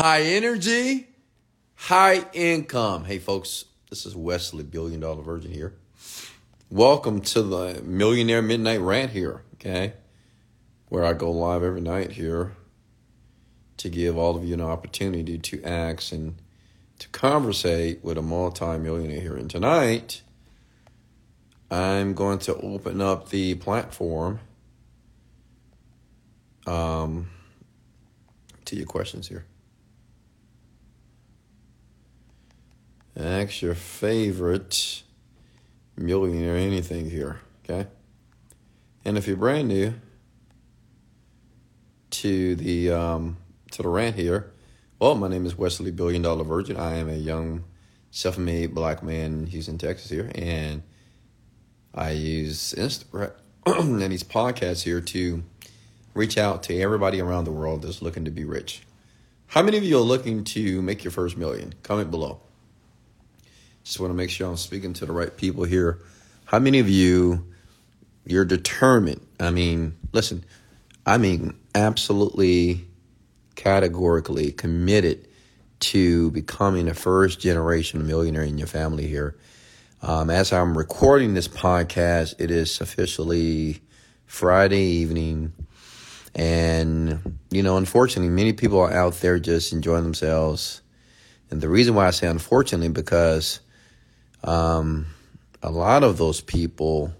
high energy, high income. Hey, folks, this is Wesley, Billion Dollar Virgin here. Welcome to the Millionaire Midnight Rant here, okay? Where I go live every night here to give all of you an opportunity to ask and to conversate with a multi-millionaire here. And tonight, I'm going to open up the platform um, to your questions here. Ask your favorite millionaire anything here, okay? And if you're brand new to the um, to the rant here, well, my name is Wesley Billion Dollar Virgin. I am a young, self-made black man in Houston, Texas here, and I use Instagram and these podcasts here to reach out to everybody around the world that's looking to be rich. How many of you are looking to make your first million? Comment below. Just want to make sure I'm speaking to the right people here. How many of you you're determined? I mean, listen, I mean absolutely categorically committed to becoming a first generation millionaire in your family here. Um, as I'm recording this podcast, it is officially Friday evening. And, you know, unfortunately, many people are out there just enjoying themselves. And the reason why I say unfortunately, because um, a lot of those people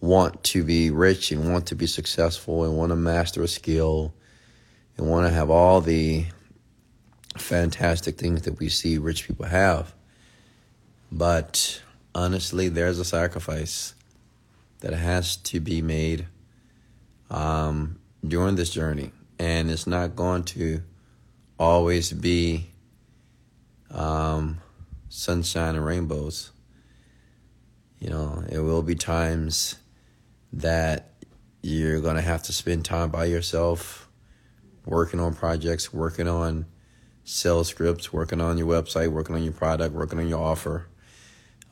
want to be rich and want to be successful and want to master a skill and want to have all the fantastic things that we see rich people have. But honestly, there's a sacrifice that has to be made um, during this journey. And it's not going to always be um, sunshine and rainbows. You know, it will be times that you're going to have to spend time by yourself, working on projects, working on sales scripts, working on your website, working on your product, working on your offer,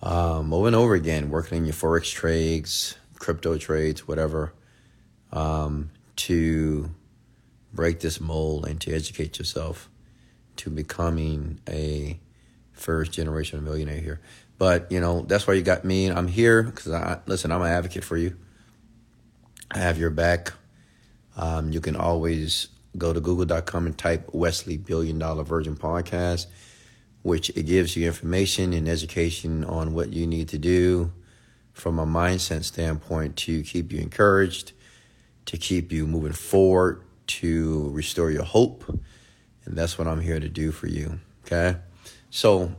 um, over and over again, working on your forex trades, crypto trades, whatever, um, to break this mold and to educate yourself to becoming a first generation millionaire here. But you know that's why you got me. I'm here because I listen. I'm an advocate for you. I have your back. Um, you can always go to google.com and type Wesley Billion Dollar Virgin Podcast, which it gives you information and education on what you need to do from a mindset standpoint to keep you encouraged, to keep you moving forward, to restore your hope. And that's what I'm here to do for you. Okay. So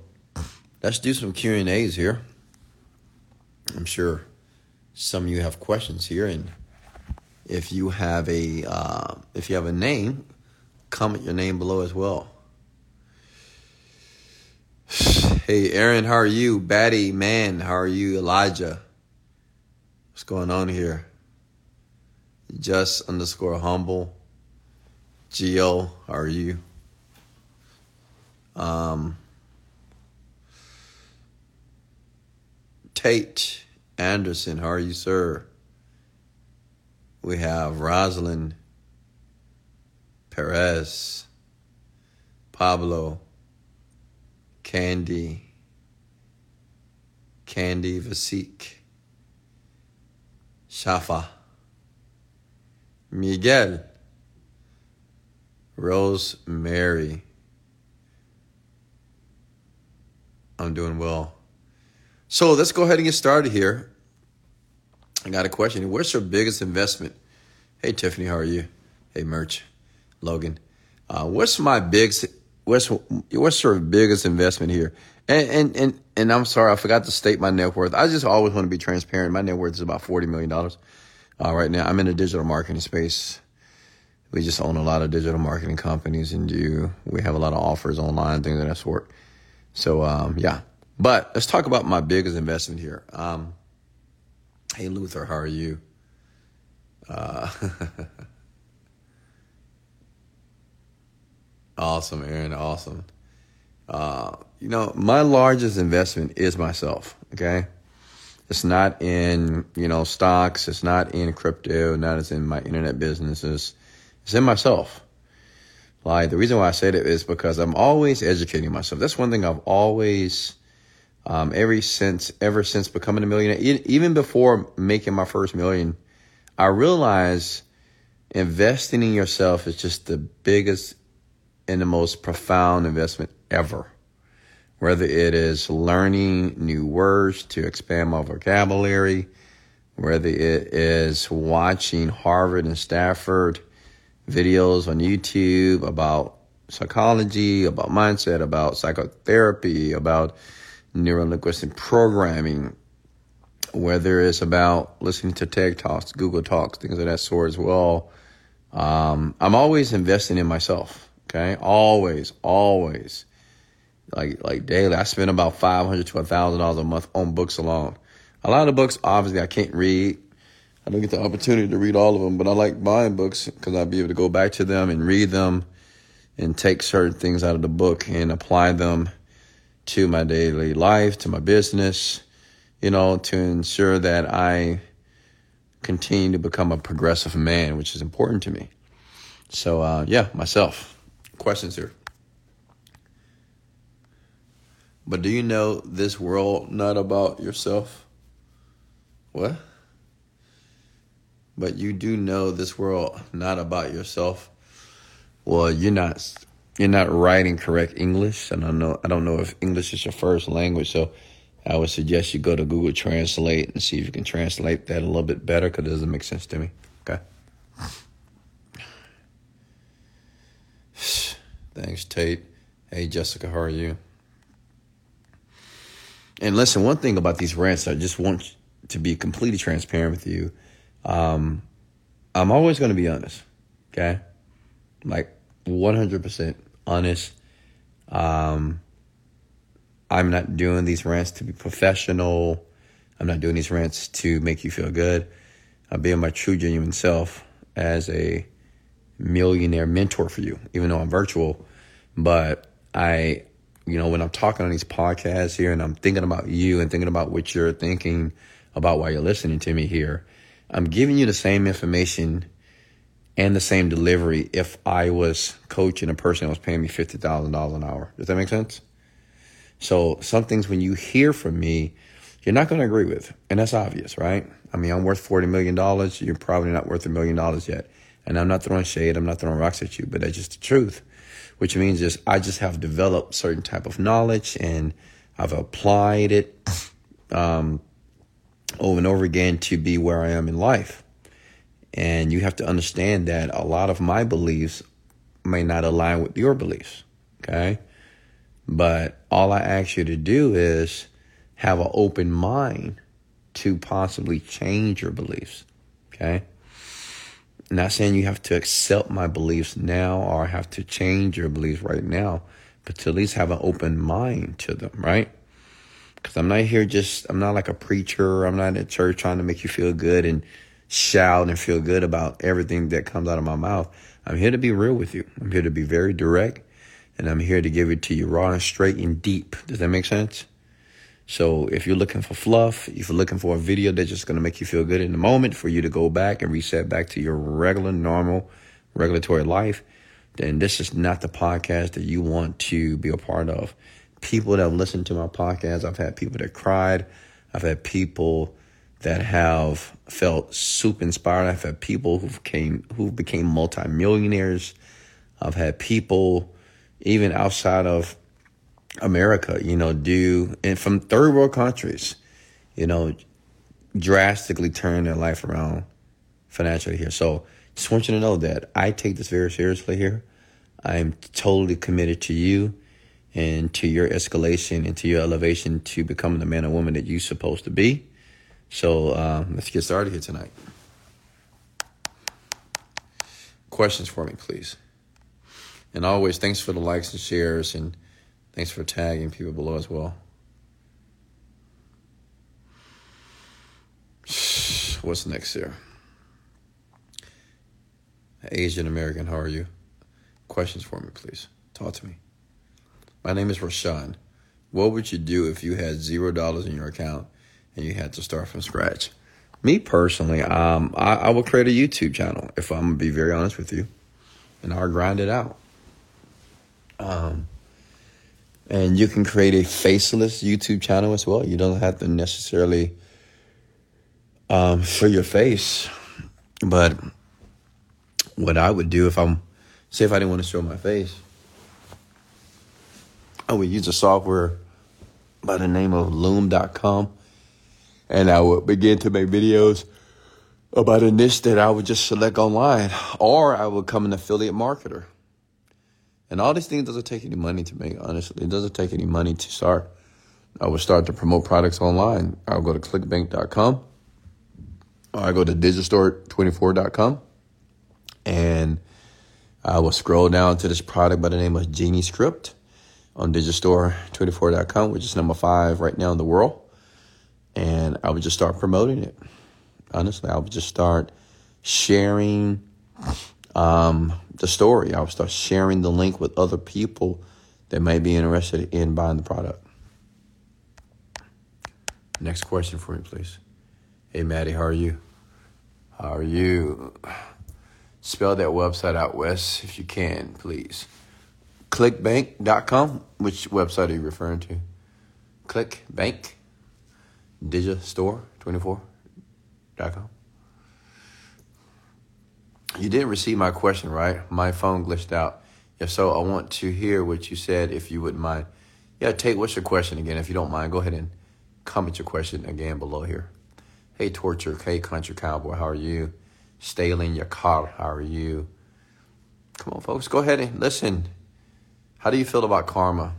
let's do some Q and A's here. I'm sure some of you have questions here, and if you have a uh, if you have a name, comment your name below as well. Hey, Aaron, how are you? Batty man, how are you? Elijah, what's going on here? Just underscore humble. Geo, how are you? Um, Tate Anderson, how are you, sir? We have Rosalind Perez, Pablo, Candy, Candy Vasik, Shafa, Miguel, Rosemary. I'm doing well. So let's go ahead and get started here. I got a question. What's your biggest investment? Hey, Tiffany, how are you? Hey, Merch, Logan. Uh, what's my biggest? What's what's your biggest investment here? And and and and I'm sorry, I forgot to state my net worth. I just always want to be transparent. My net worth is about forty million dollars uh, right now. I'm in the digital marketing space. We just own a lot of digital marketing companies and do we have a lot of offers online, things of that sort. So um, yeah, but let's talk about my biggest investment here. Um, hey, Luther, how are you? Uh, awesome, Aaron. Awesome. Uh, you know, my largest investment is myself. Okay. It's not in, you know, stocks. It's not in crypto. Not as in my internet businesses. It's in myself. Like the reason why I say that is because I'm always educating myself. That's one thing I've always, um, ever since ever since becoming a millionaire, even before making my first million, I realized investing in yourself is just the biggest and the most profound investment ever. Whether it is learning new words to expand my vocabulary, whether it is watching Harvard and Stanford videos on YouTube about psychology, about mindset, about psychotherapy, about neurolinguistic programming, whether it's about listening to TED Talks, Google Talks, things of that sort as well. Um, I'm always investing in myself. Okay, always, always, like like daily. I spend about five hundred to thousand dollars a month on books alone. A lot of books, obviously, I can't read. I don't get the opportunity to read all of them, but I like buying books because I'll be able to go back to them and read them and take certain things out of the book and apply them to my daily life, to my business, you know, to ensure that I continue to become a progressive man, which is important to me. So, uh, yeah, myself. Questions here. But do you know this world not about yourself? What? But you do know this world not about yourself. Well, you're not you're not writing correct English, and I know I don't know if English is your first language, so I would suggest you go to Google Translate and see if you can translate that a little bit better because it doesn't make sense to me. Okay. Thanks, Tate. Hey, Jessica, how are you? And listen, one thing about these rants, I just want to be completely transparent with you. Um, I'm always going to be honest, okay? Like 100% honest. Um, I'm not doing these rants to be professional. I'm not doing these rants to make you feel good. I'm being my true, genuine self as a millionaire mentor for you, even though I'm virtual. But I, you know, when I'm talking on these podcasts here and I'm thinking about you and thinking about what you're thinking about while you're listening to me here, I'm giving you the same information and the same delivery if I was coaching a person that was paying me $50,000 an hour. Does that make sense? So some things when you hear from me, you're not going to agree with. And that's obvious, right? I mean, I'm worth $40 million. You're probably not worth a million dollars yet. And I'm not throwing shade. I'm not throwing rocks at you, but that's just the truth, which means is I just have developed certain type of knowledge and I've applied it, um, over and over again to be where I am in life. And you have to understand that a lot of my beliefs may not align with your beliefs. Okay. But all I ask you to do is have an open mind to possibly change your beliefs. Okay. not saying you have to accept my beliefs now or have to change your beliefs right now, but to at least have an open mind to them, right? Because I'm not here just, I'm not like a preacher. I'm not at church trying to make you feel good and shout and feel good about everything that comes out of my mouth. I'm here to be real with you. I'm here to be very direct and I'm here to give it to you raw and straight and deep. Does that make sense? So if you're looking for fluff, if you're looking for a video that's just going to make you feel good in the moment for you to go back and reset back to your regular, normal, regulatory life, then this is not the podcast that you want to be a part of. People that have listened to my podcast, I've had people that cried. I've had people that have felt super inspired. I've had people who came who became multimillionaires. I've had people even outside of America, you know, do and from third world countries, you know, drastically turn their life around financially here. So just want you to know that I take this very seriously here. I'm totally committed to you and to your escalation and to your elevation to becoming the man or woman that you're supposed to be. So um, let's get started here tonight. Questions for me, please. And always, thanks for the likes and shares, and thanks for tagging people below as well. What's next here? Asian American, how are you? Questions for me, please. Talk to me. My name is Rashawn. What would you do if you had zero dollars in your account and you had to start from scratch? Me personally, um, I, I create a YouTube channel if I'm gonna be very honest with you, and I'll grind it out. Um, and you can create a faceless YouTube channel as well. You don't have to necessarily um, show your face. But what I would do if I'm, say, if I didn't want to show my face, I would use a software by the name of loom.com and I would begin to make videos about a niche that I would just select online or I would become an affiliate marketer. And all these things doesn't take any money to make, honestly. It doesn't take any money to start. I would start to promote products online. I'll go to clickbank.com or I go to digistore24.com and I will scroll down to this product by the name of Genie Script on digistore24.com, which is number five right now in the world. And I would just start promoting it. Honestly, I would just start sharing um, the story. I would start sharing the link with other people that may be interested in buying the product. Next question for me, please. Hey, Maddie, how are you? How are you? Spell that website out, Wes, if you can, please. Clickbank.com. Which website are you referring to? Clickbank? Digistore24.com. You didn't receive my question, right? My phone glitched out. If so, I want to hear what you said if you wouldn't mind. Yeah, Tate, what's your question again? If you don't mind, go ahead and comment your question again below here. Hey, Torture. Hey, Country Cowboy. How are you? Stalin your car. How are you? Come on, folks. Go ahead and listen. How do you feel about karma?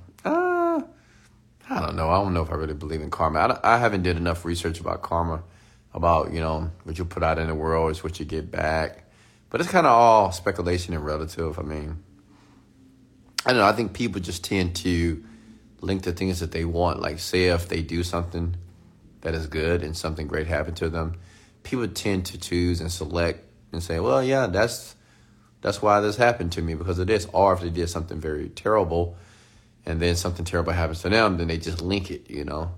I don't know. I don't know if I really believe in karma. I, I haven't did enough research about karma, about, you know, what you put out in the world is what you get back but it's kind of all speculation and relative. I mean, I don't know. I think people just tend to link the things that they want. Like, say if they do something that is good and something great happened to them, people tend to choose and select and say, "Well, yeah, that's that's why this happened to me because of this." Or if they did something very terrible, and then something terrible happens to them, then they just link it. You know.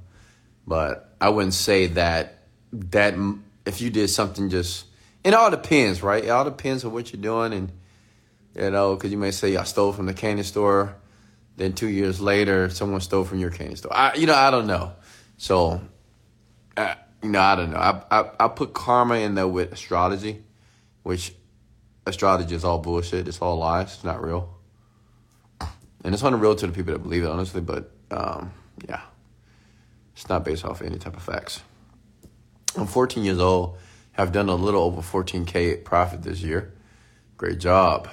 But I wouldn't say that that if you did something just it all depends, right? It all depends on what you're doing, and you know, because you may say I stole from the candy store, then two years later someone stole from your candy store. I, you know, I don't know. So, I, you know, I don't know. I, I I put karma in there with astrology, which astrology is all bullshit. It's all lies. It's not real, and it's unreal to the people that believe it, honestly. But um, yeah, it's not based off any type of facts. I'm 14 years old have done a little over 14K profit this year. Great job.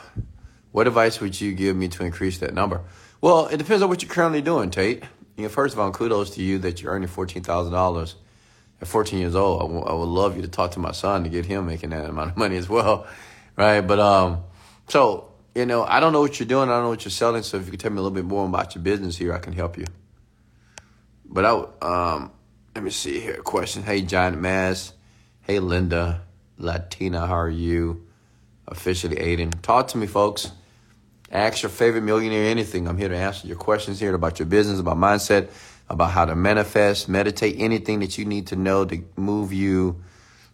What advice would you give me to increase that number? Well, it depends on what you're currently doing, Tate. You know, first of all, kudos to you that you're earning $14,000 at 14 years old. I, w- I would love you to talk to my son to get him making that amount of money as well, right? But, um, so, you know, I don't know what you're doing. I don't know what you're selling. So if you could tell me a little bit more about your business here, I can help you. But I, um, let me see here. Question. Hey, Giant Mass. Hey, Linda, Latina, how are you? Officially Aiden. Talk to me, folks. Ask your favorite millionaire anything. I'm here to answer your questions here about your business, about mindset, about how to manifest, meditate, anything that you need to know to move you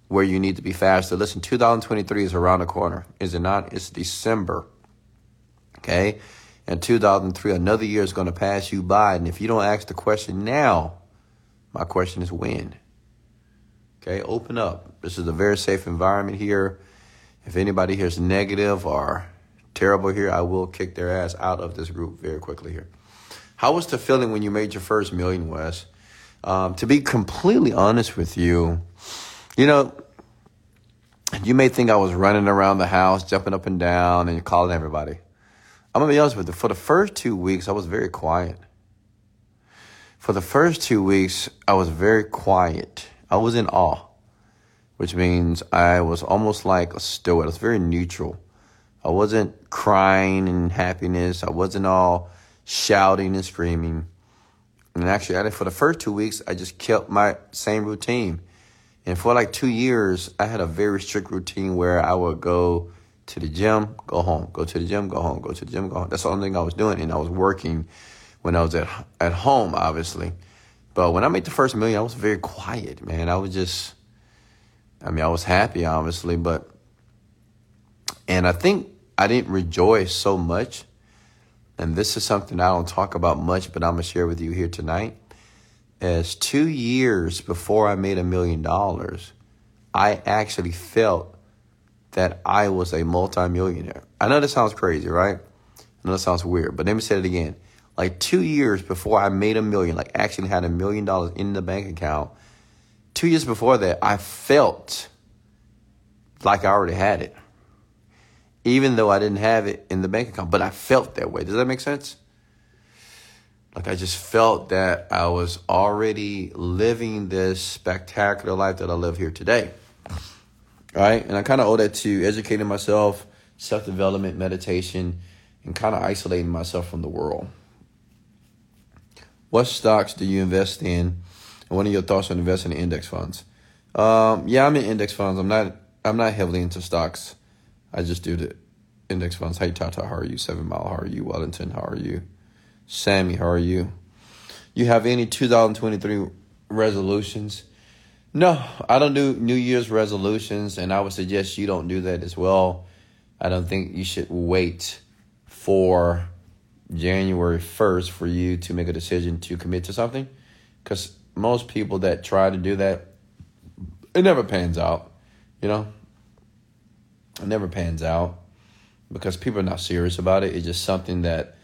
where you need to be faster. Listen, 2023 is around the corner, is it not? It's December. Okay? And 2003, another year is going to pass you by. And if you don't ask the question now, my question is when? Okay, open up. This is a very safe environment here. If anybody here is negative or terrible here, I will kick their ass out of this group very quickly here. How was the feeling when you made your first million, Wes? Um, to be completely honest with you, you know, you may think I was running around the house, jumping up and down, and calling everybody. I'm gonna be honest with you. For the first two weeks, I was very quiet. For the first two weeks, I was very quiet. I was in awe, which means I was almost like a stoic. I was very neutral. I wasn't crying in happiness. I wasn't all shouting and screaming. And actually, for the first two weeks, I just kept my same routine. And for like two years, I had a very strict routine where I would go to the gym, go home, go to the gym, go home, go to the gym, go home. That's the only thing I was doing. And I was working when I was at, at home, obviously. But when I made the first million, I was very quiet, man. I was just, I mean, I was happy, obviously, but, and I think I didn't rejoice so much and this is something I don't talk about much, but I'm going to share with you here tonight. As two years before I made a million dollars, I actually felt that I was a multimillionaire. I know that sounds crazy, right? I know that sounds weird, but let me say it again. Like two years before I made a million, like actually had a million dollars in the bank account, two years before that, I felt like I already had it even though I didn't have it in the bank account, but I felt that way. Does that make sense? Like I just felt that I was already living this spectacular life that I live here today. Right? And I kind of owe that to educating myself, self development, meditation, and kind of isolating myself from the world. What stocks do you invest in? And what are your thoughts on investing in index funds? Um, yeah, I'm in index funds. I'm not. I'm not heavily into stocks. I just do the index funds. Hey, Tata, how are you? Seven Mile, how are you? Wellington, how are you? Sammy, how are you? You have any 2023 resolutions? No, I don't do New Year's resolutions, and I would suggest you don't do that as well. I don't think you should wait for January 1st for you to make a decision to commit to something because most people that try to do that, it never pans out, you know? It never pans out because people are not serious about it. It's just something that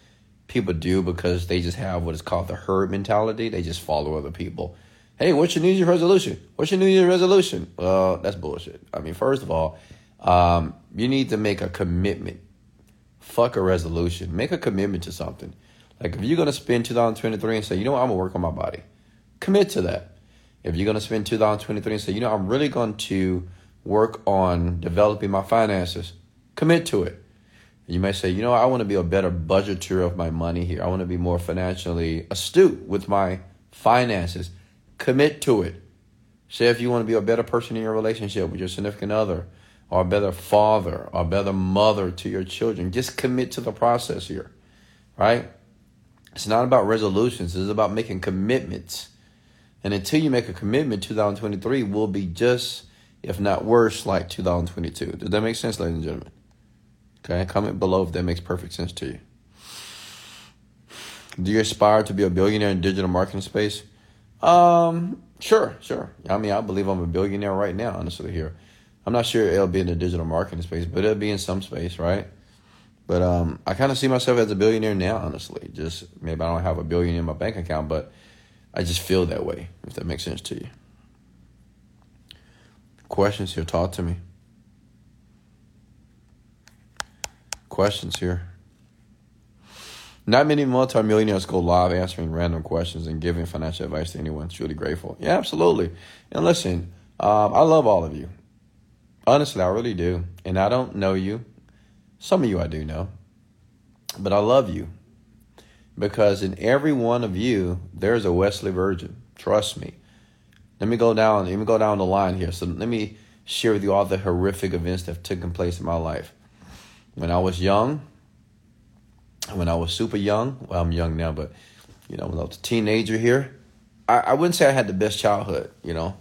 people do because they just have what is called the herd mentality. They just follow other people. Hey, what's your New Year's resolution? What's your New Year's resolution? Well, that's bullshit. I mean, first of all, um, you need to make a commitment. Fuck a resolution. Make a commitment to something. Like if you're gonna spend 2023 and say, you know what, I'm gonna work on my body, commit to that. If you're gonna spend 2023 and say, you know, I'm really going to work on developing my finances. Commit to it. You may say, you know, I want to be a better budgeter of my money here. I want to be more financially astute with my finances. Commit to it. Say if you want to be a better person in your relationship with your significant other, or a better father, or a better mother to your children, just commit to the process here, right? It's not about resolutions, it's about making commitments. And until you make a commitment, 2023 will be just if not worse, like 2022. Does that make sense, ladies and gentlemen? Okay, comment below if that makes perfect sense to you. Do you aspire to be a billionaire in digital marketing space? Um, sure, sure. I mean, I believe I'm a billionaire right now, honestly. Here, I'm not sure it'll be in the digital marketing space, but it'll be in some space, right? But um, I kind of see myself as a billionaire now, honestly. Just maybe I don't have a billion in my bank account, but I just feel that way. If that makes sense to you questions here. Talk to me. Questions here. Not many multimillionaires go live answering random questions and giving financial advice to anyone. Truly grateful. Yeah, absolutely. And listen, um, I love all of you. Honestly, I really do. And I don't know you. Some of you I do know. But I love you. Because in every one of you, there's a Wesley Virgin. Trust me. Let me go down. Let me go down the line here. So let me share with you all the horrific events that have taken place in my life. When I was young, when I was super young, well, I'm young now, but you know, when I was a teenager here, I, I wouldn't say I had the best childhood. You know,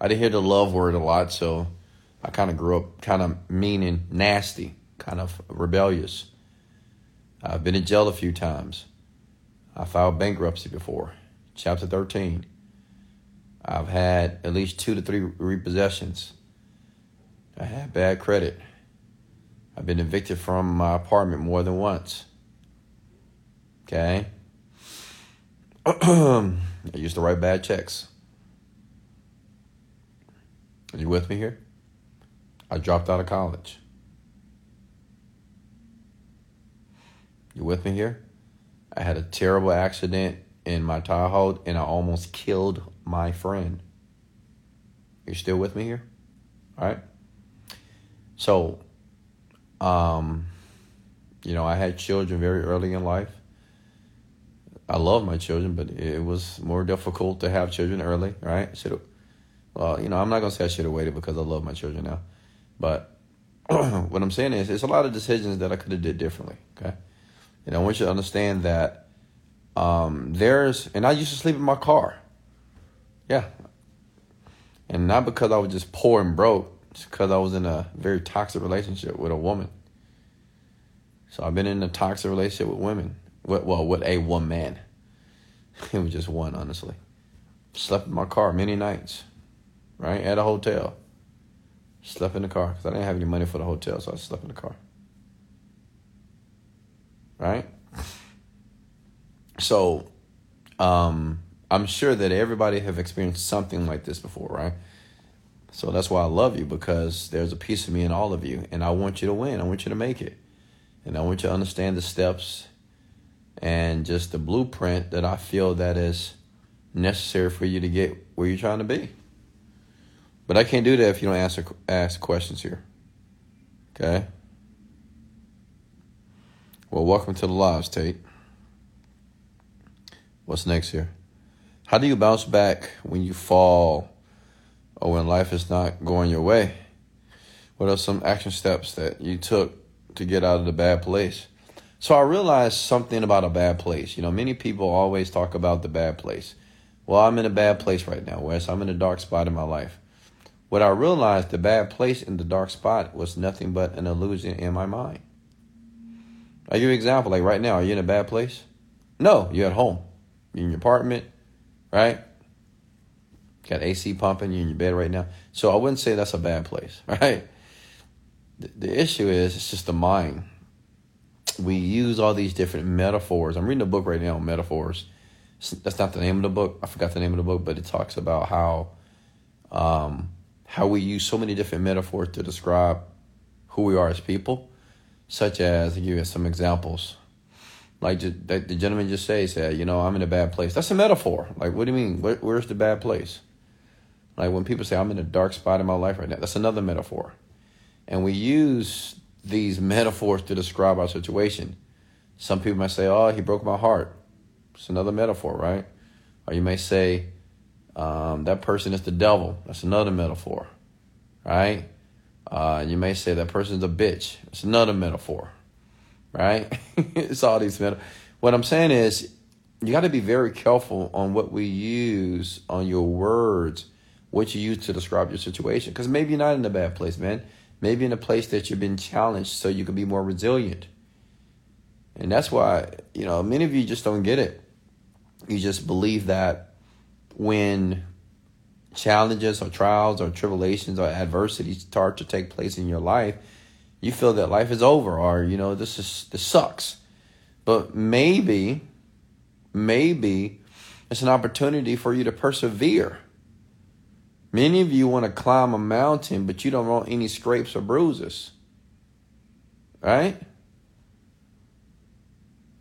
I didn't hear the love word a lot, so I kind of grew up kind of mean and nasty, kind of rebellious. I've been in jail a few times. I filed bankruptcy before, Chapter 13. I've had at least two to three repossessions. I had bad credit. I've been evicted from my apartment more than once. Okay? I used to write bad checks. Are you with me here? I dropped out of college. You with me here? I had a terrible accident in my Tahoe and I almost killed my friend. You're still with me here? All right. So, um, you know, I had children very early in life. I love my children, but it was more difficult to have children early, right? Should well, you know, I'm not gonna say I should have waited because I love my children now, but what I'm saying is, it's a lot of decisions that I could have did differently. Okay, and I want you to understand that um, there's, and I used to sleep in my car. Yeah. And not because I was just poor and broke, it's because I was in a very toxic relationship with a woman. So I've been in a toxic relationship with women. Well, with a woman. It was just one, honestly. Slept in my car many nights, right? At a hotel. Slept in the car because I didn't have any money for the hotel, so I slept in the car. Right? So, um, I'm sure that everybody have experienced something like this before, right? So that's why I love you because there's a piece of me in all of you, and I want you to win. I want you to make it, and I want you to understand the steps and just the blueprint that I feel that is necessary for you to get where you're trying to be. But I can't do that if you don't answer ask questions here. Okay. Well, welcome to the lives, Tate. What's next here? How do you bounce back when you fall or when life is not going your way? What are some action steps that you took to get out of the bad place? So I realized something about a bad place. You know, many people always talk about the bad place. Well, I'm in a bad place right now, Wes. I'm in a dark spot in my life. What I realized, the bad place in the dark spot was nothing but an illusion in my mind. I give you an example. Like right now, are you in a bad place? No, you're at home. You're in your apartment, right? Got AC pumping. You're in your bed right now. So I wouldn't say that's a bad place, right? The, the issue is it's just the mind we use all these different metaphors. I'm reading a book right now, Metaphors. That's not the name of the book. I forgot the name of the book, but it talks about how um, how we use so many different metaphors to describe who we are as people, such as, I'll give you some examples. Like the gentleman just say, said, you know, I'm in a bad place. That's a metaphor. Like, what do you mean? Where, where's the bad place? Like when people say, I'm in a dark spot in my life right now, that's another metaphor. And we use these metaphors to describe our situation. Some people might say, "Oh, he broke my heart." It's another metaphor, right? Or you may say, um, "That person is the devil." That's another metaphor, right? Uh, you may say that person's a bitch. It's another metaphor, right? it's all these metaphors. What I'm saying is, you got to be very careful on what we use on your words, what you use to describe your situation, because maybe you're not in a bad place, man. Maybe in a place that you've been challenged so you can be more resilient. And that's why, you know, many of you just don't get it. You just believe that when challenges or trials or tribulations or adversities start to take place in your life, you feel that life is over or, you know, this is this sucks. But maybe, maybe it's an opportunity for you to persevere Many of you want to climb a mountain, but you don't want any scrapes or bruises. Right?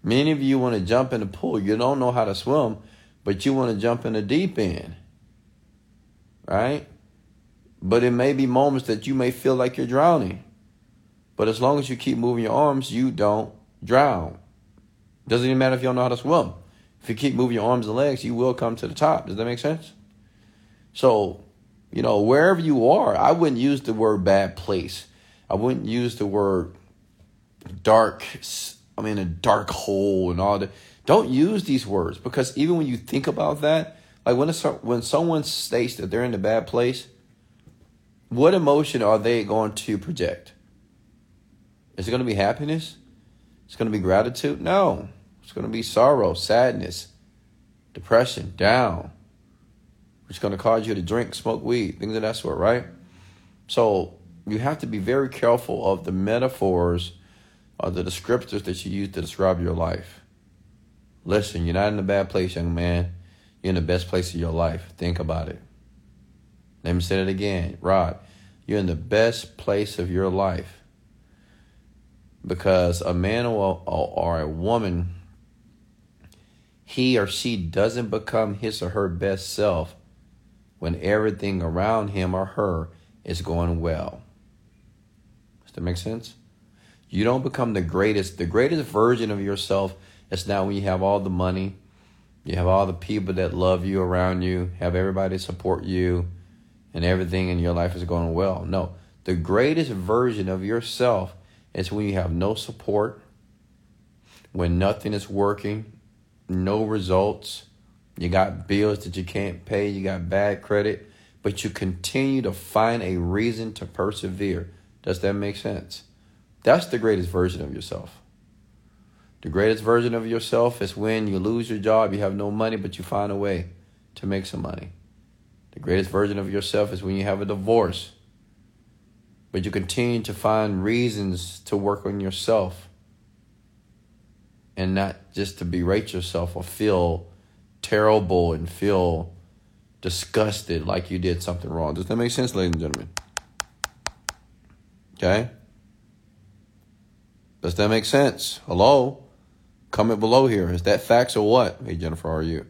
Many of you want to jump in the pool. You don't know how to swim, but you want to jump in the deep end. Right? But it may be moments that you may feel like you're drowning. But as long as you keep moving your arms, you don't drown. Doesn't even matter if you don't know how to swim. If you keep moving your arms and legs, you will come to the top. Does that make sense? So you know, wherever you are, I wouldn't use the word bad place. I wouldn't use the word dark, I mean, a dark hole and all that. Don't use these words because even when you think about that, like when, it's, when someone states that they're in a bad place, what emotion are they going to project? Is it going to be happiness? It's going to be gratitude? No. It's going to be sorrow, sadness, depression, down which is going to cause you to drink, smoke weed, things of that sort, right? So you have to be very careful of the metaphors or the descriptors that you use to describe your life. Listen, you're not in a bad place, young man. You're in the best place of your life. Think about it. Let me say it again. Rod, you're in the best place of your life. Because a man or, or a woman, he or she doesn't become his or her best self when everything around him or her is going well. Does that make sense? You don't become the greatest. The greatest version of yourself is now when you have all the money, you have all the people that love you around you, have everybody support you, and everything in your life is going well. No, the greatest version of yourself is when you have no support, when nothing is working, no results, you got bills that you can't pay, you got bad credit, but you continue to find a reason to persevere. Does that make sense? That's the greatest version of yourself. The greatest version of yourself is when you lose your job, you have no money, but you find a way to make some money. The greatest version of yourself is when you have a divorce, but you continue to find reasons to work on yourself and not just to berate yourself or feel terrible and feel disgusted like you did something wrong. Does that make sense, ladies and gentlemen? Okay? Does that make sense? Hello? Comment below here. Is that facts or what? Hey, Jennifer, are you?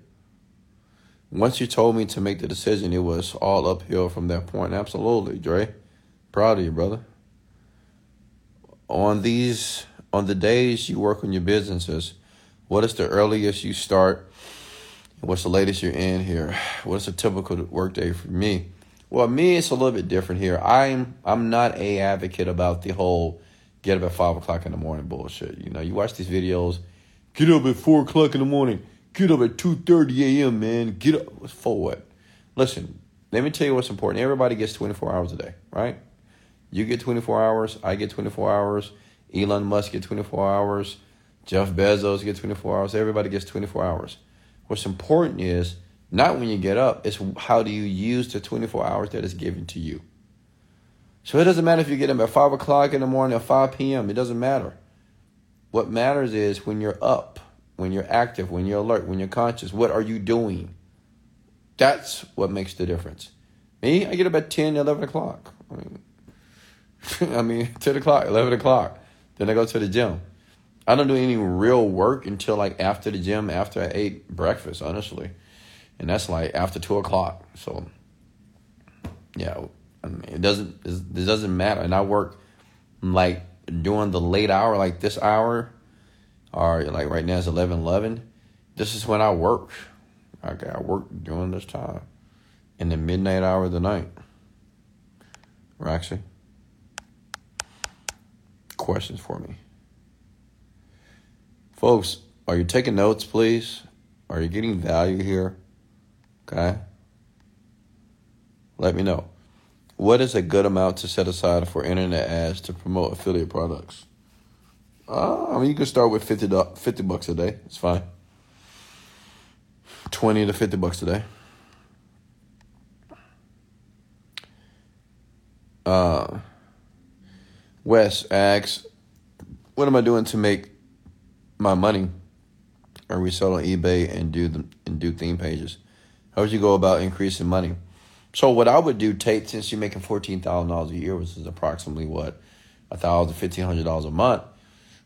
Once you told me to make the decision, it was all uphill from that point. Absolutely, Dre. Proud of you, brother. On these, on the days you work on your businesses, what is the earliest you start? What's the latest you're in here? What's a typical workday for me? Well, me, it's a little bit different here. I'm I'm not a advocate about the whole get up at five o'clock in the morning bullshit. You know, you watch these videos, get up at four o'clock in the morning, get up at two thirty a.m. Man, get up for what? Listen, let me tell you what's important. Everybody gets twenty four hours a day, right? You get twenty four hours. I get twenty four hours. Elon Musk get twenty four hours. Jeff Bezos get twenty four hours. Everybody gets twenty four hours. What's important is not when you get up, it's how do you use the 24 hours that is given to you. So it doesn't matter if you get up at 5 o'clock in the morning or 5 p.m., it doesn't matter. What matters is when you're up, when you're active, when you're alert, when you're conscious, what are you doing? That's what makes the difference. Me, I get up at 10, 11 o'clock. I mean, I mean 10 o'clock, 11 o'clock. Then I go to the gym. I don't do any real work until like after the gym, after I ate breakfast, honestly. And that's like after two o'clock. So, yeah, I mean, it doesn't it doesn't matter. And I work like during the late hour, like this hour, or like right now it's 11, 11. This is when I work. Okay, I work during this time in the midnight hour of the night. Roxy, questions for me. Folks, are you taking notes, please? Are you getting value here? Okay. Let me know. What is a good amount to set aside for internet ads to promote affiliate products? Uh, I mean, you can start with 50, 50 bucks a day. It's fine. 20 to 50 bucks a day. Uh, Wes asks, what am I doing to make my money or resell on eBay and do the and do theme pages? How would you go about increasing money? So what I would do, Tate, since you're making fourteen thousand dollars a year, which is approximately what a thousand, fifteen hundred dollars a month.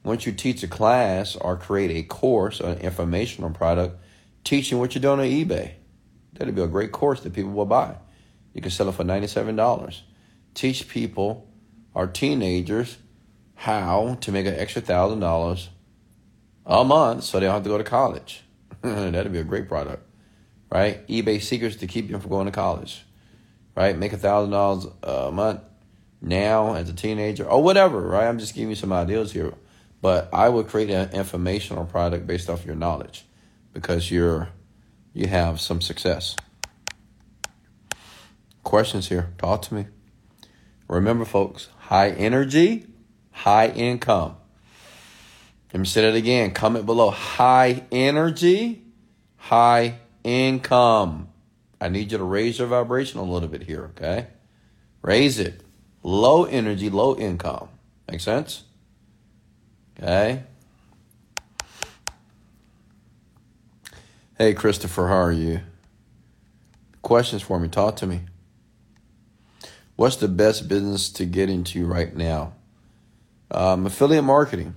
Once you teach a class or create a course or an informational product, teaching what you're doing on eBay, that'd be a great course that people will buy. You can sell it for ninety-seven dollars. Teach people or teenagers how to make an extra thousand dollars a month so they don't have to go to college. That'd be a great product, right? eBay secrets to keep you from going to college, right? Make a thousand dollars a month now as a teenager or whatever, right? I'm just giving you some ideas here, but I would create an informational product based off your knowledge because you're you have some success. Questions here? Talk to me. Remember, folks, high energy, high income. Let me say that again. Comment below. High energy, high income. I need you to raise your vibration a little bit here, okay? Raise it. Low energy, low income. Make sense? Okay. Hey, Christopher, how are you? Questions for me. Talk to me. What's the best business to get into right now? Um, affiliate marketing.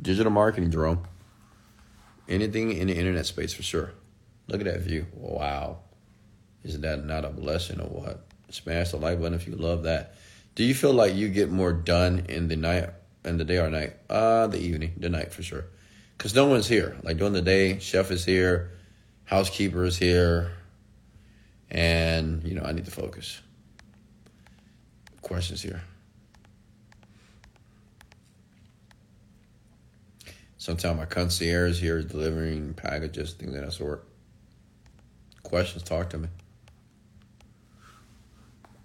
Digital marketing, Jerome. Anything in the internet space for sure. Look at that view. Wow. Isn't that not a blessing or what? Smash the like button if you love that. Do you feel like you get more done in the night, in the day or night? Uh, the evening, the night for sure. Because no one's here. Like during the day, chef is here, housekeeper is here, and, you know, I need to focus. Questions here. Sometimes my concierge here is delivering packages, things of that sort. Questions, talk to me.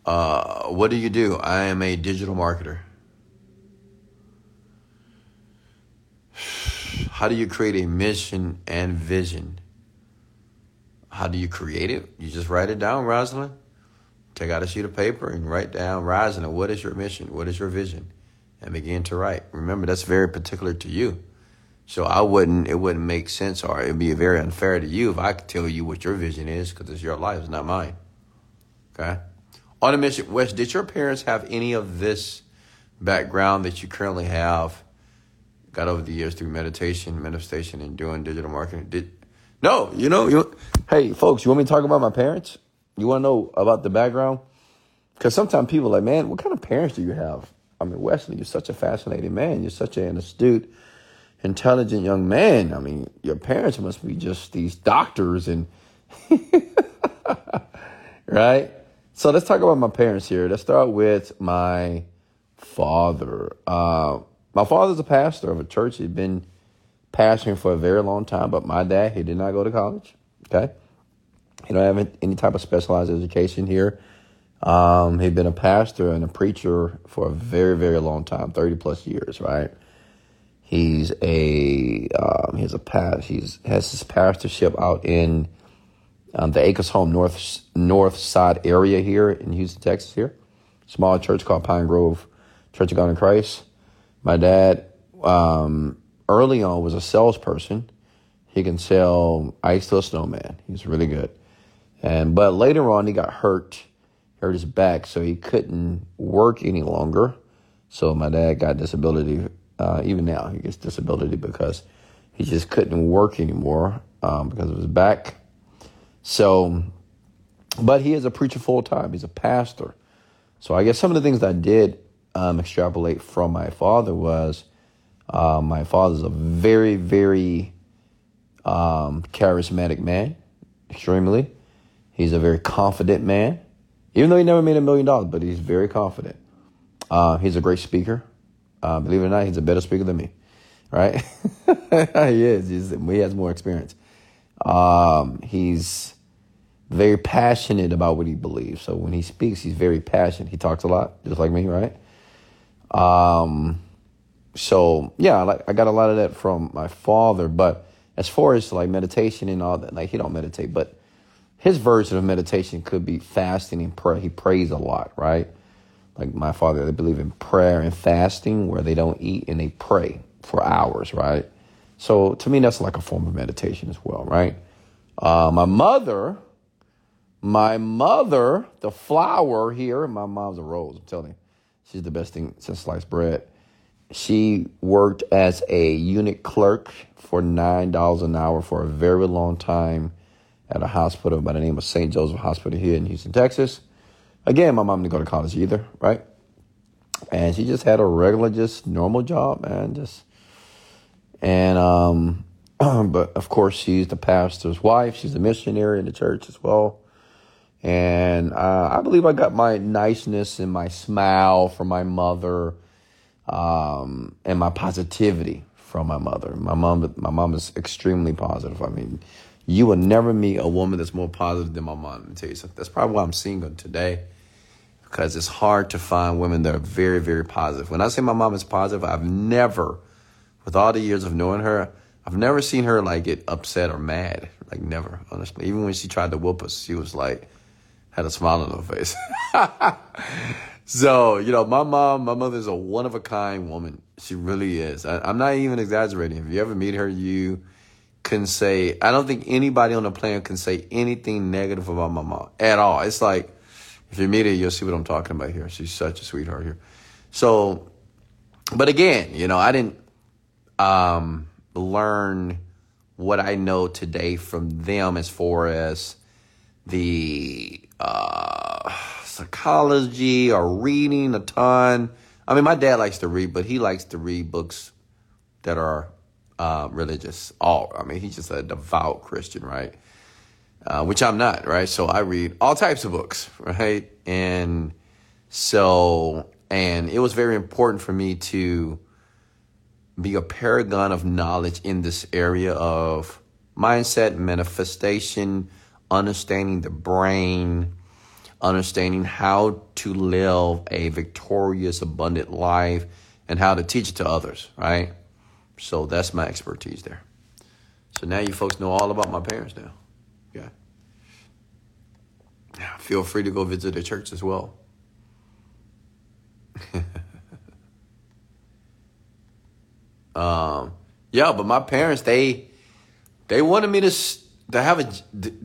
Uh, what do you do? I am a digital marketer. how do you create a mission and vision? How do you create it? You just write it down, Rosalind. Take out a sheet of paper and write down, Rosalind, what is your mission? What is your vision? And begin to write. Remember, that's very particular to you. So I wouldn't, it wouldn't make sense or it'd be very unfair to you if I could tell you what your vision is because it's your life, it's not mine. Okay? On a mission, Wes, did your parents have any of this background that you currently have? Got over the years through meditation, manifestation, and doing digital marketing. Did no, you know, you. Hey, folks, you want me to talk about my parents? You want to know about the background? Because sometimes people are like, man, what kind of parents do you have? I mean, Wesley, you're such a fascinating man. You're such an astute intelligent young man. I mean, your parents must be just these doctors and right? So let's talk about my parents here. Let's start with my father. Uh, my father's a pastor of a church. He'd been pastoring for a very long time, but my dad, he did not go to college. Okay. He don't have any type of specialized education here. Um, he'd been a pastor and a preacher for a very, very long time, 30 plus years, right? He's a um, he's a past he's has his pastorship out in um, the Acres Home North North Side area here in Houston, Texas. Here, small church called Pine Grove Church of God in Christ. My dad um, early on was a salesperson. He can sell ice to a snowman. He's really good. And but later on, he got hurt, hurt his back, so he couldn't work any longer. So my dad got disability uh, even now, he gets disability because he just couldn't work anymore um, because of his back. So, but he is a preacher full time. He's a pastor. So I guess some of the things that I did um, extrapolate from my father was uh, my father's a very, very um, charismatic man, extremely. He's a very confident man, even though he never made a million dollars, but he's very confident. Uh, he's a great speaker. Uh, believe it or not, he's a better speaker than me, right? he is. He's, he has more experience. Um, he's very passionate about what he believes. So when he speaks, he's very passionate. He talks a lot, just like me, right? Um, so yeah, like I got a lot of that from my father. But as far as like meditation and all that, like he don't meditate, but his version of meditation could be fasting and prayer. He prays a lot, right? Like my father, they believe in prayer and fasting where they don't eat and they pray for hours, right? So to me, that's like a form of meditation as well, right? Uh, my mother, my mother, the flower here, my mom's a rose, I'm telling you, she's the best thing since sliced bread. She worked as a unit clerk for $9 an hour for a very long time at a hospital by the name of St. Joseph Hospital here in Houston, Texas. Again, my mom didn't go to college either, right? And she just had a regular, just normal job, man. Just and um, but of course she's the pastor's wife. She's a missionary in the church as well. And uh, I believe I got my niceness and my smile from my mother, um, and my positivity from my mother. My mom, my mom is extremely positive. I mean, you will never meet a woman that's more positive than my mom. Let me tell you something. That's probably why I'm single today because it's hard to find women that are very, very positive. When I say my mom is positive, I've never, with all the years of knowing her, I've never seen her like get upset or mad. Like never, honestly. Even when she tried to whoop us, she was like, had a smile on her face. so, you know, my mom, my mother is a one of a kind woman. She really is. I, I'm not even exaggerating. If you ever meet her, you can say, I don't think anybody on the planet can say anything negative about my mom at all. It's like, if you meet her, you'll see what I'm talking about here. She's such a sweetheart here. So, but again, you know, I didn't um, learn what I know today from them as far as the uh, psychology or reading a ton. I mean, my dad likes to read, but he likes to read books that are uh, religious. All I mean, he's just a devout Christian, right? Uh, which I'm not, right? So I read all types of books, right? And so, and it was very important for me to be a paragon of knowledge in this area of mindset, manifestation, understanding the brain, understanding how to live a victorious, abundant life, and how to teach it to others, right? So that's my expertise there. So now you folks know all about my parents now. Feel free to go visit their church as well. um, yeah, but my parents they they wanted me to to have a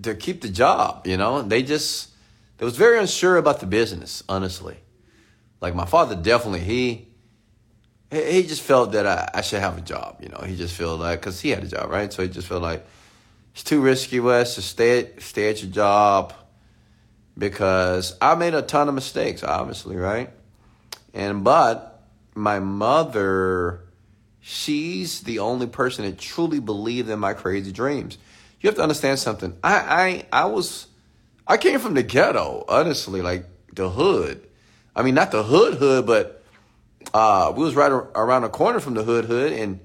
to keep the job. You know, they just they was very unsure about the business. Honestly, like my father definitely he he just felt that I, I should have a job. You know, he just felt like because he had a job, right? So he just felt like it's too risky, Wes, to stay stay at your job because I made a ton of mistakes, obviously, right? And but my mother, she's the only person that truly believed in my crazy dreams. You have to understand something. I I I was I came from the ghetto, honestly, like the hood. I mean, not the hood hood, but uh, we was right around the corner from the hood hood, and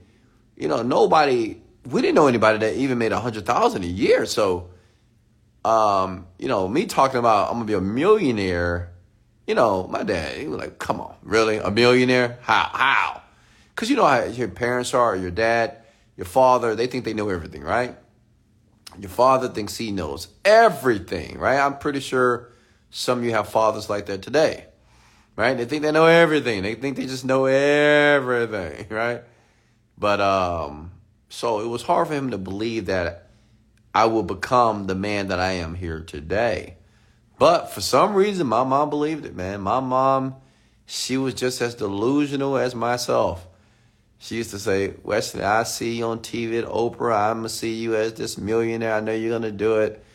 you know nobody. We didn't know anybody that even made a hundred thousand a year. So, um, you know, me talking about I'm gonna be a millionaire. You know, my dad, he was like, "Come on, really, a millionaire? How? How?" Because you know how your parents are, your dad, your father. They think they know everything, right? Your father thinks he knows everything, right? I'm pretty sure some of you have fathers like that today right? They think they know everything. They think they just know everything, right? But um, so it was hard for him to believe that I will become the man that I am here today. But for some reason, my mom believed it, man. My mom, she was just as delusional as myself. She used to say, Wesley, I see you on TV at Oprah. I'm going to see you as this millionaire. I know you're going to do it.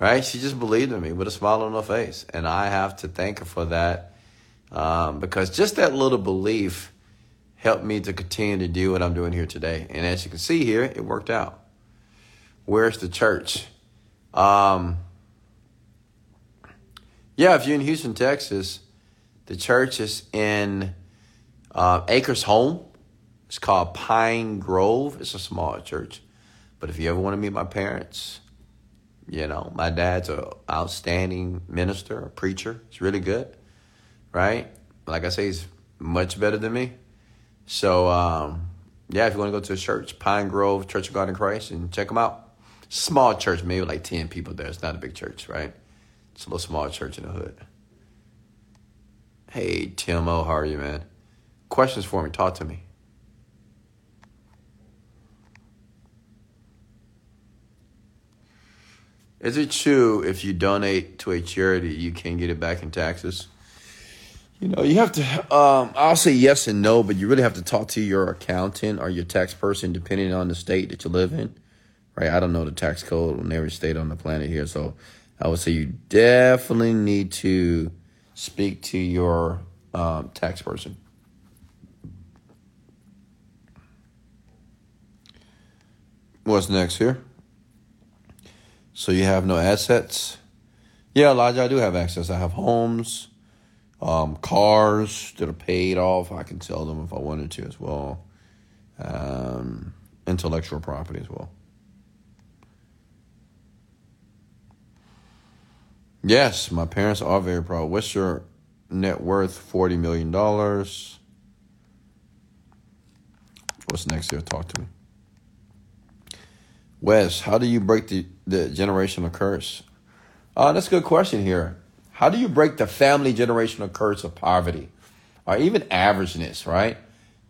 Right? She just believed in me with a smile on her face. And I have to thank her for that um, because just that little belief helped me to continue to do what I'm doing here today. And as you can see here, it worked out. Where's the church? Um, yeah, if you're in Houston, Texas, the church is in uh, Acres Home. It's called Pine Grove. It's a small church. But if you ever want to meet my parents, you know, my dad's an outstanding minister, a preacher. It's really good right? Like I say, he's much better than me. So, um, yeah, if you want to go to a church, Pine Grove Church of God in Christ, and check them out. Small church, maybe like 10 people there. It's not a big church, right? It's a little small church in the hood. Hey, Timo, how are you, man? Questions for me? Talk to me. Is it true if you donate to a charity, you can get it back in taxes? You know, you have to. Um, I'll say yes and no, but you really have to talk to your accountant or your tax person, depending on the state that you live in. Right? I don't know the tax code in every state on the planet here, so I would say you definitely need to speak to your um, tax person. What's next here? So you have no assets? Yeah, Elijah, I do have access. I have homes. Um, cars that are paid off, I can sell them if I wanted to as well. Um, intellectual property as well. Yes, my parents are very proud. What's your net worth? Forty million dollars. What's next here? Talk to me. Wes, how do you break the, the generational curse? Uh, that's a good question here. How do you break the family generational curse of poverty or even averageness, right?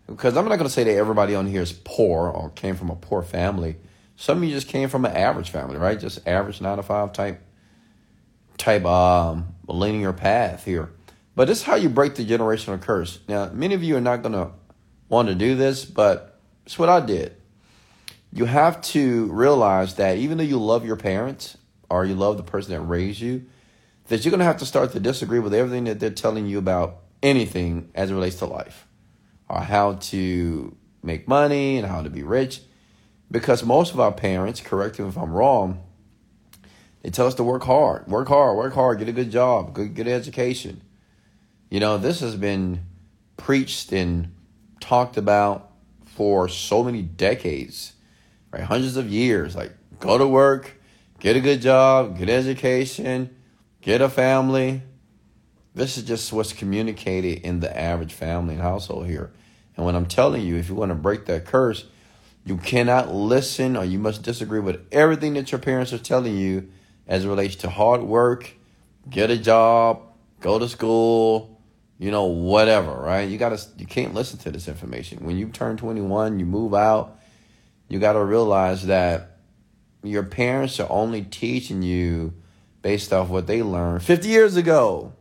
Because I'm not going to say that everybody on here is poor or came from a poor family. Some of you just came from an average family, right? Just average nine to five type type um, linear path here. But this is how you break the generational curse. Now, many of you are not going to want to do this, but it's what I did. You have to realize that even though you love your parents or you love the person that raised you, that you're going to have to start to disagree with everything that they're telling you about anything as it relates to life or how to make money and how to be rich. Because most of our parents, correct me if I'm wrong, they tell us to work hard, work hard, work hard, get a good job, good, good education. You know, this has been preached and talked about for so many decades, right? Hundreds of years. Like, go to work, get a good job, good education, get a family. This is just what's communicated in the average family and household here. And when I'm telling you, if you want to break that curse, You cannot listen or you must disagree with everything that your parents are telling you as it relates to hard work, get a job, go to school, you know, whatever, right? You gotta you can't listen to this information. When you turn 21, you move out, you gotta realize that your parents are only teaching you based off what they learned 50 years ago.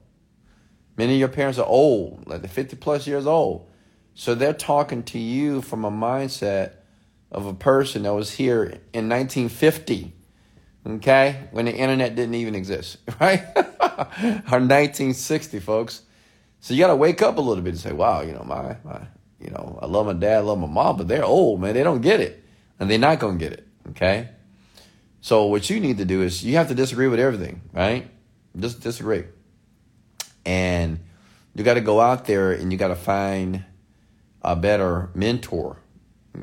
Many of your parents are old, like they're 50 plus years old. So they're talking to you from a mindset of a person that was here in 1950, okay, when the internet didn't even exist, right? or 1960, folks. So you got to wake up a little bit and say, wow, you know, my, my, you know, I love my dad, I love my mom, but they're old, man. They don't get it. And they're not going to get it, okay? So what you need to do is you have to disagree with everything, right? Just disagree. And you got to go out there and you got to find a better mentor,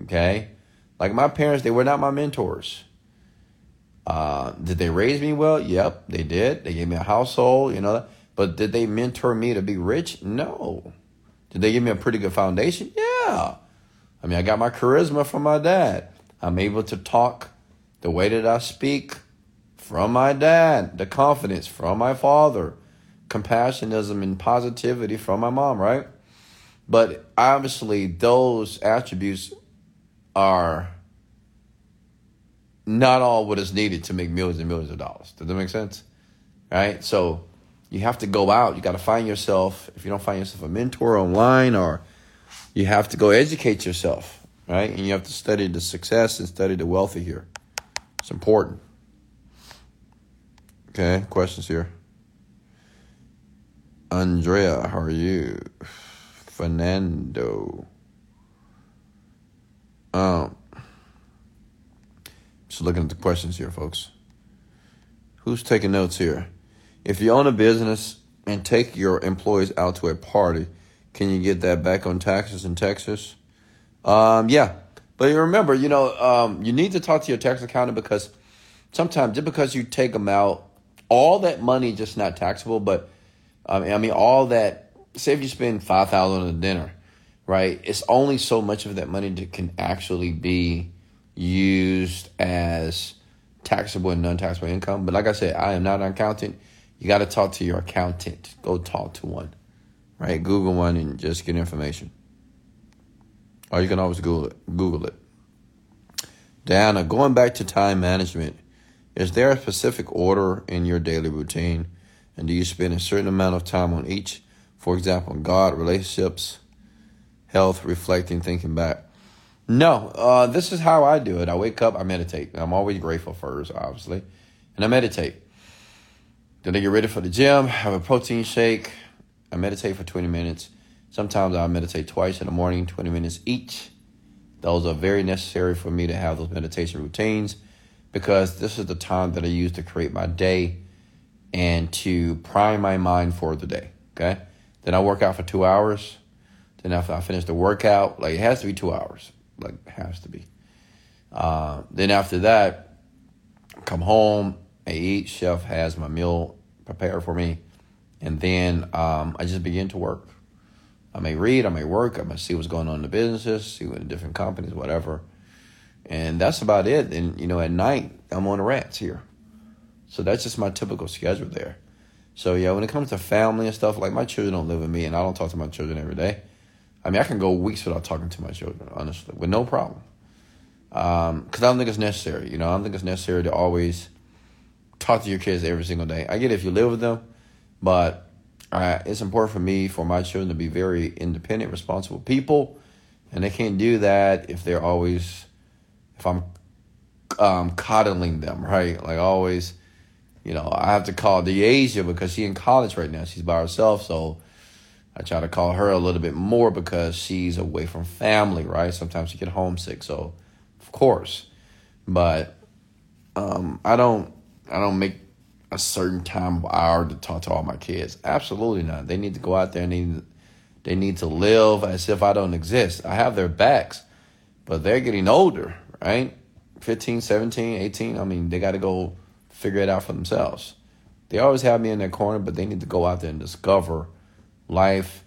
okay? Like my parents, they were not my mentors. Uh, did they raise me well? Yep, they did. They gave me a household, you know. But did they mentor me to be rich? No. Did they give me a pretty good foundation? Yeah. I mean, I got my charisma from my dad. I'm able to talk the way that I speak from my dad, the confidence from my father, compassionism and positivity from my mom, right? But obviously, those attributes are not all what is needed to make millions and millions of dollars. Does that make sense? Right? So you have to go out. You got to find yourself. If you don't find yourself a mentor online, or you have to go educate yourself, right? And you have to study the success and study the wealthy here. It's important. Okay, questions here. Andrea, how are you? Fernando. Um, just looking at the questions here, folks. Who's taking notes here? If you own a business and take your employees out to a party, can you get that back on taxes in Texas? Um, yeah, but remember, you know, um, you need to talk to your tax accountant because sometimes just because you take them out, all that money just not taxable. But um, I mean, all that. Say if you spend five thousand on a dinner, right? It's only so much of that money that can actually be used as taxable and non-taxable income. But like I said, I am not an accountant. You got to talk to your accountant. Go talk to one, right? Google one and just get information. Or you can always Google it. Google it. Diana, going back to time management, is there a specific order in your daily routine? And do you spend a certain amount of time on each? For example, God, relationships, health, reflecting, thinking back. No, uh, this is how I do it. I wake up, I meditate. I'm always grateful first, obviously, and I meditate. Then I get ready for the gym, have a protein shake. I meditate for 20 minutes. Sometimes I meditate twice in the morning, 20 minutes each. Those are very necessary for me to have those meditation routines because this is the time that I use to create my day and to prime my mind for the day. Okay. Then I work out for two hours. Then after I finish the workout, like it has to be two hours. Like has to be. Uh, then after that, come home, I eat. Chef has my meal prepared for me. And then um, I just begin to work. I may read, I may work, I may see what's going on in the businesses, see what in different companies, whatever. And that's about it. And, you know, at night, I'm on the rats here. So that's just my typical schedule there. So, yeah, when it comes to family and stuff, like my children don't live with me, and I don't talk to my children every day. I mean, I can go weeks without talking to my children, honestly, with no problem. Because um, I don't think it's necessary. You know, I don't think it's necessary to always talk to your kids every single day. I get it if you live with them, but uh, it's important for me for my children to be very independent, responsible people, and they can't do that if they're always if I'm um, coddling them, right? Like always, you know, I have to call Deasia because she's in college right now. She's by herself, so I try to call her a little bit more because she's away from family, right? Sometimes she get homesick, so of course, but um, I don't, I don't make a certain time of hour to talk to all my kids. Absolutely not. They need to go out there and they need, they need to live as if I don't exist. I have their backs, but they're getting older, right? 15, 17, 18. I mean, they got to go figure it out for themselves. They always have me in their corner, but they need to go out there and discover life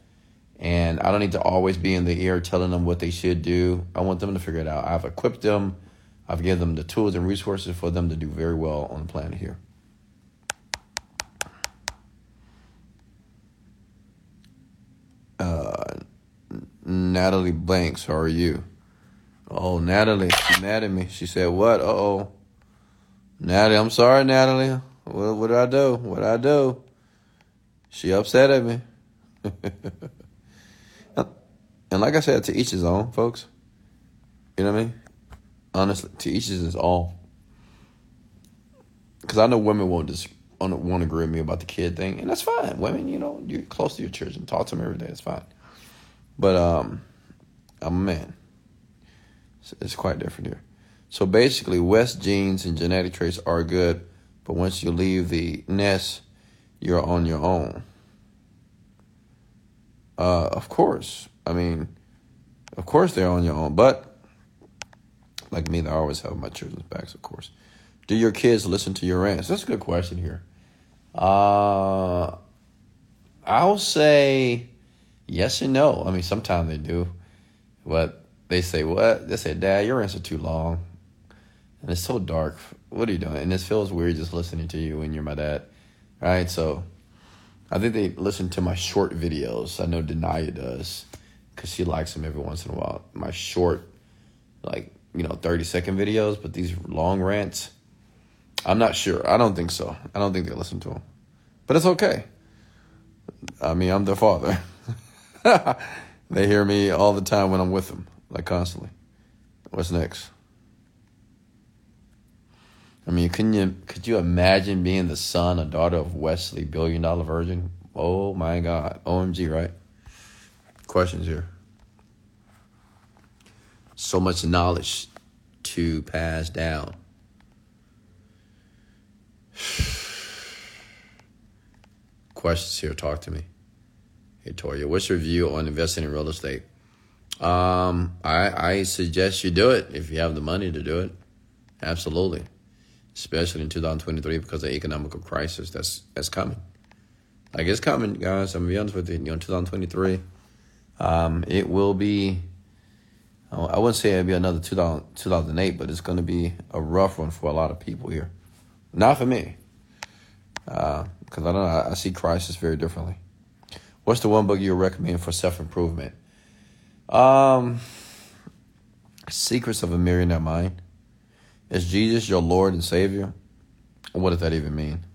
And I don't need to always be in the ear telling them what they should do. I want them to figure it out. I've equipped them, I've given them the tools and resources for them to do very well on the planet here. Uh, Natalie Blanks, how are you? Oh, Natalie, she mad at me. She said, What? Uh oh. Natalie, I'm sorry, Natalie. What, what did I do? What did I do? She upset at me. And like I said, to each his own, folks. You know what I mean? Honestly, to each his all. Because I know women won't just won't agree with me about the kid thing, and that's fine. Women, you know, you're close to your children, talk to them every day. It's fine. But um, I'm a man. It's, it's quite different here. So basically, Wes genes and genetic traits are good, but once you leave the nest, you're on your own. Uh, of course. I mean, of course they're on your own, but like me, I always have my children's backs, of course. Do your kids listen to your rants? That's a good question here. Uh, I'll say yes and no. I mean, sometimes they do, but they say what? They say, "Dad, your rants are too long, and it's so dark. What are you doing?" And this feels weird just listening to you when you're my dad, right? So, I think they listen to my short videos. I know Denia does, because she likes them every once in a while. My short, like you know, thirty second videos, but these long rants I'm not sure. I don't think so. I don't think they listen to them. But it's okay. I mean, I'm their father. they hear me all the time when I'm with them, like constantly. What's next? I mean, can you could you imagine being the son or daughter of Wesley, billion dollar virgin? Oh my God, OMG, right? Questions here. So much knowledge to pass down. Questions here. Talk to me. Hey, Toria, what's your view on investing in real estate? Um, I, I suggest you do it if you have the money to do it. Absolutely. Especially in 2023 because of the economical crisis that's that's coming. Like it's coming, guys. I'm gonna be honest with you. You know, 2023, um, it will be. I wouldn't say it'll be another 2000, 2008, but it's going to be a rough one for a lot of people here. Not for me. Because uh, I don't know, I, I see crisis very differently. What's the one book you recommend for self improvement? Um, Secrets of a Millionaire Mind. Is Jesus your Lord and Savior? What does that even mean?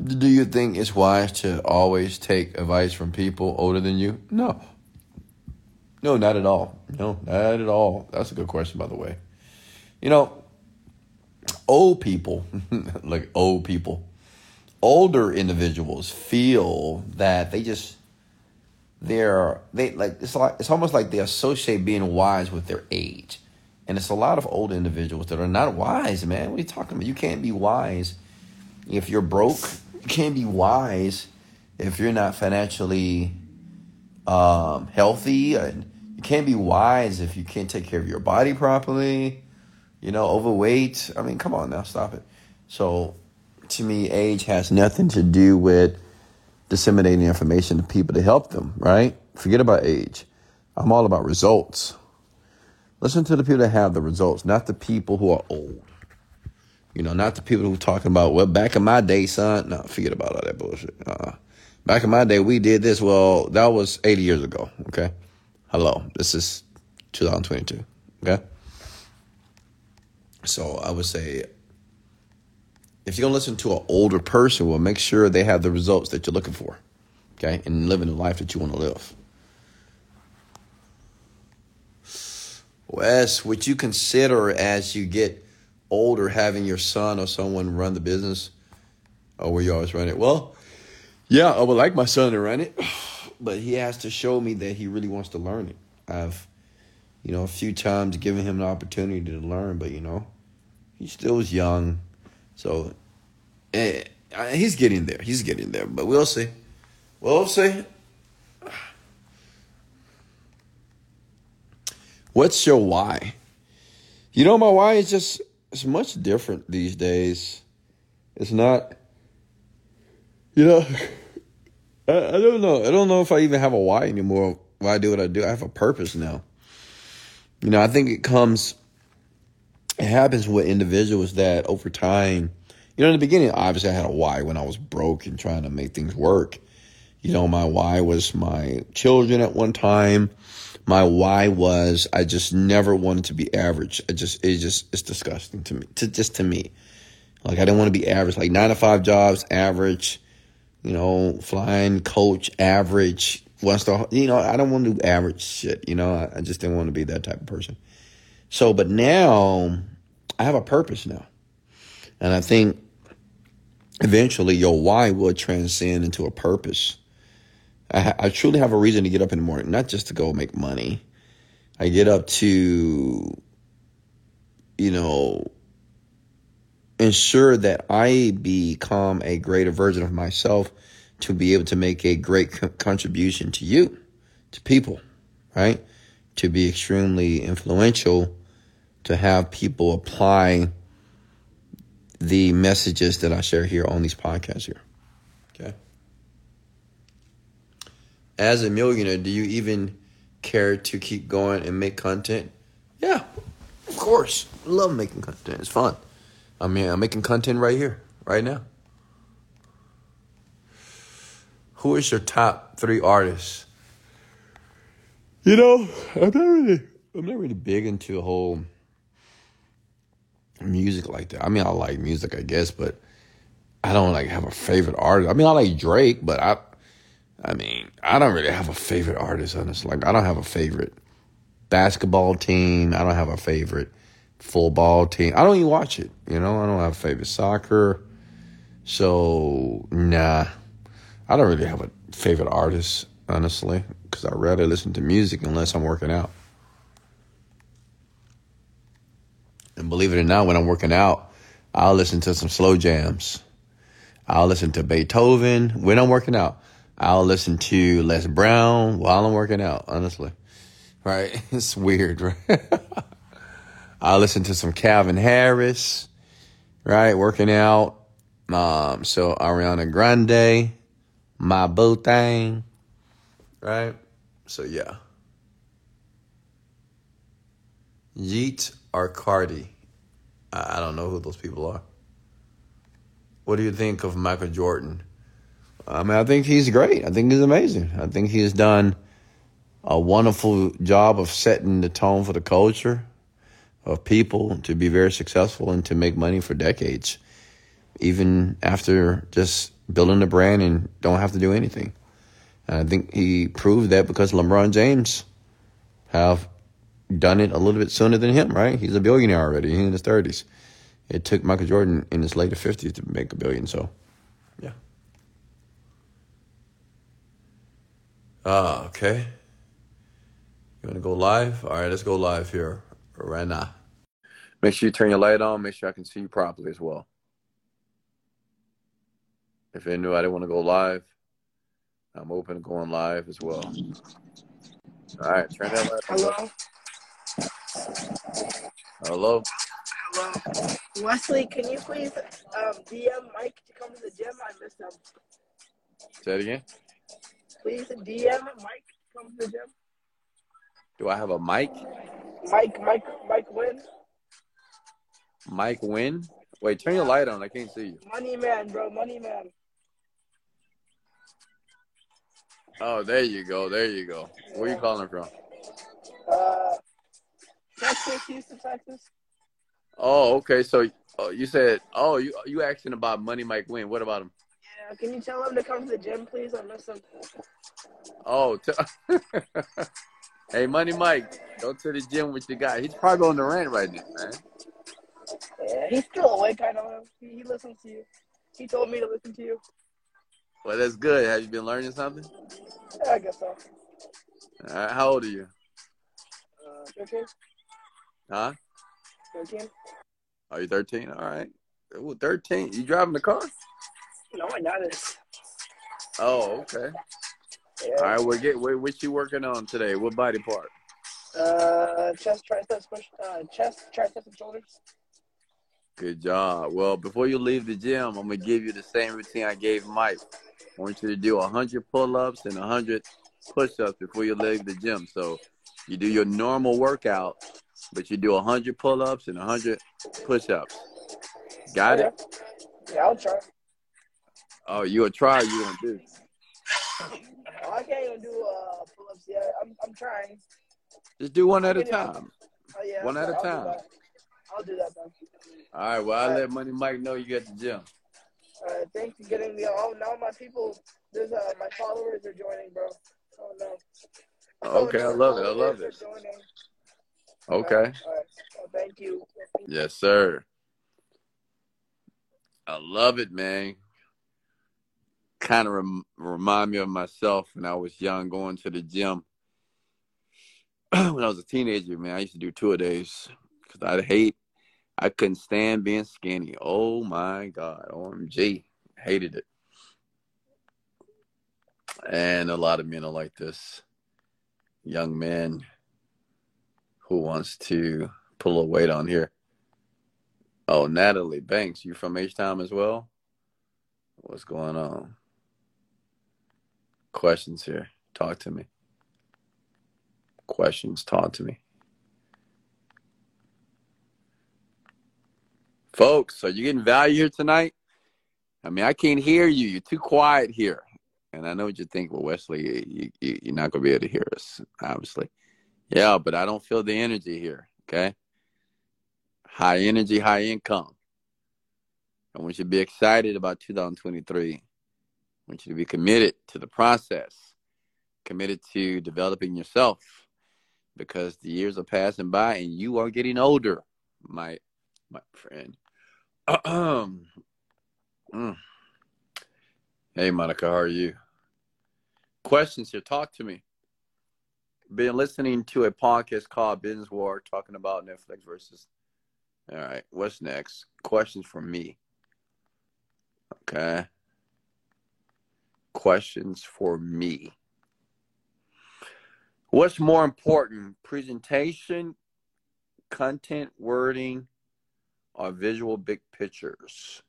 Do you think it's wise to always take advice from people older than you? No. No, not at all. No, not at all. That's a good question, by the way. You know, old people, like old people, older individuals feel that they just they're they like it's like it's almost like they associate being wise with their age. And it's a lot of old individuals that are not wise, man. What are you talking about? You can't be wise if you're broke. You can't be wise if you're not financially um, healthy. And you can't be wise if you can't take care of your body properly you know, overweight. I mean, come on now, stop it. So, to me, age has nothing to do with disseminating information to people to help them, right? Forget about age. I'm all about results. Listen to the people that have the results, not the people who are old. You know, not the people who are talking about, well, back in my day, son. No, forget about all that bullshit. Uh-uh. Back in my day, we did this. Well, that was 80 years ago. Okay. Hello. This is 2022. Okay. So I would say if you're gonna listen to an older person, well, make sure they have the results that you're looking for, okay, and living the life that you want to live. Wes, would you consider as you get older having your son or someone run the business, or will you always run it? Well, yeah, I would like my son to run it, but he has to show me that he really wants to learn it. I've you know, a few times given him the opportunity to learn, but you know, he still is young, so eh, he's getting there. He's getting there, but we'll see. We'll see. What's your why? You know, my why is just it's much different these days. It's not, you know, I, I don't know. I don't know if I even have a why anymore. Why I do what I do. I have a purpose now. You know, I think it comes. It happens with individuals that over time, you know, in the beginning, obviously I had a why when I was broke and trying to make things work. You know, my why was my children at one time. My why was I just never wanted to be average. I just it just it's disgusting to me. To just to me. Like I didn't want to be average. Like nine to five jobs, average. You know, flying coach, average. One star. You know, I don't want to do average shit. You know, I, I just didn't want to be that type of person. So, but now I have a purpose now, and I think eventually your why will transcend into a purpose. I, I truly have a reason to get up in the morning, not just to go make money. I get up to, you know, ensure that I become a greater version of myself to be able to make a great co- contribution to you, to people, right? To be extremely influential, to have people apply the messages that I share here on these podcasts here. Okay. As a millionaire, do you even care to keep going and make content? Yeah, of course. Love making content. It's fun. I mean, I'm making content right here, right now. Who is your top three artists? You know, I'm not really, I'm not really big into a whole music like that. I mean, I like music, I guess, but I don't like have a favorite artist. I mean, I like Drake, but I, I mean, I don't really have a favorite artist. Honestly, like I don't have a favorite basketball team. I don't have a favorite football team. I don't even watch it. You know, I don't have a favorite soccer. So nah, I don't really have a favorite artist, honestly, because I rarely listen to music unless I'm working out. And believe it or not, when I'm working out, I'll listen to some slow jams. I'll listen to Beethoven when I'm working out. I'll listen to Les Brown while I'm working out, honestly. Right? It's weird, right? I'll listen to some Calvin Harris, right? Working out. Um, so Ariana Grande, my boo thing, right? So yeah. Yeet or Cardi? I, I don't know who those people are. What do you think of Michael Jordan? I mean, I think he's great. I think he's amazing. I think he's done a wonderful job of setting the tone for the culture of people to be very successful and to make money for decades, even after just building a brand and don't have to do anything. And I think he proved that because LeBron James have done it a little bit sooner than him, right? He's a billionaire already. He's in his thirties. It took Michael Jordan in his later fifties to make a billion. So, yeah. Ah, okay. You want to go live? All right, let's go live here right now. Make sure you turn your light on. Make sure I can see you properly as well. If anybody want to go live, I'm open to going live as well. All right, turn that light on. Hello. Hello. Hello. Wesley, can you please um, DM Mike to come to the gym? I missed him. Say it again. Please DM Mike to the gym. Do I have a mic? Mike, Mike, Mike Win. Mike Win? Wait, turn your light on. I can't see you. Money man, bro. Money man. Oh, there you go. There you go. Where you calling from? Uh, Texas, Houston, Texas. Oh, okay. So oh, you said, oh, you you asking about Money Mike Win? What about him? Can you tell him to come to the gym, please? I miss him. Oh, t- hey, Money Mike, go to the gym with your guy. He's probably on the rant right now, man. Yeah, he's still awake. I know him. He, he listens to you. He told me to listen to you. Well, that's good. Have you been learning something? Yeah, I guess so. All right, how old are you? Uh, 13? Huh? 13? Are you 13? All right. Ooh, 13. You driving the car? No, my dad is. Oh, okay. Yeah. All right. Well, get what, what you working on today? What body part? Uh, chest, triceps, push, uh, chest, triceps, and shoulders. Good job. Well, before you leave the gym, I'm gonna give you the same routine I gave Mike. I want you to do 100 pull-ups and 100 push-ups before you leave the gym. So you do your normal workout, but you do 100 pull-ups and 100 push-ups. Got it? Yeah, I'll try. Oh, you a try? You gonna do? Oh, I can't even do uh, pull-ups yet. I'm, I'm trying. Just do one at a time. Oh, yeah, One at a I'll do time. that. I'll do that then. All right. Well, i'll let Money Mike know you at the gym. All right, thanks for getting me. Oh, now my people, there's uh, my followers are joining, bro. Oh no. Okay, I love it. I love it. Followers are joining. Okay. All right. Well, thank you. Yes, sir. I love it, man. Kind of rem- remind me of myself when I was young, going to the gym. when I was a teenager, man, I used to do two a days because I hate, I couldn't stand being skinny. Oh my God, OMG, hated it. And a lot of men are like this. Young man who wants to pull a weight on here. Oh, Natalie Banks, you from H Town as well? What's going on? Questions here. Talk to me. Questions, talk to me. Folks, are you getting value here tonight? I mean, I can't hear you. You're too quiet here. And I know what you think. Well, Wesley, you, you, you're not going to be able to hear us, obviously. Yeah, but I don't feel the energy here. Okay. High energy, high income. I want you to be excited about 2023. Want you to be committed to the process, committed to developing yourself because the years are passing by and you are getting older, my my friend. Mm. Hey, Monica, how are you? Questions here. Talk to me. Been listening to a podcast called Business War talking about Netflix versus. All right, what's next? Questions for me. Okay. Questions for me. What's more important, presentation, content, wording, or visual big pictures?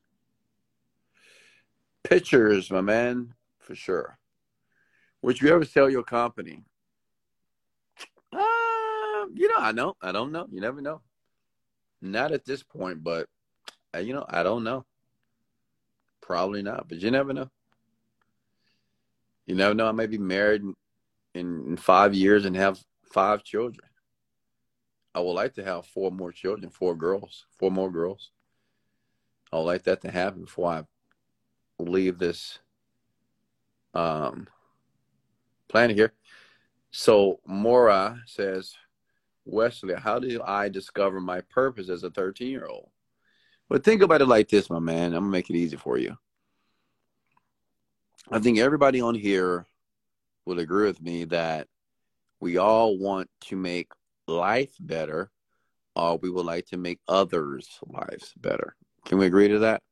Pictures, my man, for sure. Would you ever sell your company? Um, you know, I know, I don't know. You never know. Not at this point, but uh, you know, I don't know. Probably not, but you never know. You never know. I may be married in, in, five years and have five children. I would like to have four more children, four girls, four more girls. I would like that to happen before I leave this um, planet here. So Mora says, Wesley, how did I discover my purpose as a 13 year old? But think about it like this, my man. I'm gonna make it easy for you. I think everybody on here will agree with me that we all want to make life better, or we would like to make others' lives better. Can we agree to that?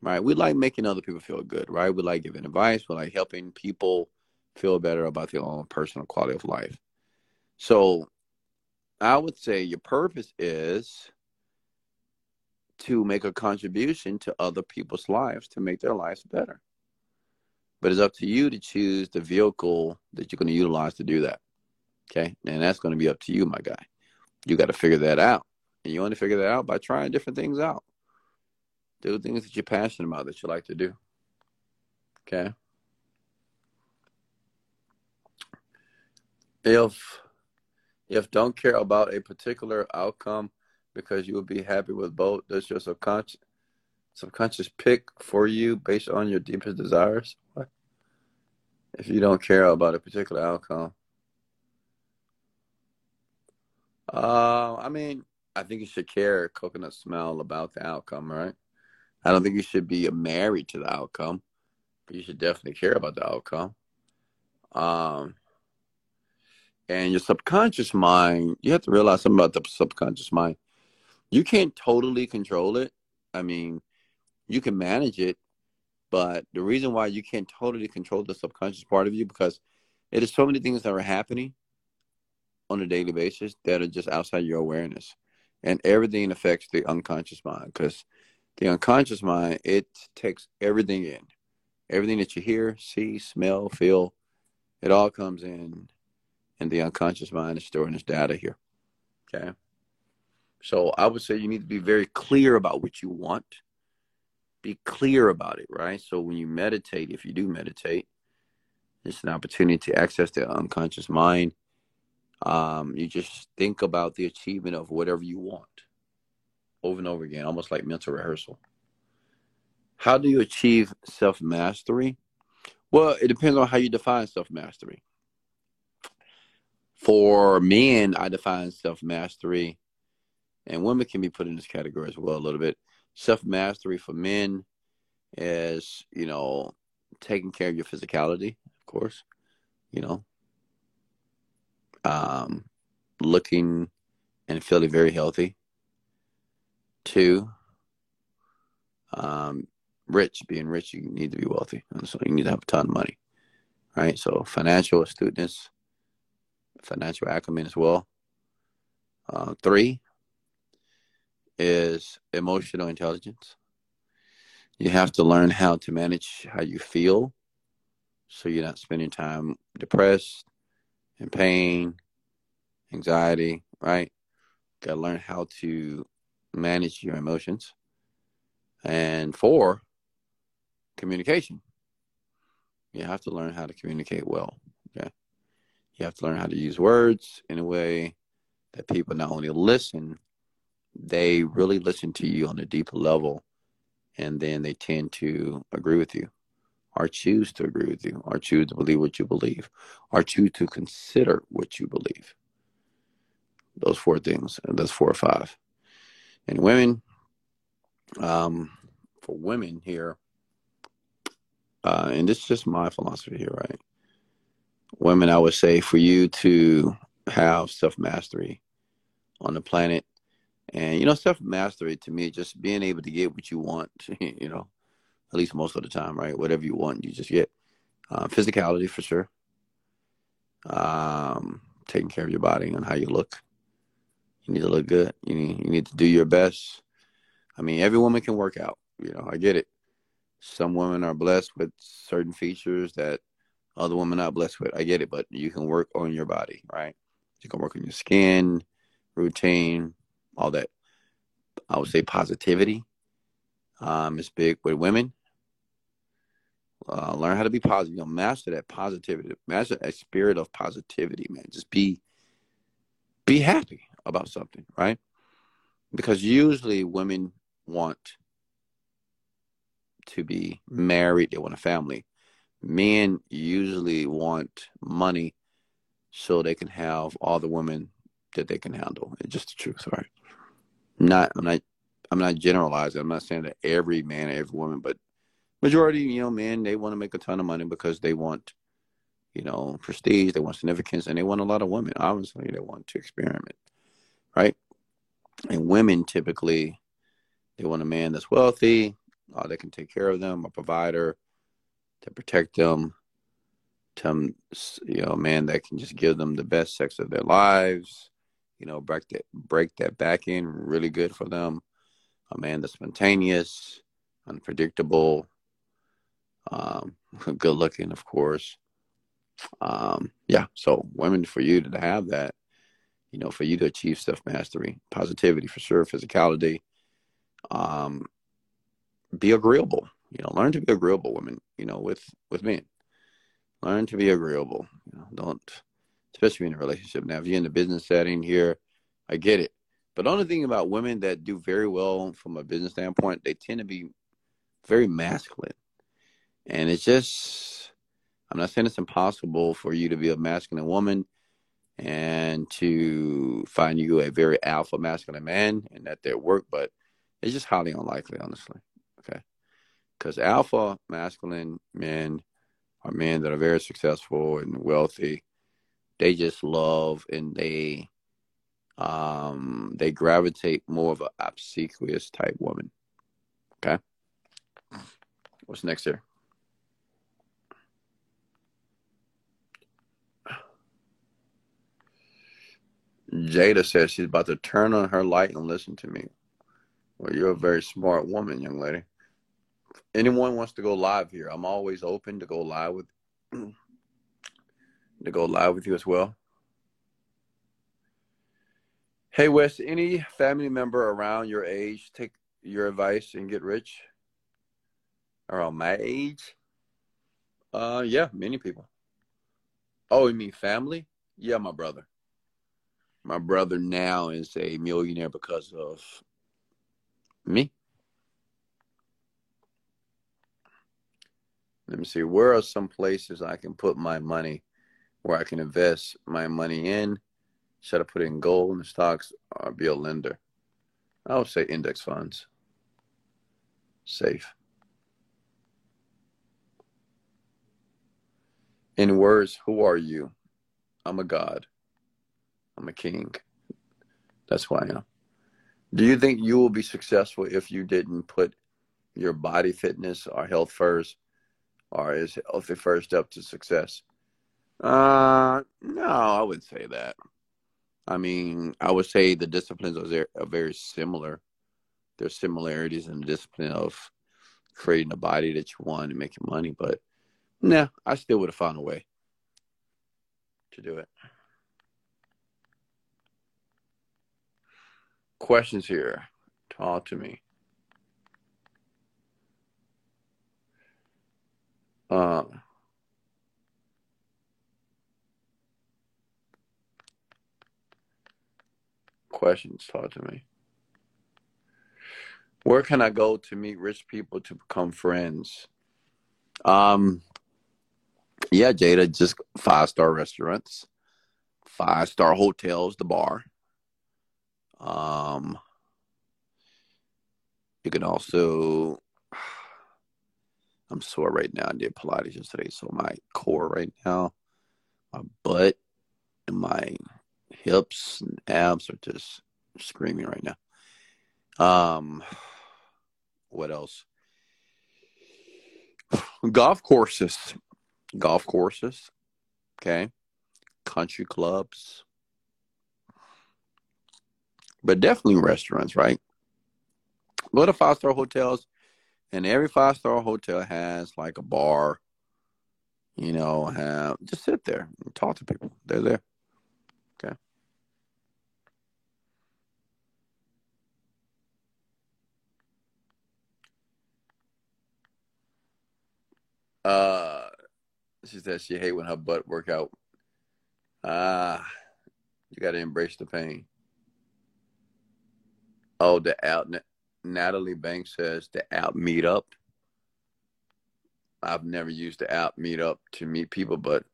Right? We like making other people feel good, right? We like giving advice, we like helping people feel better about their own personal quality of life. So I would say your purpose is to make a contribution to other people's lives to make their lives better. But it's up to you to choose the vehicle that you're going to utilize to do that. Okay. And that's going to be up to you, my guy. You got to figure that out. And you want to figure that out by trying different things out. Do things that you're passionate about that you like to do. Okay. If if don't care about a particular outcome because you will be happy with both, does your subconscious subconscious pick for you based on your deepest desires? If you don't care about a particular outcome. Uh, I mean, I think you should care coconut smell about the outcome, right? I don't think you should be married to the outcome, but you should definitely care about the outcome. Um, and your subconscious mind, you have to realize something about the subconscious mind. You can't totally control it. I mean, you can manage it, but the reason why you can't totally control the subconscious part of you because it is so many things that are happening on a daily basis that are just outside your awareness. and everything affects the unconscious mind because the unconscious mind it takes everything in. Everything that you hear see smell feel it all comes in and the unconscious mind is storing this data here okay? So i would say you need to be very clear about what you want be clear about it right so when you meditate if you do meditate it's an opportunity to access the unconscious mind um, you just think about the achievement of whatever you want over and over again, almost like mental rehearsal. How do you achieve self mastery? Well, it depends on how you define self mastery. For men, I define self mastery, and women can be put in this category as well a little bit. Self mastery for men is, you know, taking care of your physicality, of course, you know, um, looking and feeling very healthy. Two, um, rich. Being rich, you need to be wealthy, and so you need to have a ton of money, right? So financial astuteness, financial acumen as well. Uh, three is emotional intelligence. You have to learn how to manage how you feel, so you're not spending time depressed, in pain, anxiety, right? Got to learn how to manage your emotions. And four, communication. You have to learn how to communicate well. Okay. You have to learn how to use words in a way that people not only listen, they really listen to you on a deeper level and then they tend to agree with you or choose to agree with you or choose to believe what you believe or choose to consider what you believe. Those four things, those four or five. And women, um, for women here, uh, and is just my philosophy here, right? Women, I would say for you to have self mastery on the planet, and you know, self mastery to me, just being able to get what you want, you know, at least most of the time, right? Whatever you want, you just get. Uh, physicality for sure. Um, taking care of your body and how you look. You need to look good. You need you need to do your best. I mean, every woman can work out. You know, I get it. Some women are blessed with certain features that other women are blessed with. I get it, but you can work on your body, right? You can work on your skin, routine, all that. I would say positivity um, is big with women. Uh, learn how to be positive. You know, master that positivity. Master a spirit of positivity, man. Just be be happy about something, right? Because usually women want to be married, they want a family. Men usually want money so they can have all the women that they can handle. It's just the truth, right? Not I'm not I'm not generalizing. I'm not saying that every man every woman, but majority, you know, men they want to make a ton of money because they want, you know, prestige, they want significance, and they want a lot of women. Obviously, they want to experiment right? And women typically they want a man that's wealthy, uh, that can take care of them, a provider to protect them, to you know, a man that can just give them the best sex of their lives, you know, break that break that back in really good for them. A man that's spontaneous, unpredictable, um, good looking, of course. Um, yeah, so women for you to have that you know, for you to achieve self mastery, positivity for sure, physicality. Um, be agreeable. You know, learn to be agreeable, women. You know, with with men, learn to be agreeable. You know, don't, especially in a relationship. Now, if you're in the business setting here, I get it. But the only thing about women that do very well from a business standpoint, they tend to be very masculine, and it's just. I'm not saying it's impossible for you to be a masculine woman and to find you a very alpha masculine man and at their work, but it's just highly unlikely, honestly. Okay. Because alpha masculine men are men that are very successful and wealthy. They just love and they um they gravitate more of an obsequious type woman. Okay. What's next here? Jada says she's about to turn on her light and listen to me. Well, you're a very smart woman, young lady. Anyone wants to go live here? I'm always open to go live with to go live with you as well. Hey Wes, any family member around your age take your advice and get rich? Around my age? Uh yeah, many people. Oh, you mean family? Yeah, my brother. My brother now is a millionaire because of me. Let me see. Where are some places I can put my money, where I can invest my money in? Should I put it in gold and stocks or be a lender? I would say index funds. Safe. In words, who are you? I'm a god. I'm a king. That's who I am. Do you think you will be successful if you didn't put your body fitness or health first, or is health the first step to success? Uh, no, I wouldn't say that. I mean, I would say the disciplines are, very similar. There's similarities in the discipline of creating a body that you want and making money, but nah, I still would have found a way to do it. Questions here. Talk to me. Uh, questions. Talk to me. Where can I go to meet rich people to become friends? Um, yeah, Jada, just five star restaurants, five star hotels, the bar. Um, you can also. I'm sore right now. I did Pilates yesterday, so my core right now, my butt, and my hips and abs are just screaming right now. Um, what else? Golf courses, golf courses. Okay, country clubs but definitely restaurants, right? Go to five star hotels, and every five star hotel has like a bar. You know, have just sit there and talk to people. They're there. Uh, she said she hate when her butt work out. Ah, you got to embrace the pain. Oh, the out Natalie Banks says the app meetup. I've never used the app meetup to meet people, but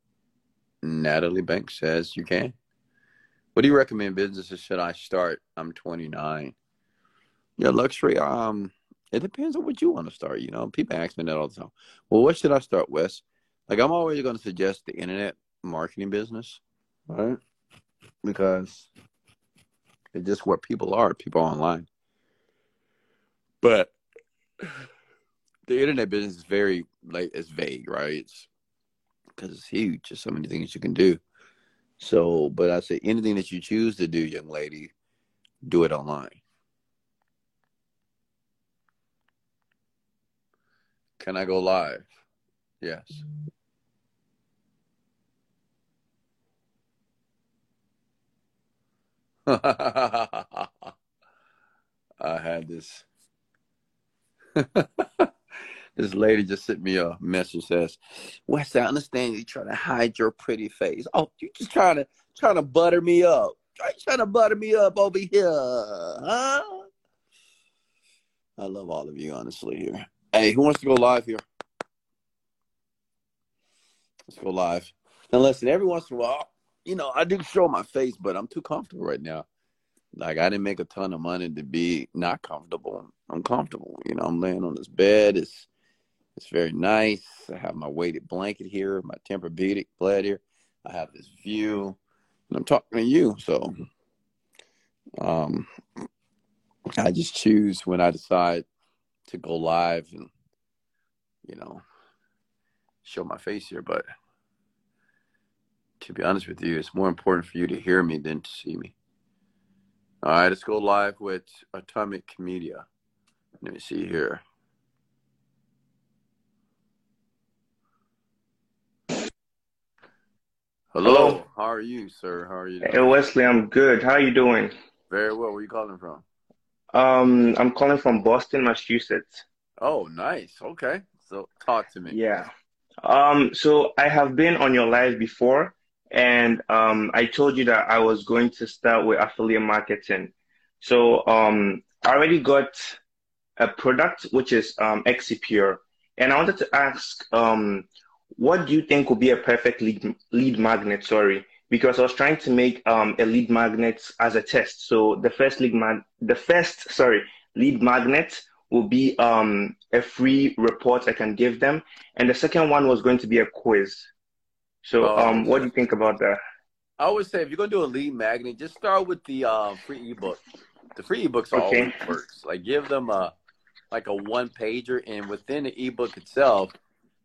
Natalie Banks says you can. What do you recommend businesses should I start? I'm 29. Yeah, luxury. Um, it depends on what you want to start. You know, people ask me that all the time. Well, what should I start with? Like, I'm always going to suggest the internet marketing business, right? Because it's just where people are. People are online. But the internet business is very like it's vague, right? It's because it's huge. There's so many things you can do. So, but I say anything that you choose to do, young lady, do it online. Can I go live? Yes. I had this. this lady just sent me a message says, Wes, I understand you trying to hide your pretty face. Oh, you just trying to trying to butter me up. Trying to butter me up over here, huh? I love all of you, honestly. Here, hey, who wants to go live here? Let's go live. And listen, every once in a while, you know, I do show my face, but I'm too comfortable right now. Like I didn't make a ton of money to be not comfortable. I'm comfortable. You know, I'm laying on this bed. It's it's very nice. I have my weighted blanket here, my Tempur-Pedic bed here. I have this view, and I'm talking to you. So, um, I just choose when I decide to go live and you know show my face here, but to be honest with you, it's more important for you to hear me than to see me. All right, let's go live with Atomic Media. Let me see here. Hello. Hello. How are you, sir? How are you? Hey Wesley, I'm good. How are you doing? Very well. Where are you calling from? Um, I'm calling from Boston, Massachusetts. Oh, nice. Okay. So talk to me. Yeah. Um, so I have been on your live before, and um, I told you that I was going to start with affiliate marketing. So um, I already got a product which is um, Exipure, and I wanted to ask, um, what do you think would be a perfect lead lead magnet? Sorry, because I was trying to make um, a lead magnet as a test. So the first lead mag, the first sorry lead magnet will be um, a free report I can give them, and the second one was going to be a quiz. So Oh, um, what do you think about that? I would say if you're gonna do a lead magnet, just start with the uh, free ebook. The free ebooks Okay. always works. Like give them a like a one pager, and within the ebook itself,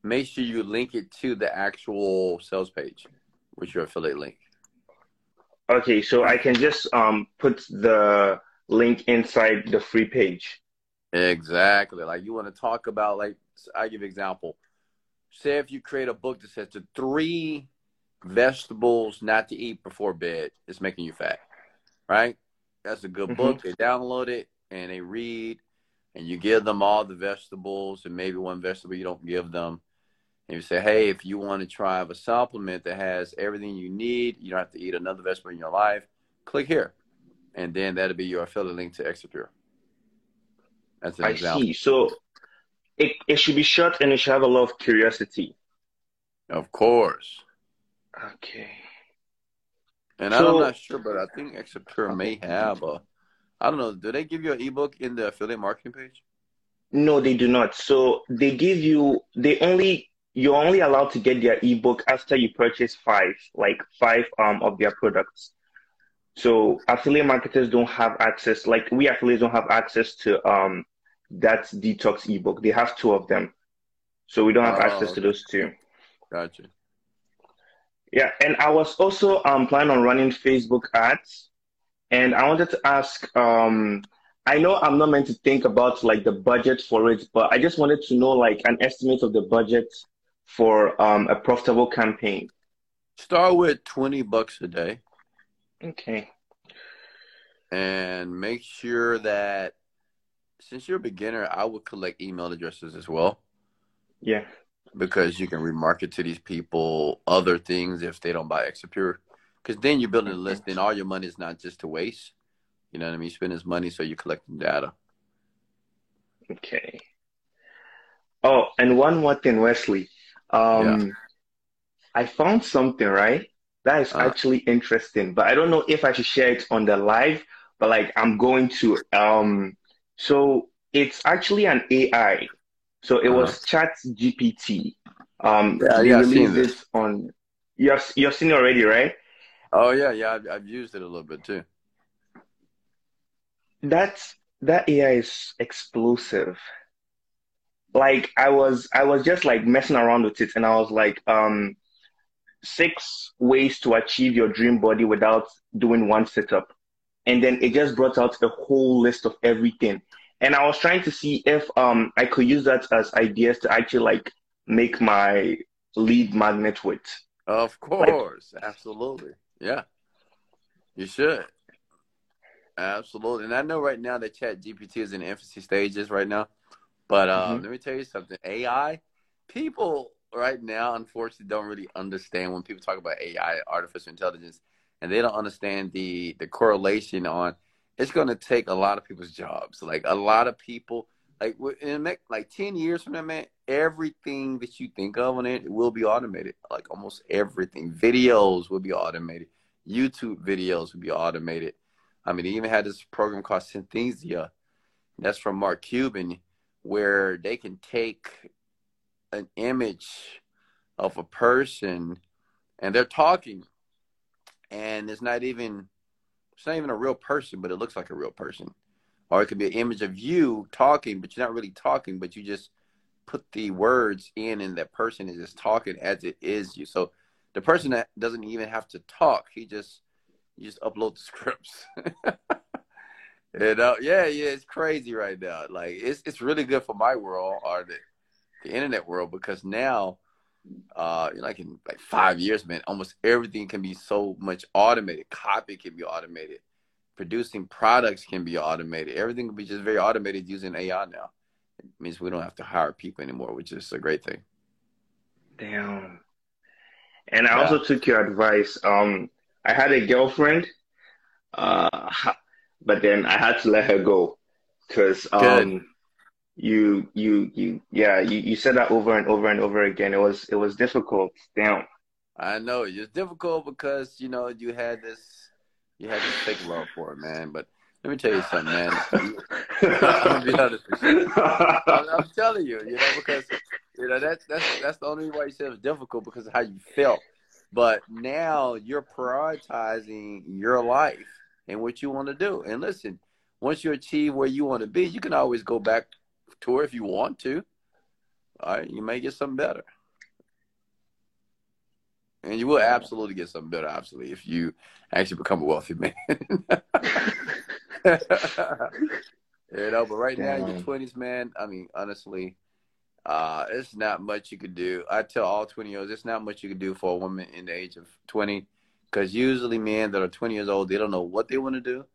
make sure you link it to the actual sales page with your affiliate link. Okay, so I can just um, put the link inside the free page. Exactly. Like you want to talk about like I give example. Say if you create a book that says the three vegetables not to eat before bed is making you fat, right? That's a good Mhm. book. They download it and they read, and you give them all the vegetables and maybe one vegetable you don't give them. And you say, hey, if you want to try a supplement that has everything you need, you don't have to eat another vegetable in your life, click here. And then that'll be your affiliate link to Exipure. That's an I example. see. So it, it should be short and it should have a lot of curiosity. Of course. Okay. And I'm not sure, but I think Exipure may have a. I don't know. Do they give you an ebook in the affiliate marketing page? no, they do not. So they give you they only you're only allowed to get their ebook after you purchase five, like five um of their products. So affiliate marketers don't have access, like we affiliates don't have access to um that detox ebook. They have two of them. So we don't have access Oh, to those two. Gotcha. Yeah, and I was also um planning on running Facebook ads, and I wanted to ask, um, I know I'm not meant to think about like the budget for it, but I just wanted to know like an estimate of the budget for um a profitable campaign. Start with 20 bucks a day Okay. and make sure that since you're a beginner, I would collect email addresses as well Yeah. because you can remarket to these people other things if they don't buy Exipure. Because then you're building a list, and all your money is not just to waste. You know what I mean? You spend this money so you're collecting data. Okay. Oh, and one more thing, Wesley. Um, I found something, right? That is Uh, actually interesting, but I don't know if I should share it on the live, but like I'm going to. Um, so it's actually an AI. So it uh-huh. was Chat GPT. Um, Yeah, they yeah, released this. it on. You have you have seen it already, right? Oh yeah, yeah. I've, I've used it a little bit too. That's that AI is explosive. Like I was I was just like messing around with it and I was like, um, six ways to achieve your dream body without doing one sit up. And then it just brought out a whole list of everything. And I was trying to see if um I could use that as ideas to actually like make my lead magnet with. Of Like course, absolutely. Yeah, you should. Absolutely. And I know right now that Chat GPT is in infancy stages right now. But uh, mhm. let me tell you something. AI, people right now, unfortunately, don't really understand when people talk about AI, artificial intelligence, and they don't understand the the correlation on. It's going to take a lot of people's jobs. Like a lot of people, like in next, like ten years from now, man, everything that you think of on it will be automated. Like almost everything. Videos will be automated. YouTube videos will be automated. I mean, they even had this program called Synthesia. That's from Mark Cuban, where they can take an image of a person and they're talking, and it's not even it's not even a real person, but it looks like a real person. Or it could be an image of you talking, but you're not really talking, but you just put the words in, and that person is just talking as it is you. So the person that doesn't even have to talk, he just you just upload the scripts. You know, yeah, yeah, it's crazy right now. Like it's it's really good for my world or the, the internet world because now, uh, like in like five years, man, almost everything can be so much automated. Copy can be automated. Producing products can be automated. Everything can be just very automated using AI now. It means we don't have to hire people anymore, which is a great thing. Damn. And I yeah. also took your advice. Um, I had a girlfriend, uh, but then I had to let her go because um, you you you yeah you, you said that over and over and over again. It was it was difficult. Damn. I know it's difficult because you know you had this you had this fake love for it, man. But let me tell you something, man. I'm, be honest with you. I'm, I'm, telling you, you know, because you know that's that's that's the only why you said it was difficult because of how you felt. But now you're prioritizing your life and what you want to do. And listen, once you achieve where you want to be, you can always go back to her if you want to. All right, you may get something better. And you will absolutely get something better, absolutely, if you actually become a wealthy man. you know, but right now, in your twenties, man. I mean, honestly, uh, it's not much you could do. I tell all 20 years, it's not much you could do for a woman in the age of 20 because usually men that are 20 years old, they don't know what they want to do.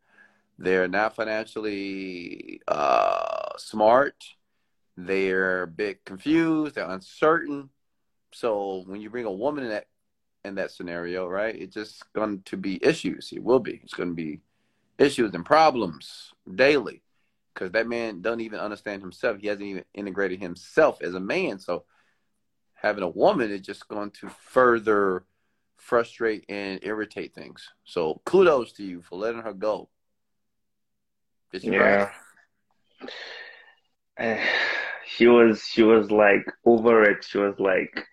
They're not financially uh, smart. They're a bit confused. They're uncertain. So when you bring a woman in that in that scenario, right, it's just going to be issues. It will be. It's going to be issues and problems daily because that man doesn't even understand himself. He hasn't even integrated himself as a man. So having a woman is just going to further frustrate and irritate things. So kudos to you for letting her go. yeah. Right? Eh, she was she was like over it. She was like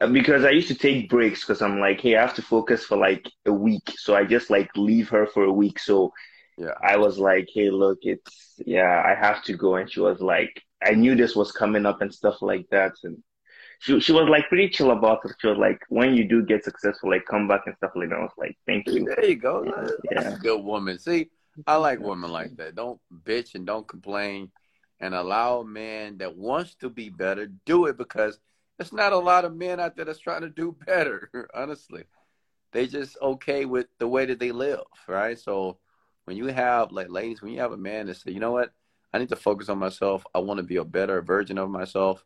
uh, because I used to take breaks because I'm like, hey, I have to focus for like a week. So I just like leave her for a week. So yeah i was like hey look it's yeah i have to go and she was like i knew this was coming up and stuff like that and she, she was like pretty chill about it. She was like when you do get successful like come back and stuff like that. I was like thank you. There you go. Yeah. that's a good woman. See i like women like that. Don't bitch and don't complain and allow a man that wants to be better do it because there's not a lot of men out there that's trying to do better honestly. They just okay with the way that they live right? So when you have like ladies, when you have a man that say, you know what, I need to focus on myself. I want to be a better version of myself,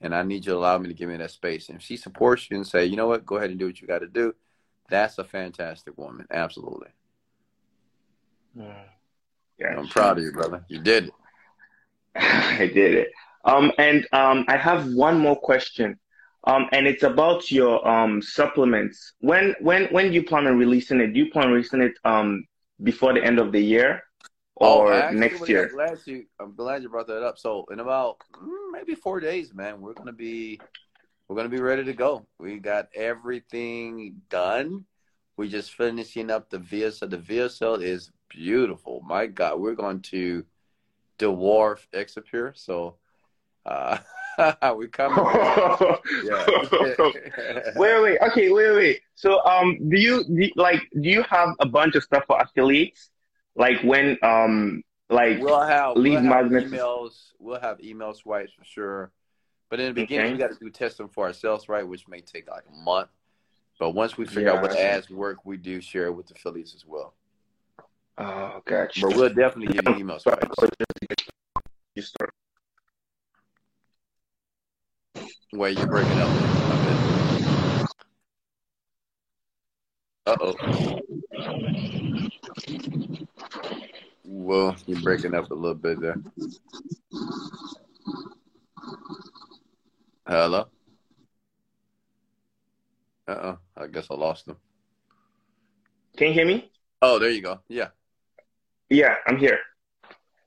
and I need you to allow me to give me that space. And if she supports you and say, you know what, go ahead and do what you got to do, that's a fantastic woman. Absolutely. Yeah, I'm proud of you, brother. You did it. I did it. Um, and um, I have one more question. Um, and it's about your um supplements. When when when do you plan on releasing it? Do you plan on releasing it um before the end of the year oh, or oh, actually, next year? I'm glad you I'm glad you brought that up. So in about maybe four days, man, we're gonna be we're gonna be ready to go. We got everything done. We just finishing up the VSL. The VSL is beautiful. My God, we're going to dwarf Exipure. So uh we coming. yeah. wait, wait. Okay, wait, wait. So, um, do you do, like do you have a bunch of stuff for affiliates? Like when um like we'll have lead we'll have emails. We'll have email swipes for sure. But in the beginning, okay. we got to do testing for ourselves, right? Which may take like a month. But once we figure yeah. out what ads work, we do share it with the affiliates as well. Oh, gotcha. But we'll definitely give you email swipes. You start. Wait, you're breaking up. Uh oh. Well, you're breaking up a little bit there. Hello? Uh oh. I guess I lost him. Can you hear me? Oh, there you go. Yeah. Yeah, I'm here.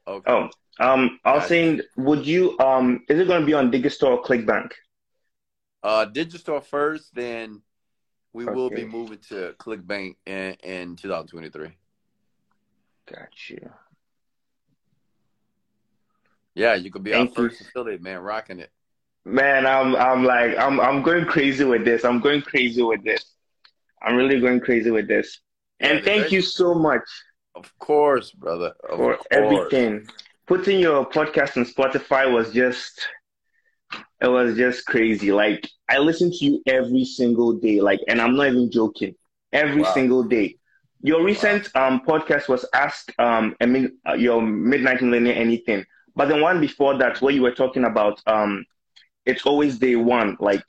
Okay. Oh, um, I was saying, would you um, is it going to be on Digistore or ClickBank? Uh, Digistore first, then we okay. will be moving to ClickBank in, in 2023. Got you. Yeah, you could be Thank our first affiliate, man, rocking it. Man, I'm I'm like I'm I'm going crazy with this. I'm going crazy with this. I'm really going crazy with this. And yeah, thank you so much. Of course, brother. Of for course. everything. Putting your podcast on Spotify was just it was just crazy. Like I listen to you every single day. Like, and I'm not even joking. Every Wow. single day. Your recent um podcast was Ask um I mean uh, your Midnight Millennial Anything, but the one before that where you were talking about um it's always day one like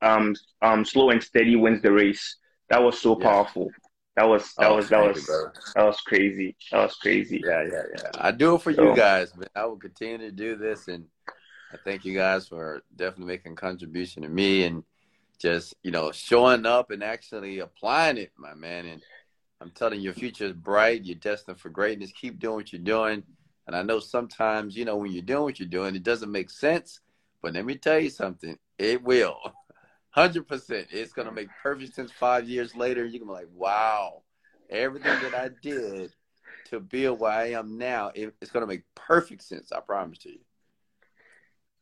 um um slow and steady wins the race. That was so Yeah. powerful. That was that Oh, was that was that was crazy. That was crazy. Yeah, yeah, yeah. I do it for So- you guys, man. I will continue to do this, and I thank you guys for definitely making a contribution to me and just you know showing up and actually applying it, my man. And I'm telling you, your future is bright. You're destined for greatness. Keep doing what you're doing. And I know sometimes, you know, when you're doing what you're doing, it doesn't make sense. But let me tell you something, it will. 100%. It's going to make perfect sense five years later. You're going to be like, wow, everything that I did to build where I am now, it, it's going to make perfect sense. I promise to you.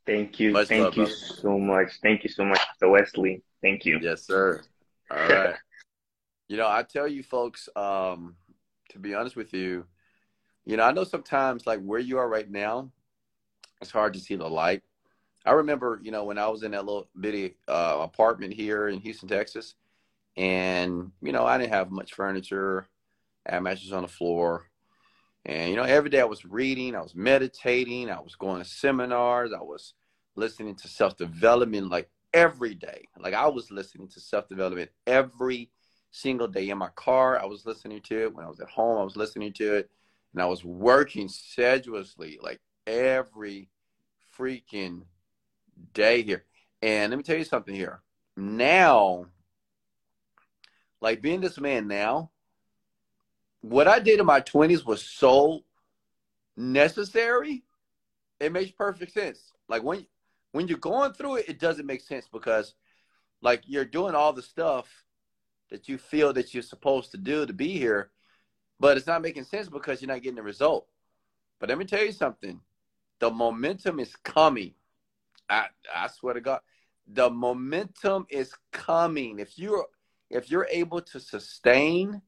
Thank you. Much Thank love, you brother. so much. Thank you so much, Mr. Wesley. Thank you. Yes, sir. All right. You know, I tell you folks, um, to be honest with you, you know, I know sometimes like where you are right now, it's hard to see the light. I remember, you know, when I was in that little bitty uh, apartment here in Houston, Texas, and you know, I didn't have much furniture. I had mattresses on the floor. And you know, every day I was reading, I was meditating, I was going to seminars, I was listening to self-development like every day. Like I was listening to self-development every single day in my car. I was listening to it when I was at home. I was listening to it, and I was working sedulously like every freaking day here. And let me tell you something here. Now, like being this man now, what I did in my 20s was so necessary. It makes perfect sense. Like when when you're going through it, it doesn't make sense because like you're doing all the stuff that you feel that you're supposed to do to be here, but it's not making sense because you're not getting the result. But let me tell you something. The momentum is coming. I I swear to God. The momentum is coming. If you're if you're able to sustain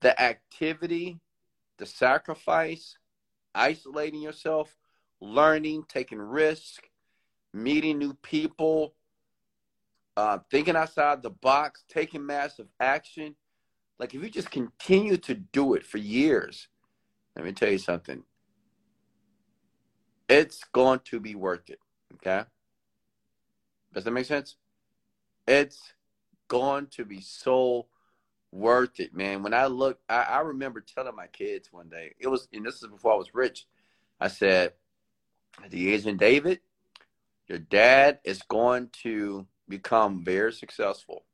the activity, the sacrifice, isolating yourself, learning, taking risk, meeting new people, uh, thinking outside the box, taking massive action. Like if you just continue to do it for years, let me tell you something. It's going to be worth it. Okay. Does that make sense? It's going to be so worth it, man. When I look, I, I remember telling my kids one day, it was, and this is before I was rich. I said, the age of David, your dad is going to become very successful.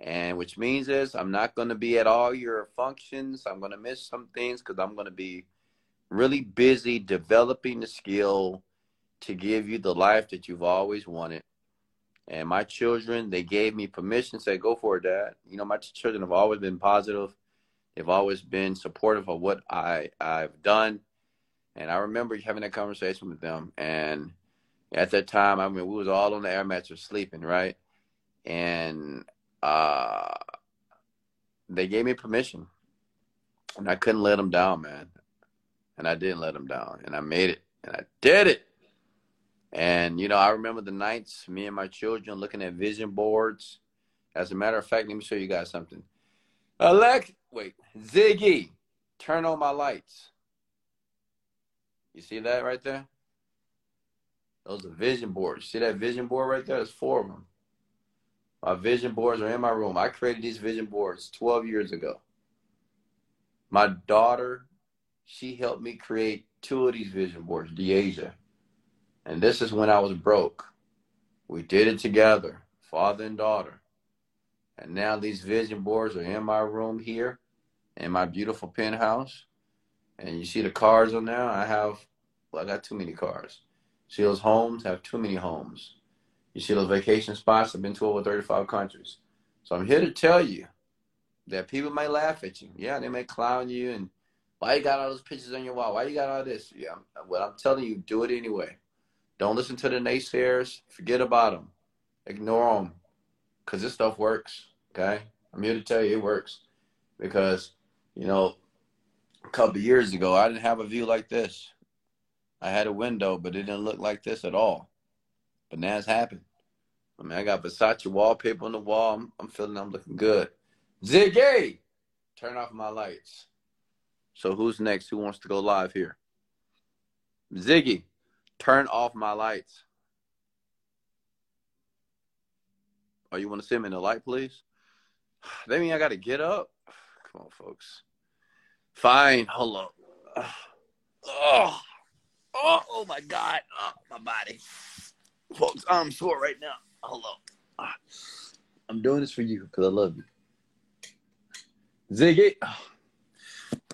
And which means is I'm not going to be at all your functions. I'm going to miss some things because I'm going to be really busy developing the skill to give you the life that you've always wanted. And my children, they gave me permission, say, go for it, dad. You know, my children have always been positive. They've always been supportive of what I, I've done. And I remember having that conversation with them. And at that time, I mean, we was all on the air mattress sleeping, right? And uh, they gave me permission. And I couldn't let them down, man. And I didn't let them down. And I made it. And I did it. And, you know, I remember the nights, me and my children looking at vision boards. As a matter of fact, let me show you guys something. Alex, wait, Ziggy, turn on my lights. You see that right there? Those are vision boards. See that vision board right there? There's four of them. My vision boards are in my room. I created these vision boards 12 years ago. My daughter, she helped me create two of these vision boards, Deasia. And this is when I was broke. We did it together, father and daughter. And now these vision boards are in my room here, in my beautiful penthouse. And you see the cars on there? I have, well, I got too many cars. See those homes? Have too many homes. You see those vacation spots? I've been to over 35 countries. So I'm here to tell you that people may laugh at you. Yeah, they may clown you and why you got all those pictures on your wall? Why you got all this? Yeah, well, I'm telling you, do it anyway. Don't listen to the naysayers. Forget about them. Ignore them. Because this stuff works. Okay? I'm here to tell you it works. Because, you know, a couple years ago, I didn't have a view like this. I had a window, but it didn't look like this at all. But now it's happened. I mean, I got Versace wallpaper on the wall. I'm, I'm feeling I'm looking good. Ziggy, turn off my lights. So who's next? Who wants to go live here? Ziggy, turn off my lights. Oh, you want to send me in the light, please? That mean I got to get up? Come on, folks. Fine. Hold on. Oh, oh, oh my God. Oh, my body. Folks, I'm sore right now. Hold on. I'm doing this for you because I love you. Ziggy.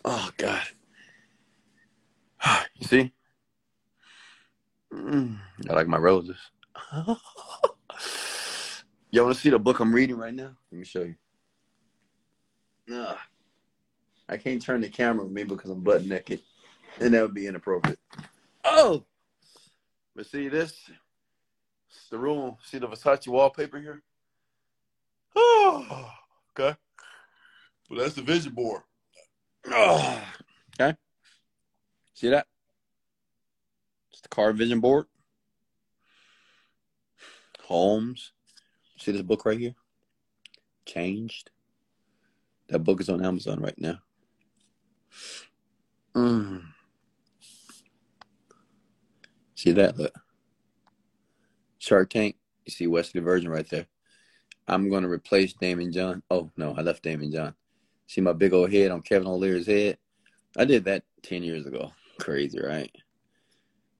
Oh, God. You see? Mm, I like my roses. you want to see the book I'm reading right now? Let me show you. Ugh. I can't turn the camera with me because I'm butt naked, and that would be inappropriate. Oh, but see this? It's the room. See the Versace wallpaper here? Oh, okay. Well, that's the vision board. Oh, okay. See that? It's the car vision board. Homes. See this book right here? Changed. That book is on Amazon right now. Mm. See that? Look. Shark Tank. You see Wesley Virgin right there. I'm going to replace Daymond John. Oh, no, I left Daymond John. See my big old head on Kevin O'Leary's head? I did that 10 years ago. Crazy, right?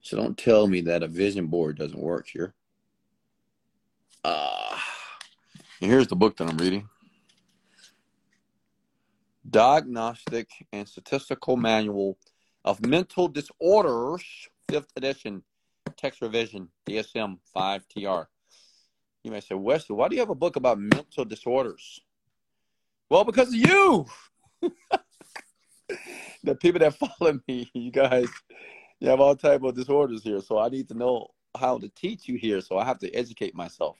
So don't tell me that a vision board doesn't work here. Uh, and here's the book that I'm reading. Diagnostic and Statistical Manual of Mental Disorders, 5th edition, text revision, DSM 5TR. You may say, Wesley, why do you have a book about mental disorders? Well, because of you. the people that follow me, you guys, you have all type of disorders here. So I need to know how to teach you here. So I have to educate myself.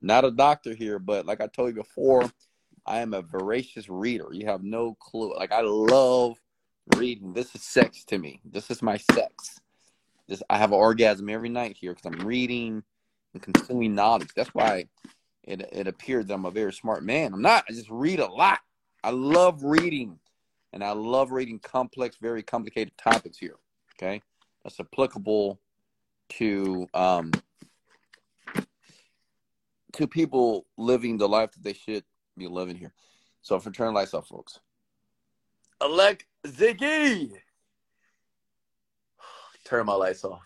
Not a doctor here, but like I told you before, I am a voracious reader. You have no clue. Like I love reading. This is sex to me. This is my sex. I have an orgasm every night here because I'm reading and consuming knowledge. That's why it it appeared that I'm a very smart man. I'm not. I just read a lot. I love reading, and I love reading complex, very complicated topics here. Okay, that's applicable to um to people living the life that they should be living here. So lights off, folks. Elect Ziggy. Turn my lights off.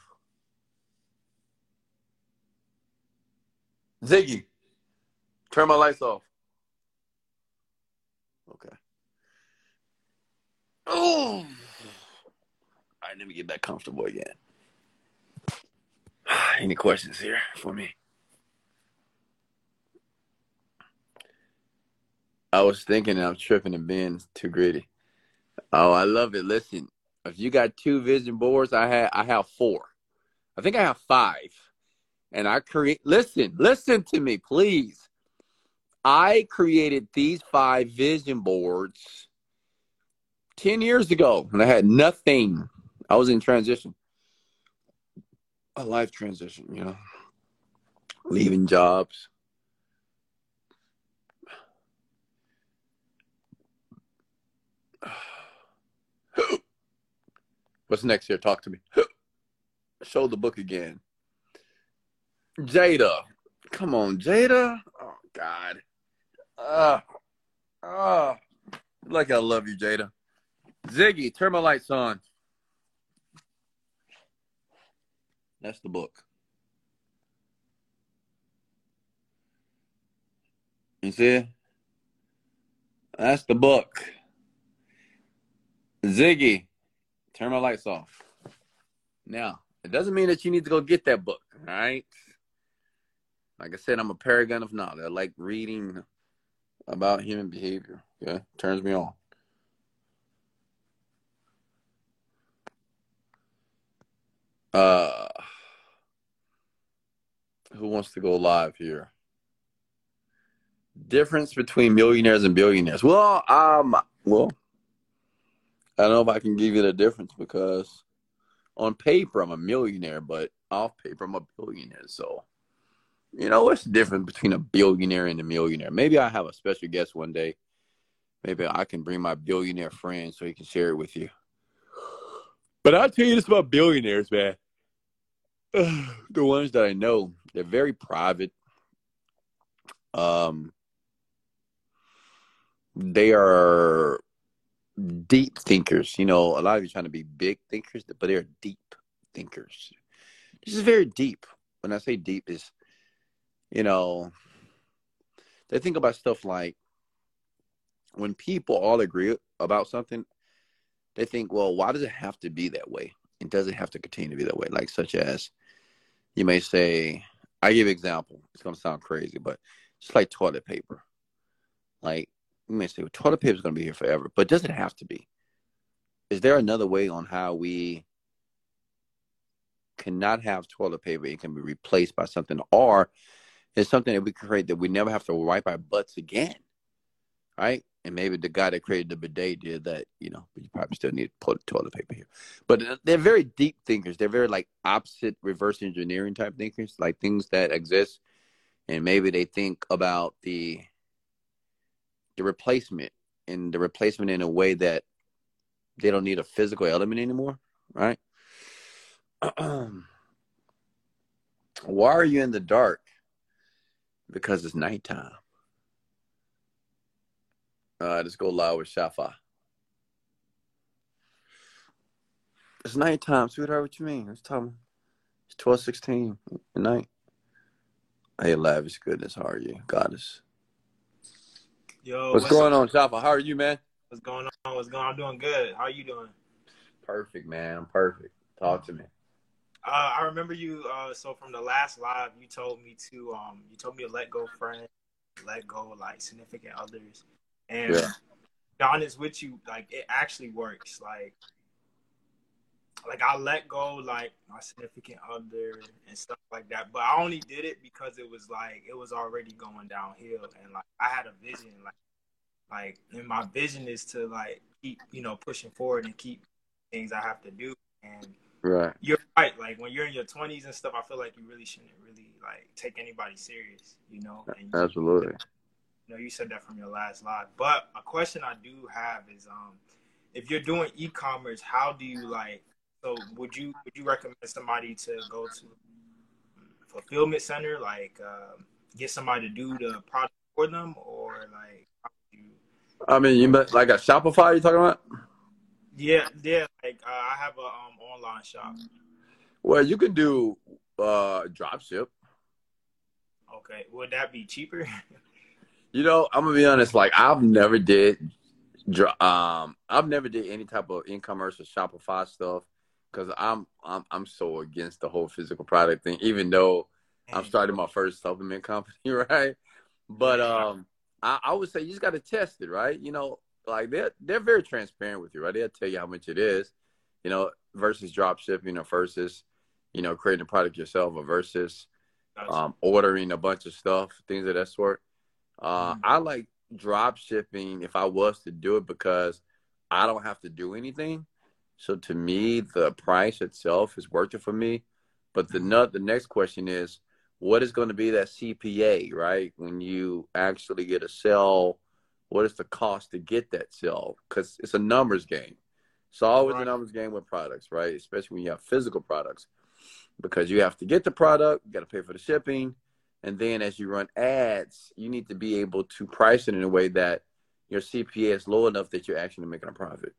Ziggy. Turn my lights off. Okay. Oh. Right, let me get back comfortable again. Any questions here for me? I was thinking I'm tripping and being too greedy. Oh, I love it. Listen, if you got two vision boards, I have I have four. I think I have five. And I create listen, listen to me, please. I created these five vision boards 10 years ago and I had nothing. I was in transition. A life transition, you know. Leaving jobs What's next here? Talk to me. Show the book again. Jada. Come on, Jada. Oh God. Uh, uh, like I love you, Jada. Ziggy, turn my lights on. That's the book. You see? That's the book. Ziggy, turn my lights off. Now, it doesn't mean that you need to go get that book, all right? Like I said, I'm a paragon of knowledge. I like reading about human behavior. Okay, turns me on. Uh, who wants to go live here? Difference between millionaires and billionaires. Well, um, well, I don't know if I can give you the difference because on paper I'm a millionaire, but off paper I'm a billionaire. So, you know, what's the difference between a billionaire and a millionaire? Maybe I have a special guest one day. Maybe I can bring my billionaire friend so he can share it with you. But I'll tell you this about billionaires, man. the ones that I know, they're very private. Um, they are deep thinkers. You know, a lot of you trying to be big thinkers, but they're deep thinkers. This is very deep. When I say deep, is you know, they think about stuff like when people all agree about something, they think, well, why does it have to be that way? It doesn't have to continue to be that way. Like such as you may say, I give example. It's gonna sound crazy, but just like toilet paper. Like you may say, well, toilet paper is gonna be here forever, but does it have to be? Is there another way on how we cannot have toilet paper? It can be replaced by something, or it's something that we create that we never have to wipe our butts again, right? and maybe the guy that created the bidet did that, you know, but you probably still need to put toilet paper here. But uh, they're very deep thinkers. They're very like opposite reverse engineering type thinkers, like things that exist, and maybe they think about the the replacement and the replacement in a way that they don't need a physical element anymore, right? Why are you in the dark? Because it's nighttime. Uh, let's go live with Shafa. It's nighttime, sweetheart. What you mean? It's time. It's twelve sixteen at night. Hey, lavish goodness, how are you, goddess? Yo, what's, what's going up? on, Shafa? How are you, man? What's going on? What's going on? I'm doing good. How are you doing? Perfect, man. I'm perfect. Talk to me. Uh, I remember you. Uh, so from the last live, you told me to um, you told me to let go friends, let go like significant others. And yeah. be honest with you, like it actually works. Like like I let go like my significant other and stuff like that. But I only did it because it was like it was already going downhill and like I had a vision like like and my vision is to like keep, you know, pushing forward and keep things I have to do. And right. You're right. Like when you're in your twenties and stuff, I feel like you really shouldn't really like take anybody serious, you know? And you, Absolutely. You know, you said that from your last live. But a question I do have is, um, if you're doing e-commerce, how do you like? So, would you would you recommend somebody to go to fulfillment center, like uh, get somebody to do the product for them, or like? You... I mean, you meant like a Shopify? You talking about? Yeah, yeah. Like uh, I have a um, online shop. Well, you can do uh, drop ship. Okay, would that be cheaper? You know, I'm gonna be honest. Like I've never did, um, I've never did any type of e-commerce or Shopify stuff because I'm I'm I'm so against the whole physical product thing. Even though I'm starting my first supplement company, right? But um, I, I would say you just got to test it, right? You know, like they're they're very transparent with you, right? They'll tell you how much it is, you know, versus drop shipping or versus, you know, creating a product yourself or versus um, ordering a bunch of stuff, things of that sort. Uh, mm-hmm. I like drop shipping if I was to do it because I don't have to do anything. So to me, the price itself is worth it for me. But the nut, the next question is, what is going to be that CPA, right? When you actually get a sell, what is the cost to get that sell? Because it's a numbers game. It's always right. a numbers game with products, right? Especially when you have physical products, because you have to get the product, you got to pay for the shipping, and then as you run ads, you need to be able to price it in a way that your CPA is low enough that you're actually making a profit.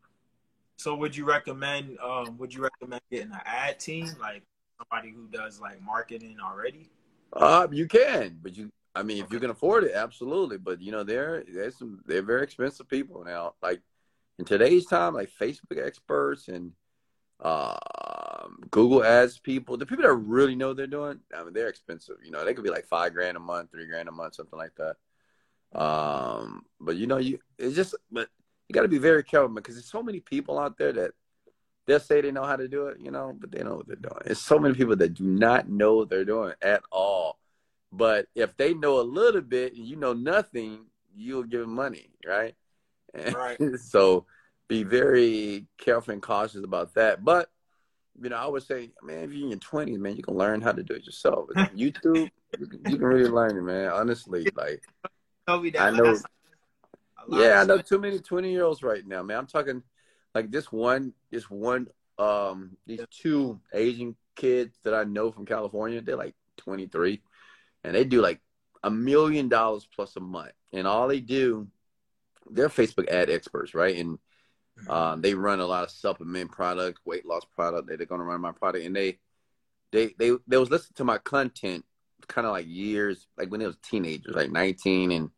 So would you recommend um, would you recommend getting an ad team, like somebody who does like marketing already? Uh you can, but you I mean if you can afford it, absolutely. But you know, they're there's some they're very expensive people now. Like in today's time, like Facebook experts and uh um, Google Ads people, the people that really know they're doing, I mean, they're expensive. You know, they could be like five grand a month, three grand a month, something like that. Um, but you know, you it's just, but you got to be very careful because there's so many people out there that they'll say they know how to do it, you know, but they know what they're doing. There's so many people that do not know what they're doing at all. But if they know a little bit and you know nothing, you'll give them money, right? Right. so be very careful and cautious about that. But you know, I would say, man, if you're in your twenties, man, you can learn how to do it yourself. YouTube, you can, you can really learn it, man. Honestly, like Tell me that. I know. That's a lot Yeah, I know too many 20 year olds right now, man. I'm talking like this one, this one, um, these two Asian kids that I know from California, they're like 23 and they do like a million dollars plus a month. And all they do, they're Facebook ad experts, right? And um, they run a lot of supplement product, weight loss product. They're going to run my product, and they, they, they, they was listening to my content, kind of like years, like when they was teenagers, like 19, and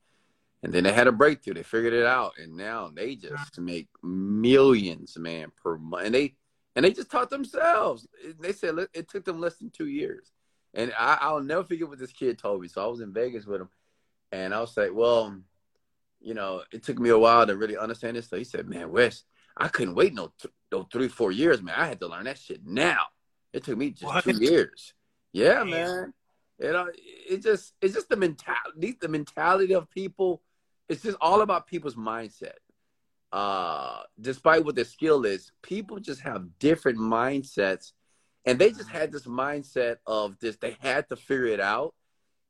and then they had a breakthrough. They figured it out, and now they just make millions, man, per month. And they and they just taught themselves. They said it took them less than two years. And I, I'll never forget what this kid told me. So I was in Vegas with him, and I was like, "Well, you know, it took me a while to really understand this." So he said, "Man, Wes, I couldn't wait no, th- no three, four years, man. I had to learn that shit now. It took me just What? two years. Yeah, man. You know, it just it's just the mentality, the mentality of people. It's just all about people's mindset. Uh, despite what their skill is, people just have different mindsets, and they just had this mindset of this. They had to figure it out,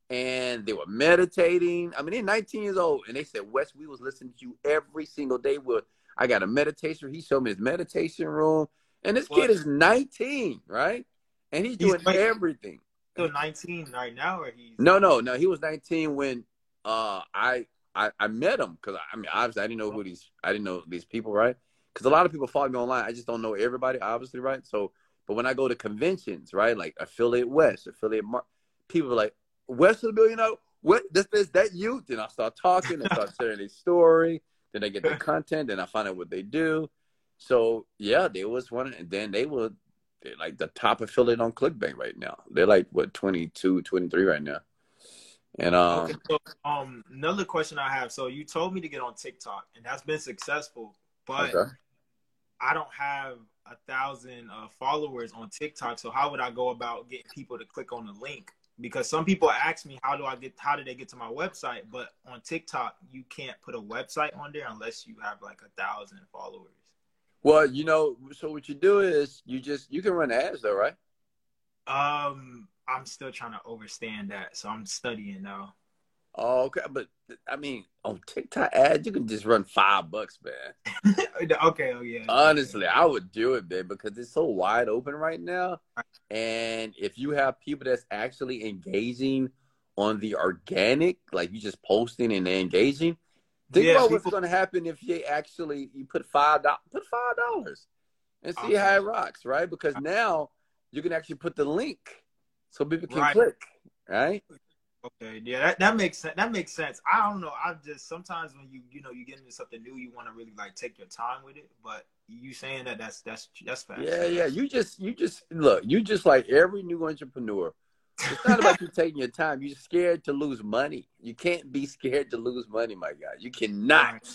and they were meditating. I mean, they're 19 years old, and they said, "Wes, we was listening to you every single day. With I got a meditation. He showed me his meditation room, and this What? kid is 19, right? And he's He's doing like- everything. Still 19 right now, or he's No, no, no. He was 19 when uh I I, I met him because I mean obviously I didn't know who these I didn't know these people right because a lot of people follow me online. I just don't know everybody obviously right. So but when I go to conventions right like affiliate West affiliate Mar- people are like Wes of the billionaire what this is that you then I start talking and start sharing their story then I get the content then I find out what they do. So yeah, they was one and then they were they're like the top affiliate on ClickBank right now. They're like what 22, 23 right now. And um Okay, so um, another question I have. So you told me to get on TikTok, and that's been successful, but okay. I don't have a thousand uh, followers on TikTok. So how would I go about getting people to click on the link? Because some people ask me, how do I get? How do they get to my website? But on TikTok, you can't put a website on there unless you have like a thousand followers. Well, you know, so what you do is you just you can run ads though, right? Um, I'm still trying to understand that, so I'm studying now. Oh, okay, but I mean, on TikTok ads, you can just run five bucks, man. okay, oh yeah. Honestly, I would do it, man, because it's so wide open right now. And if you have people that's actually engaging on the organic, like you just posting and they're engaging, think Yeah, about what's going to happen if you actually you put five dollars, put five dollars, and see Okay. how it rocks, right? Because now you can actually put the link so people can Right. click, right? Okay, yeah, that, that makes sense. That makes sense. I don't know. I just sometimes when you you know you get into something new, you want to really like take your time with it. But you saying that that's that's that's fast. Yeah, yeah. You just you just look, you just like every new entrepreneur. It's not about you taking your time. You're scared to lose money. You can't be scared to lose money, my guy. You cannot.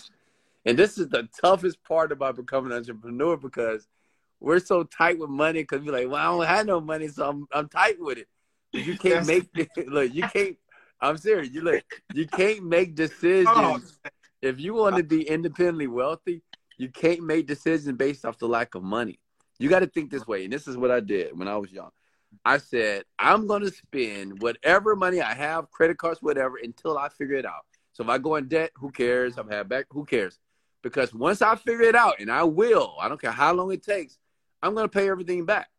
And this is the toughest part about becoming an entrepreneur because we're so tight with money because we're like, well, I don't have no money, so I'm I'm tight with it. You can't make look, you can't I'm serious. You look, you can't make oh, decisions Oh, if you want to be independently wealthy, you can't make decisions based off the lack of money. You got to think this way. And this is what I did when I was young. I said, I'm going to spend whatever money I have, credit cards, whatever, until I figure it out. So if I go in debt, who cares? I've had back, who cares? Because once I figure it out, and I will, I don't care how long it takes, I'm going to pay everything back.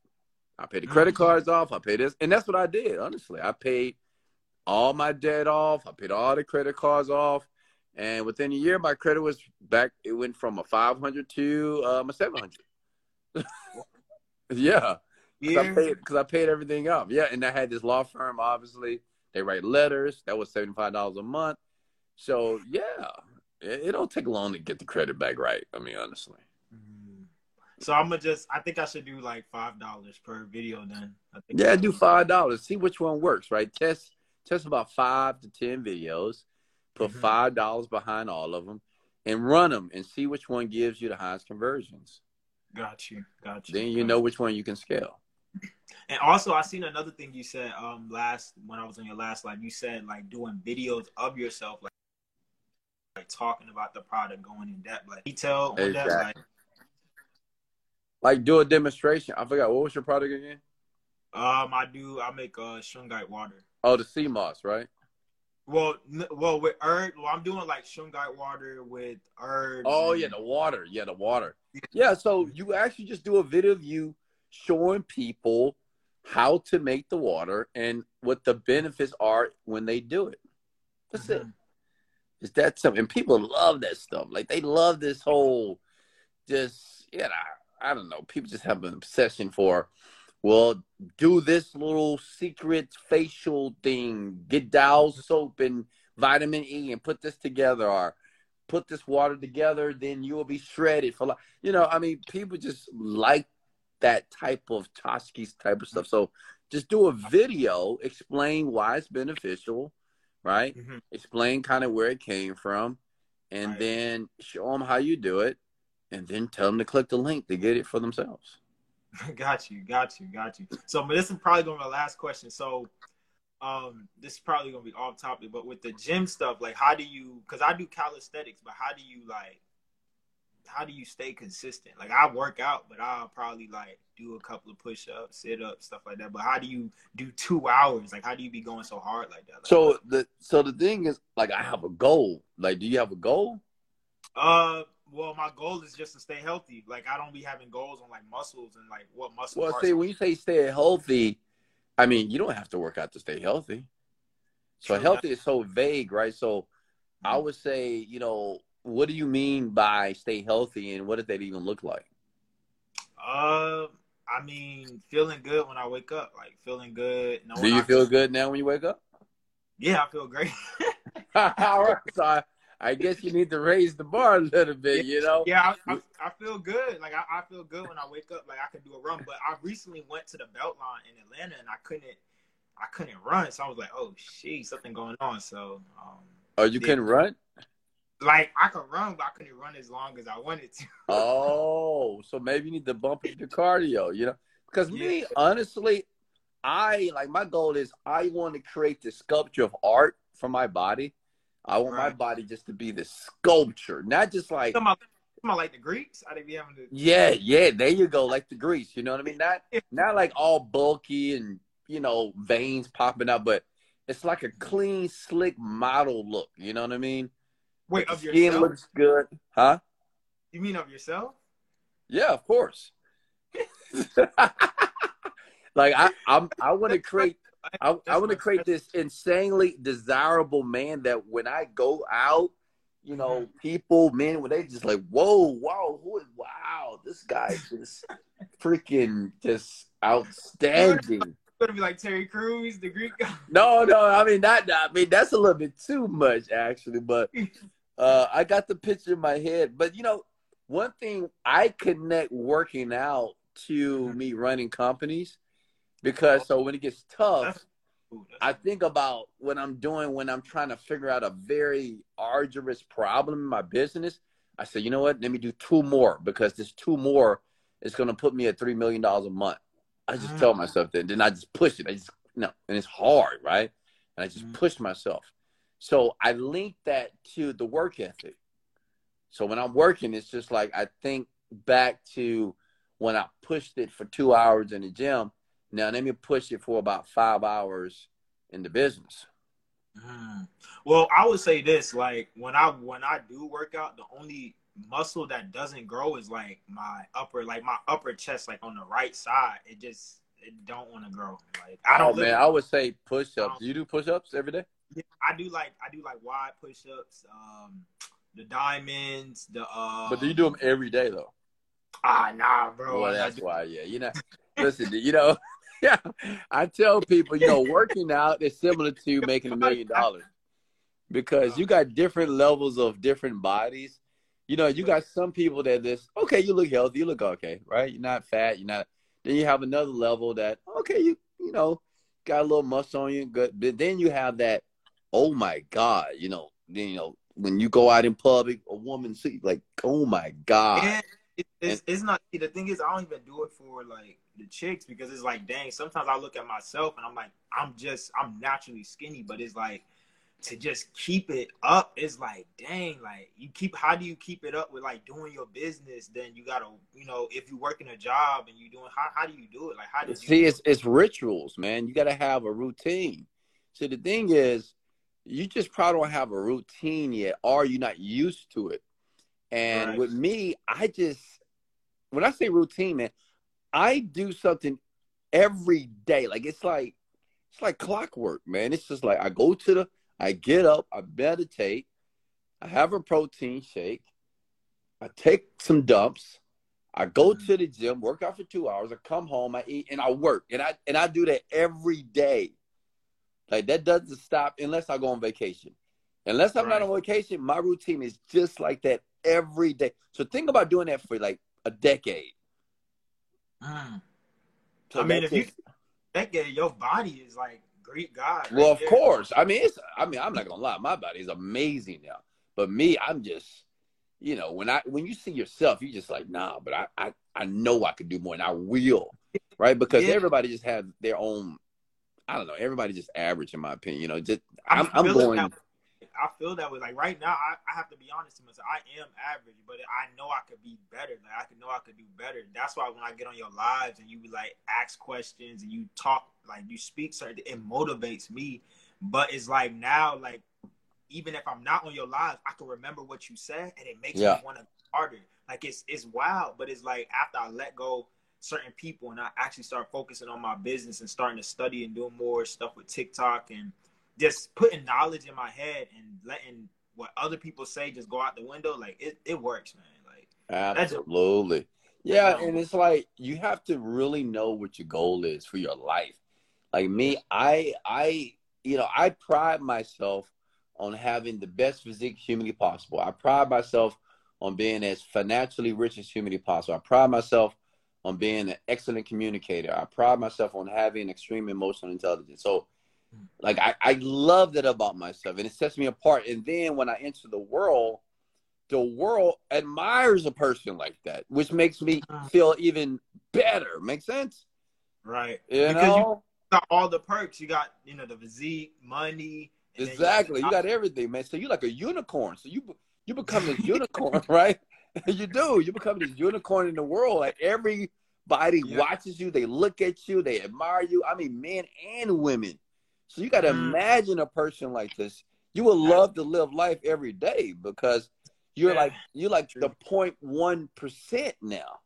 I pay the credit Mhm. cards off. I pay this. And that's what I did, honestly. I paid all my debt off. I paid all the credit cards off. And within a year, my credit was back. It went from a 500 to um, a 700. yeah. Because I, yeah. paid, 'cause I paid everything off. Yeah. And I had this law firm, obviously. They write letters. That was $75 a month. So, yeah, it, it don't take long to get the credit back right. I mean, honestly. So I'm gonna just. I think I should do like five dollars per video then. I think Yeah, do five dollars. See which one works, right? Test test about five to ten videos. Put Mhm. five dollars behind all of them, and run them, and see which one gives you the highest conversions. Got you. Got you. Then you got know which one you can scale. And also, I seen another thing you said um last when I was on your last live. You said like doing videos of yourself, like like talking about the product, going in depth, like detail on that. Exactly. Like, Like do a demonstration. I forgot what was your product again? Um, I do. I make uh shungite water. Oh, the sea moss, right? Well, n- well, with herb, well, I'm doing like shungite water with herbs. Oh and- yeah, the water. Yeah, the water. Yeah, so you actually just do a video of you showing people how to make the water and what the benefits are when they do it. That's it. Mhm. It's that simple. And people love that stuff. Like they love this whole just you know, I don't know, people just have an obsession for well, do this little secret facial thing, get Dove soap and vitamin E and put this together or put this water together, then you will be shredded for life. You know, I mean, people just like that type of Toski's type of stuff. So just do a video, explain why it's beneficial, right? Mhm. Explain kind of where it came from, and Right. then show them how you do it, and then tell them to click the link to get it for themselves. got you, got you, got you. So, but this is probably gonna be my last question. So, um, this is probably gonna be off topic, but with the gym stuff, like, how do you? Because I do calisthenics, but how do you like? How do you stay consistent? Like, I work out, but I'll probably like do a couple of push ups, sit ups, stuff like that. But how do you do two hours? Like, how do you be going so hard like that? Like, So the so the thing is, like, I have a goal. Like, do you have a goal? uh, well, my goal is just to stay healthy. Like, I don't be having goals on like muscles and like what muscle. Well, see, when you say stay healthy, I mean you don't have to work out to stay healthy. So True, healthy is so vague, right? So I Mhm. would say, you know, what do you mean by stay healthy, and what does that even look like? Uh, I mean, feeling good when I wake up, like feeling good. Do you I feel can- good now when you wake up? Yeah, I feel great. All right, so I, I guess you need to raise the bar a little bit, you know. yeah, I, I, I feel good. Like I, I feel good when I wake up. Like I can do a run. But I recently went to the Beltline in Atlanta, and I couldn't, I couldn't run. So I was like, oh shit, something going on. So, um, Oh, you Yeah. can run. like I could run, but I couldn't run as long as I wanted to. Oh, so maybe you need to bump up your cardio, you know? Because me, honestly, I like my goal is I want to create the sculpture of art for my body. I want my body just to be the sculpture, not just like some of like the Greeks, I didn't be having to. yeah, yeah, there you go, like the Greeks. You know what I mean? Not not like all bulky and you know veins popping out, but it's like a clean, slick model look. You know what I mean? Wait, of skin yourself? looks good, huh? You mean of yourself? Yeah, of course. like I, I'm, I want to create, I, I That's want to create this insanely desirable man that when I go out, you know, Mm-hmm. people, men, when they just like, whoa, wow, who is, wow, this guy is freaking just outstanding. gonna be like Terry Crews, the Greek guy. No, no, I mean not. I mean that's a little bit too much actually, but uh, I got the picture in my head. But you know, one thing I connect working out to Mhm. me running companies because so when it gets tough, That's- Ooh, that's- I think about what I'm doing when I'm trying to figure out a very arduous problem in my business. I say, you know what? Let me do two more because this two more is going to put me at three million dollars a month. I just Mm. tell myself that, then I just push it. I just no, and it's hard, right? And I just Mm. push myself. So I link that to the work ethic. So when I'm working, it's just like I think back to when I pushed it for two hours in the gym. Now let me push it for about five hours in the business. Mm. Well, I would say this: like when I when I do work out, the only muscle that doesn't grow is like my upper, like my upper chest, like on the right side. It just it don't want to grow. Like I don't. Oh, man, I would say push ups. don't- You do push ups every day? I do like I do like wide push ups, um, the diamonds, the uh. But do you do them every day though? Ah, nah, bro. well, that's why. Yeah, you know. Listen, you know. Yeah, I tell people, you know, working out is similar to making a million dollars because you got different levels of different bodies. You know, you got some people that just okay, you look healthy, you look okay, right? You're not fat, you're not. Then you have another level that okay, you you know, got a little muscle on you, good. But then you have that, oh my god, you know, then you know when you go out in public, a woman see like, oh my god. It, it's, it's not the thing is I don't even do it for like the chicks because it's like dang sometimes I look at myself and I'm like I'm just I'm naturally skinny but it's like to just keep it up is like dang like you keep how do you keep it up with like doing your business? Then you gotta you know if you working a job and you doing how, how do you do it? Like how do you see it's it's rituals man. You gotta have a routine. So the thing is you just probably don't have a routine yet or you're not used to it and right. with me i just when i say routine man i do something every day like it's like it's like clockwork man it's just like i go to the I get up, I meditate, I have a protein shake, I take some dumps, I go mm-hmm. to the gym, work out for two hours, I come home, I eat, and I work. And I and I do that every day. Like that doesn't stop unless I go on vacation. Unless I'm right. not on vacation, my routine is just like that every day. So think about doing that for like a decade. Mm. So I mean, if you decade, your body is like Greek God. Well, of course. I mean, it's. I mean, I'm not gonna lie. My body is amazing now. But me, I'm just, you know, when I when you see yourself, you're just like, nah. But I I I know I could do more, and I will, right? Because yeah. everybody just has their own. I don't know. Everybody just average, in my opinion. You know, just I'm, I'm going. I feel that way. Like right now, I, I have to be honest to myself. I am average, but I know I could be better. Like I could know I could do better. That's why when I get on your lives and you like ask questions and you talk, like you speak certain, it motivates me. But it's like now, like even if I'm not on your lives, I can remember what you said, and it makes yeah. me want to harder. Like it's it's wild, but it's like after I let go certain people and I actually start focusing on my business and starting to study and doing more stuff with TikTok and just putting knowledge in my head and letting what other people say just go out the window, like it, it works, man. Like absolutely. Yeah, and it's like you have to really know what your goal is for your life. Like me, I I you know, I pride myself on having the best physique humanly possible. I pride myself on being as financially rich as humanly possible. I pride myself on being an excellent communicator. I pride myself on having extreme emotional intelligence. So like I, I love that about myself and it sets me apart. And then when I enter the world, the world admires a person like that, which makes me uh-huh. feel even better. Make sense? Right. You because know? you got all the perks. You got, you know, the physique, money. Exactly. You got, you got everything, man. So you're like a unicorn. So you you become this unicorn, right? you do. You become this unicorn in the world. Like everybody yeah. watches you, they look at you, they admire you. I mean, men and women. So you got to mm. imagine a person like this. You would love to live life every day because you're yeah. like you're like True. the 0.1 percent now.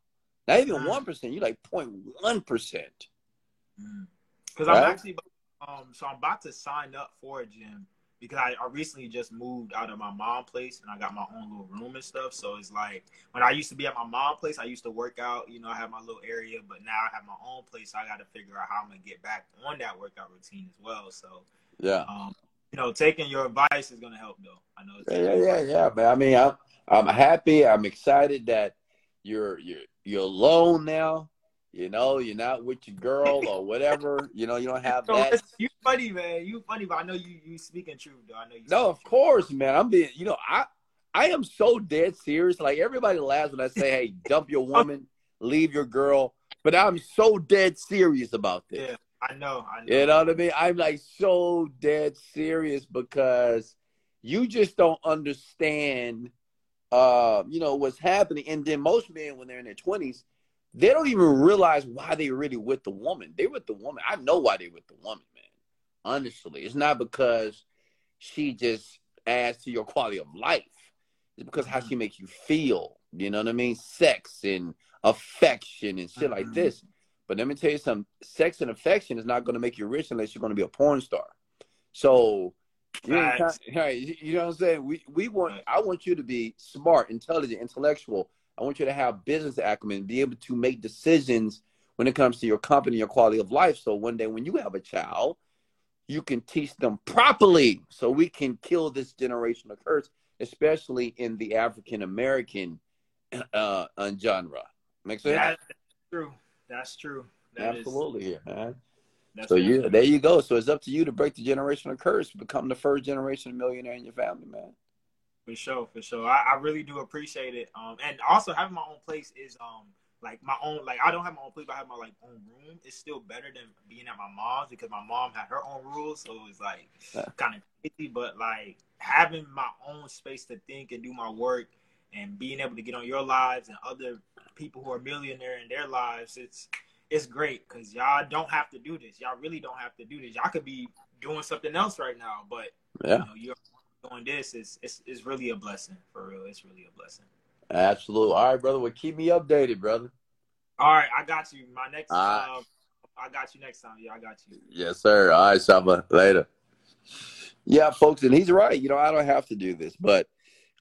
Not even mm. one mm. You're like 0.1 percent. Because right? I'm actually um so I'm about to sign up for a gym because I, I recently just moved out of my mom place and I got my own little room and stuff. So it's like when I used to be at my mom place, I used to work out, you know, I have my little area, but now I have my own place. So I got to figure out how I'm gonna get back on that workout routine as well. So yeah, um, you know, taking your advice is gonna help though. I know. yeah, yeah, yeah, yeah. But I mean, I'm I'm happy. I'm excited that you're you're you're alone now. You know, you're not with your girl or whatever. You know, you don't have that. You funny, man. You funny, but I know you you speaking truth, though. I know you. No, of course, man. I'm being. You know, I I am so dead serious. Like everybody laughs when I say, "Hey, dump your woman, leave your girl," but I'm so dead serious about this. Yeah, I know. I know. You know what I mean? I'm like so dead serious because you just don't understand. Uh, you know what's happening, and then most men, when they're in their twenties they don't even realize why they really with the woman. They with the woman. I know why they with the woman, man. Honestly, it's not because she just adds to your quality of life. It's because how she makes you feel. You know what I mean? Sex and affection and shit like mm-hmm. this. But let me tell you something. Sex and affection is not going to make you rich unless you're going to be a porn star. So, you know, you know what I'm saying? We we want. I want you to be smart, intelligent, intellectual I want you to have business acumen, be able to make decisions when it comes to your company, your quality of life. So one day when you have a child, you can teach them properly so we can kill this generational curse, especially in the African American uh, genre. Make sense? That's true. That's true. That Absolutely, is... man. That's so you there you go. So it's up to you to break the generational curse, become the first generation millionaire in your family, man. For sure, for sure. I, I really do appreciate it. Um, and also having my own place is um like my own like I don't have my own place, but I have my like own room. It's still better than being at my mom's because my mom had her own rules, so it's like yeah. kind of crazy. But like having my own space to think and do my work, and being able to get on your lives and other people who are millionaire in their lives, it's it's great because y'all don't have to do this. Y'all really don't have to do this. Y'all could be doing something else right now, but yeah, you know, you're doing this. is it's it's really a blessing for real. It's really a blessing. Absolutely. All right, brother. Well, keep me updated, brother. All right, I got you. My next, uh, I got you next time. Yeah, I got you. Yes, sir. All right, Saba. Later. Yeah, folks, and he's right. You know, I don't have to do this, but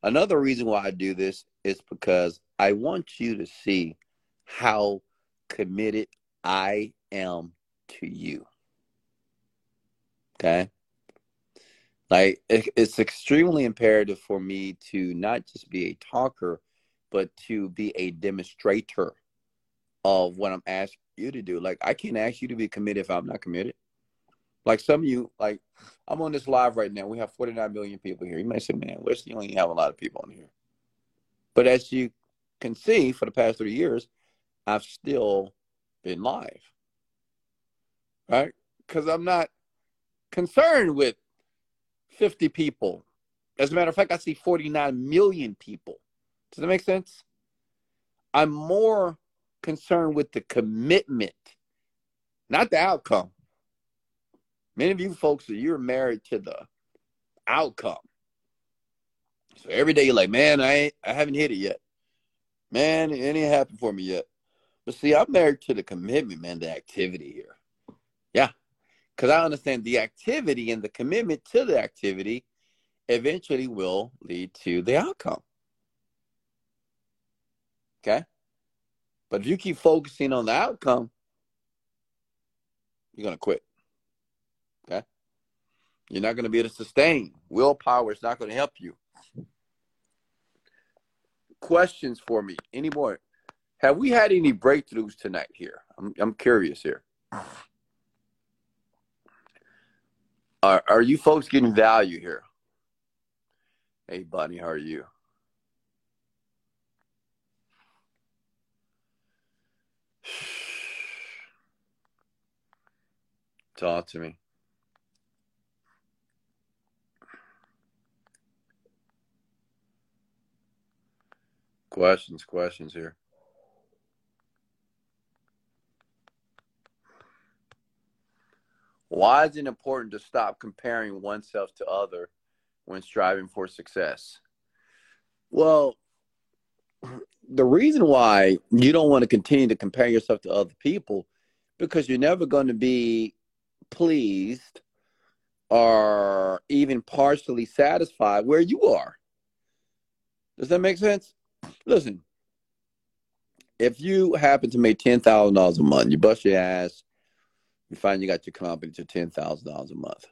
another reason why I do this is because I want you to see how committed I am to you. Okay. Like it's extremely imperative for me to not just be a talker, but to be a demonstrator of what I'm asking you to do. Like I can't ask you to be committed if I'm not committed. Like some of you, like I'm on this live right now. We have 49 million people here. You might say, man, where's you only have a lot of people on here. But as you can see, for the past three years, I've still been live. Right? Because I'm not concerned with 50 people. As a matter of fact, I see 49 million people. Does that make sense? I'm more concerned with the commitment, not the outcome. Many of you folks, you're married to the outcome. So every day you're like, man, I ain't, I haven't hit it yet. Man, it ain't happened for me yet. But see, I'm married to the commitment, man, the activity here. Because I understand the activity and the commitment to the activity eventually will lead to the outcome. Okay? But if you keep focusing on the outcome, you're going to quit. Okay? You're not going to be able to sustain. Willpower is not going to help you. Questions for me? Any more? Have we had any breakthroughs tonight here? I'm, I'm curious here. Are, are you folks getting value here? Hey, Bunny, how are you? Talk to me. Questions, questions here. Why is it important to stop comparing oneself to other when striving for success? Well, the reason why you don't want to continue to compare yourself to other people because you're never going to be pleased or even partially satisfied where you are. Does that make sense? Listen, if you happen to make ten thousand dollars a month, you bust your ass, you you got your company to ten thousand dollars a month,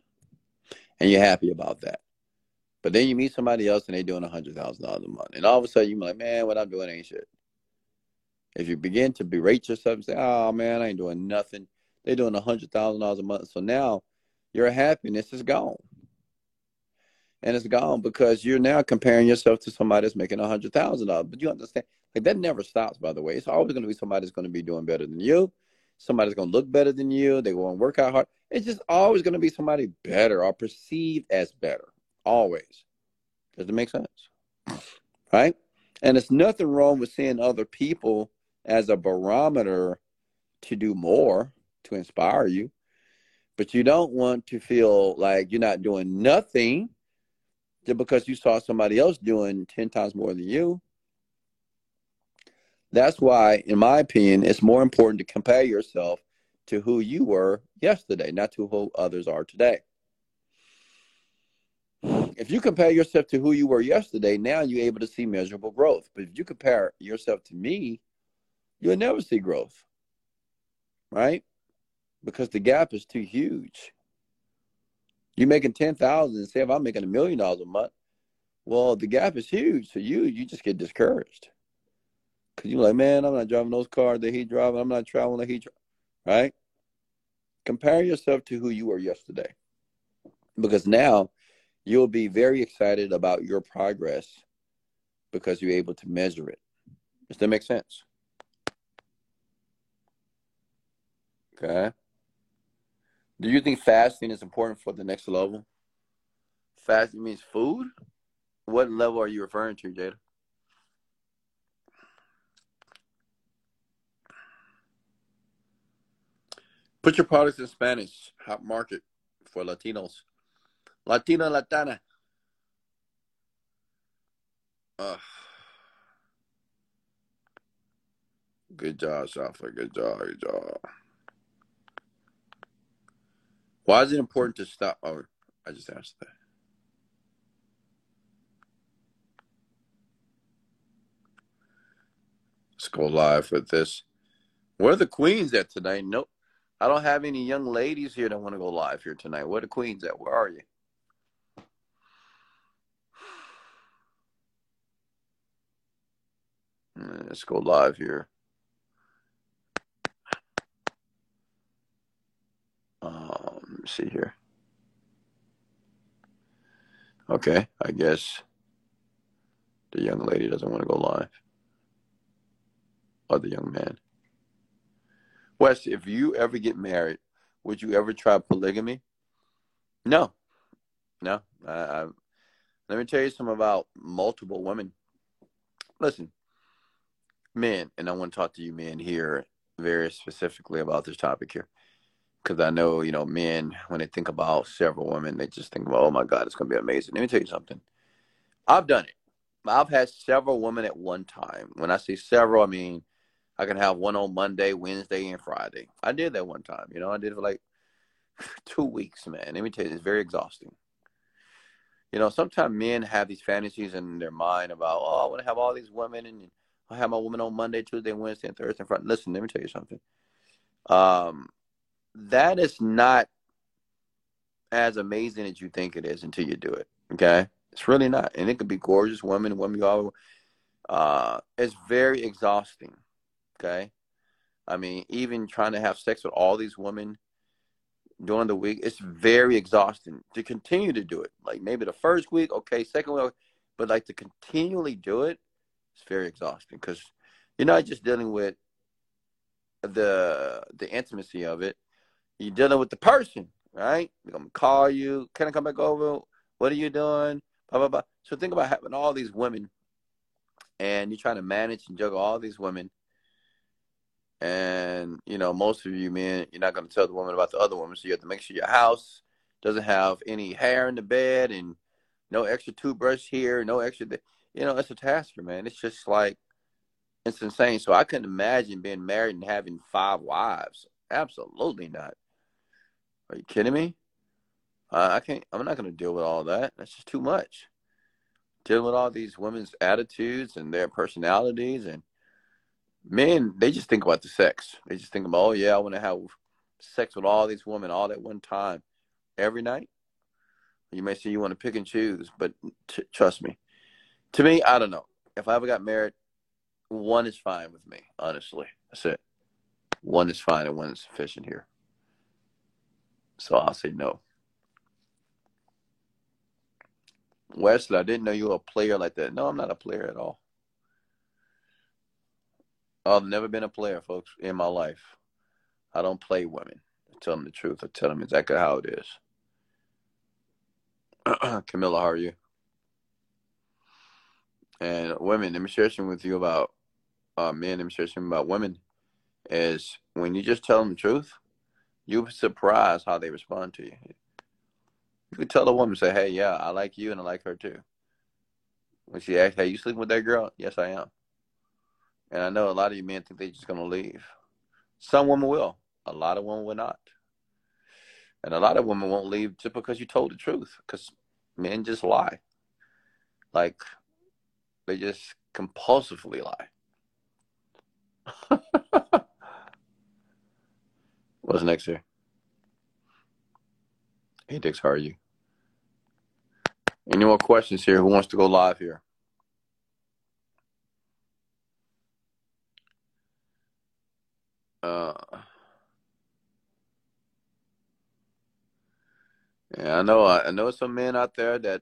and you're happy about that. But then you meet somebody else and they're doing hundred thousand dollars a month, and all of a sudden you're like, man, what I'm doing ain't shit. If you begin to berate yourself and say, oh man, I ain't doing nothing, they're doing hundred thousand dollars a month, so now your happiness is gone, and it's gone because you're now comparing yourself to somebody that's making hundred thousand dollars. But you understand, like that never stops. By the way, it's always going to be somebody that's going to be doing better than you somebody's going to look better than you. They want to work out hard. It's just always going to be somebody better or perceived as better. Always. Does it make sense? Right? And it's nothing wrong with seeing other people as a barometer to do more, to inspire you. But you don't want to feel like you're not doing nothing just because you saw somebody else doing 10 times more than you. That's why, in my opinion, it's more important to compare yourself to who you were yesterday, not to who others are today. If you compare yourself to who you were yesterday, now you're able to see measurable growth. But if you compare yourself to me, you'll never see growth, right? Because the gap is too huge. You're making ten thousand, and say if I'm making a million dollars a month, well, the gap is huge. So you you just get discouraged. Cause you're like, man, I'm not driving those cars that he driving. I'm not traveling that he, dri-. right? Compare yourself to who you were yesterday, because now you'll be very excited about your progress because you're able to measure it. Does that make sense? Okay. Do you think fasting is important for the next level? Fasting means food? What level are you referring to, Jada? Put your products in Spanish. Hot market for Latinos. Latina, Latana. Uh, good job, Shafa. Good job. Good job. Why is it important to stop? Oh, I just answered that. Let's go live with this. Where are the queens at tonight? Nope. I don't have any young ladies here that want to go live here tonight. Where the queens at? Where are you? Let's go live here. Um, see here. Okay, I guess the young lady doesn't want to go live. Or the young man. Wes, if you ever get married, would you ever try polygamy? No, no. I, I, let me tell you something about multiple women. Listen, men, and I want to talk to you men here very specifically about this topic here. Because I know, you know, men, when they think about several women, they just think about, oh my God, it's going to be amazing. Let me tell you something. I've done it. I've had several women at one time. When I say several, I mean I can have one on Monday, Wednesday, and Friday. I did that one time. You know, I did it for like two weeks, man. Let me tell you, it's very exhausting. You know, sometimes men have these fantasies in their mind about, oh, I want to have all these women and I have my woman on Monday, Tuesday, Wednesday, and Thursday and Friday. Listen, let me tell you something. Um, that is not as amazing as you think it is until you do it. Okay, it's really not, and it could be gorgeous women, women you all. Uh, it's very exhausting. Okay, I mean, even trying to have sex with all these women during the week, it's very exhausting to continue to do it. Like maybe the first week, okay, second week, but like to continually do it, it's very exhausting because you're not just dealing with the the intimacy of it. You're dealing with the person, right? They're gonna call you. Can I come back over? What are you doing? Blah blah blah. So think about having all these women, and you're trying to manage and juggle all these women. And you know, most of you men, you're not gonna tell the woman about the other woman, so you have to make sure your house doesn't have any hair in the bed and no extra toothbrush here, no extra. You know, it's a tasker, man. It's just like it's insane. So I couldn't imagine being married and having five wives. Absolutely not. Are you kidding me? Uh, I can't. I'm not going to deal with all that. That's just too much. Dealing with all these women's attitudes and their personalities, and men, they just think about the sex. They just think about, oh yeah, I want to have sex with all these women all at one time, every night. You may say you want to pick and choose, but t- trust me. To me, I don't know. If I ever got married, one is fine with me. Honestly, that's it. One is fine and one is sufficient here. So I'll say no. Wesley, I didn't know you were a player like that. No, I'm not a player at all. I've never been a player, folks, in my life. I don't play women. I tell them the truth. I tell them exactly how it is. Camilla, how are you? And women, let me share something with you about uh, men. Let me share something about women. Is when you just tell them the truth, you'll be surprised how they respond to you. You could tell a woman, say, "Hey, yeah, I like you, and I like her too." When she asks, "Hey, you sleeping with that girl?" Yes, I am. And I know a lot of you men think they're just gonna leave. Some women will. A lot of women will not. And a lot of women won't leave just because you told the truth. Because men just lie. Like they just compulsively lie. What's next here? Hey, Dix, how are you? Any more questions here? Who wants to go live here? Uh, yeah, I know. I know some men out there that,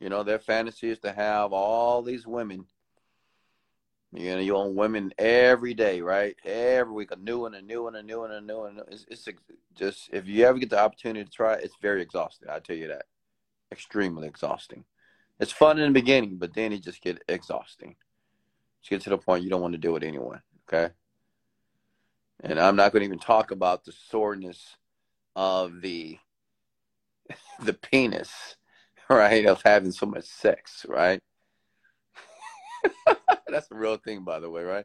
you know, their fantasy is to have all these women You know, you own women every day, right? Every week, a new one, a new one, a new one, a new one. It's, it's just if you ever get the opportunity to try it, it's very exhausting. I tell you that, extremely exhausting. It's fun in the beginning, but then it just get exhausting. Just get to the point you don't want to do it anyway. Okay. And I'm not going to even talk about the soreness of the the penis, right? Of having so much sex, right? That's the real thing, by the way, right?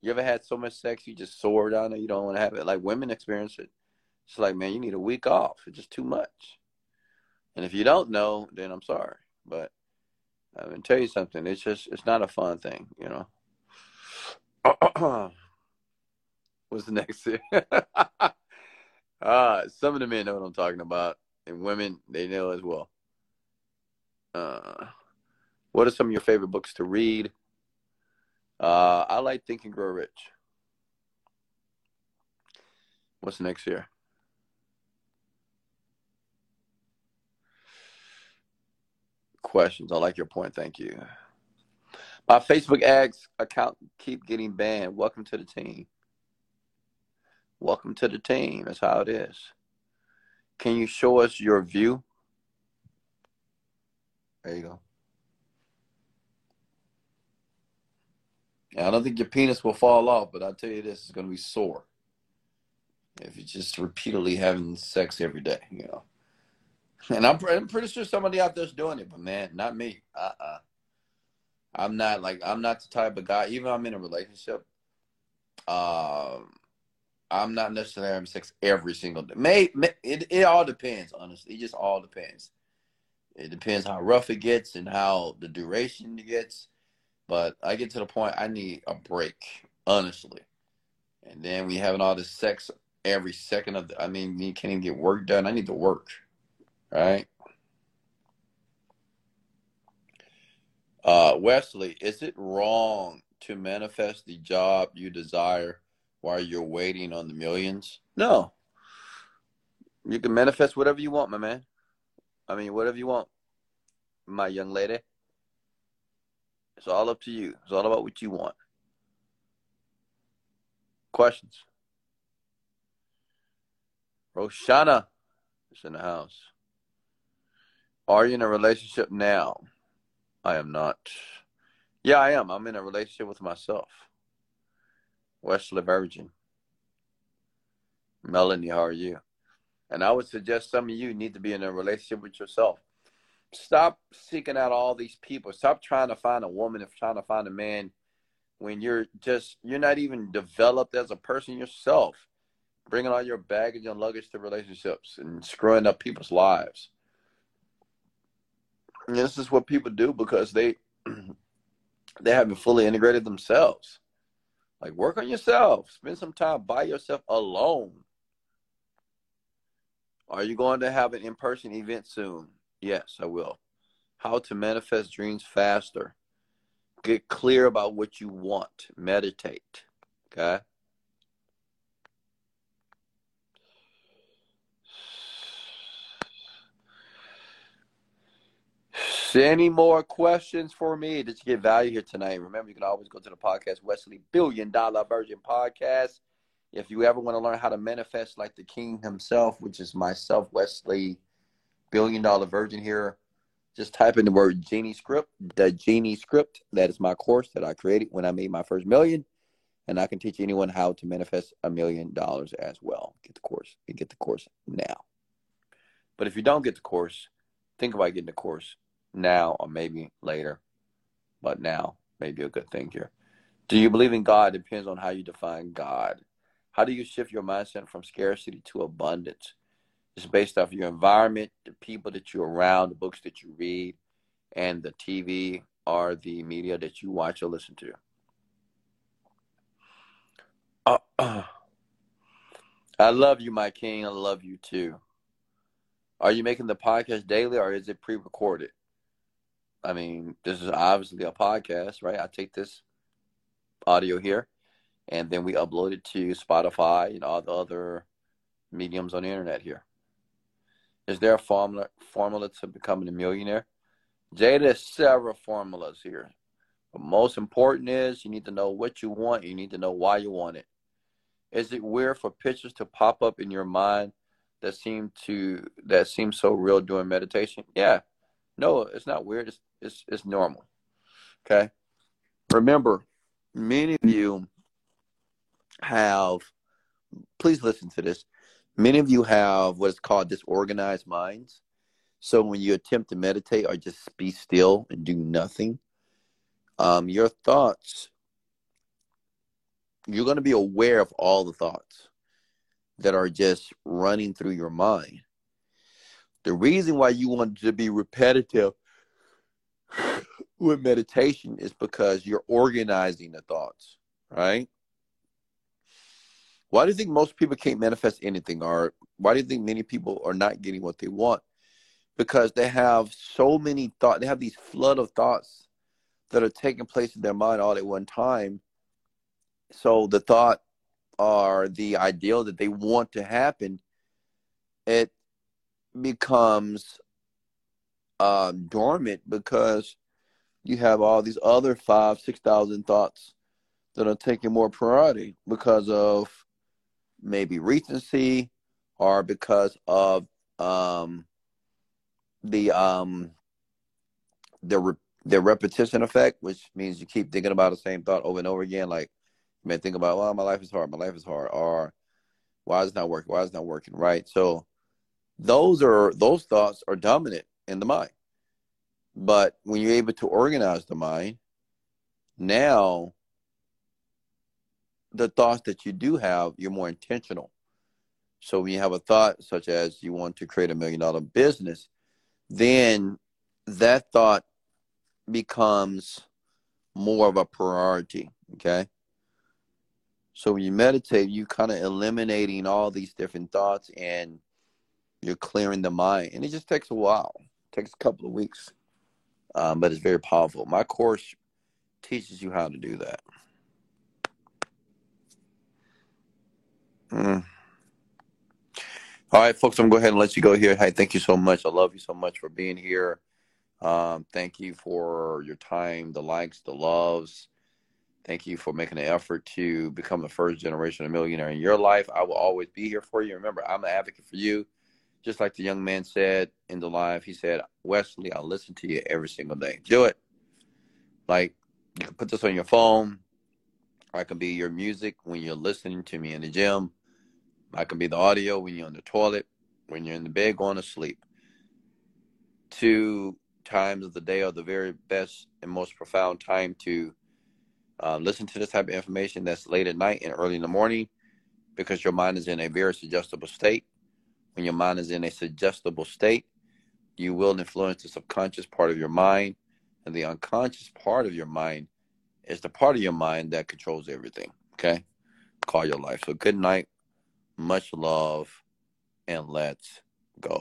You ever had so much sex you just sore down there, you don't want to have it? Like women experience it. It's like, man, you need a week off. It's just too much. And if you don't know, then I'm sorry. But uh, I'm gonna tell you something. It's just it's not a fun thing, you know. What's the next thing? uh, some of the men know what I'm talking about, and women they know as well. Uh, what are some of your favorite books to read? Uh, I like Think and Grow Rich. What's next here? Questions. I like your point. Thank you. My Facebook ads account keep getting banned. Welcome to the team. Welcome to the team. That's how it is. Can you show us your view? There you go. I don't think your penis will fall off, but I'll tell you this, it's going to be sore. If you're just repeatedly having sex every day, you know. And I'm, I'm pretty sure somebody out there's doing it, but man, not me. Uh-uh. I'm not like, I'm not the type of guy, even I'm in a relationship, um, I'm not necessarily having sex every single day. May, may it, it all depends, honestly. It just all depends. It depends how rough it gets and how the duration it gets but I get to the point I need a break, honestly. And then we having all this sex every second of the, I mean, you can't even get work done. I need to work, right? Uh, Wesley, is it wrong to manifest the job you desire while you're waiting on the millions? No. You can manifest whatever you want, my man. I mean, whatever you want, my young lady. It's all up to you. It's all about what you want. Questions? Roshana is in the house. Are you in a relationship now? I am not. Yeah, I am. I'm in a relationship with myself. Wesley Virgin. Melanie, how are you? And I would suggest some of you need to be in a relationship with yourself stop seeking out all these people. Stop trying to find a woman and trying to find a man when you're just you're not even developed as a person yourself. Bringing all your baggage and luggage to relationships and screwing up people's lives. And this is what people do because they they haven't fully integrated themselves. Like work on yourself. Spend some time by yourself alone. Are you going to have an in-person event soon? Yes, I will. How to manifest dreams faster. Get clear about what you want. Meditate. Okay? Any more questions for me? Did you get value here tonight? Remember, you can always go to the podcast, Wesley Billion Dollar Virgin Podcast. If you ever want to learn how to manifest like the king himself, which is myself, Wesley billion dollar virgin here. Just type in the word Genie Script, the Genie Script. That is my course that I created when I made my first million. And I can teach anyone how to manifest a million dollars as well. Get the course and get the course now. But if you don't get the course, think about getting the course now or maybe later. But now may be a good thing here. Do you believe in God? Depends on how you define God. How do you shift your mindset from scarcity to abundance? It's based off your environment, the people that you're around, the books that you read, and the TV or the media that you watch or listen to. Uh, uh. I love you, my king. I love you too. Are you making the podcast daily or is it pre recorded? I mean, this is obviously a podcast, right? I take this audio here and then we upload it to Spotify and all the other mediums on the internet here. Is there a formula formula to becoming a millionaire? Jay, there's several formulas here. But most important is you need to know what you want. You need to know why you want it. Is it weird for pictures to pop up in your mind that seem to that seem so real during meditation? Yeah. No, it's not weird. It's it's it's normal. Okay. Remember, many of you have please listen to this. Many of you have what is called disorganized minds. So when you attempt to meditate or just be still and do nothing, um, your thoughts, you're going to be aware of all the thoughts that are just running through your mind. The reason why you want to be repetitive with meditation is because you're organizing the thoughts, right? Why do you think most people can't manifest anything? Or why do you think many people are not getting what they want? Because they have so many thoughts, they have these flood of thoughts that are taking place in their mind all at one time. So the thought or the ideal that they want to happen, it becomes um, dormant because you have all these other five, six thousand thoughts that are taking more priority because of maybe recency or because of um, the um, the re- the repetition effect, which means you keep thinking about the same thought over and over again. Like you may think about, well, my life is hard, my life is hard, or why is it not working? Why is it not working? Right. So those are those thoughts are dominant in the mind. But when you're able to organize the mind, now the thoughts that you do have, you're more intentional. So when you have a thought such as you want to create a million dollar business, then that thought becomes more of a priority. Okay. So when you meditate, you kind of eliminating all these different thoughts and you're clearing the mind. And it just takes a while. It takes a couple of weeks. Um, but it's very powerful. My course teaches you how to do that. Mm. All right, folks, I'm going to go ahead and let you go here. Hey, thank you so much. I love you so much for being here. Um, thank you for your time, the likes, the loves. Thank you for making an effort to become the first generation of millionaire in your life. I will always be here for you. Remember, I'm an advocate for you. Just like the young man said in the live, he said, Wesley, I'll listen to you every single day. Do it. Like, you can put this on your phone. I can be your music when you're listening to me in the gym. I can be the audio when you're on the toilet, when you're in the bed going to sleep. Two times of the day are the very best and most profound time to uh, listen to this type of information that's late at night and early in the morning because your mind is in a very suggestible state. When your mind is in a suggestible state, you will influence the subconscious part of your mind, and the unconscious part of your mind is the part of your mind that controls everything. Okay? Call your life. So, good night. Much love and let's go.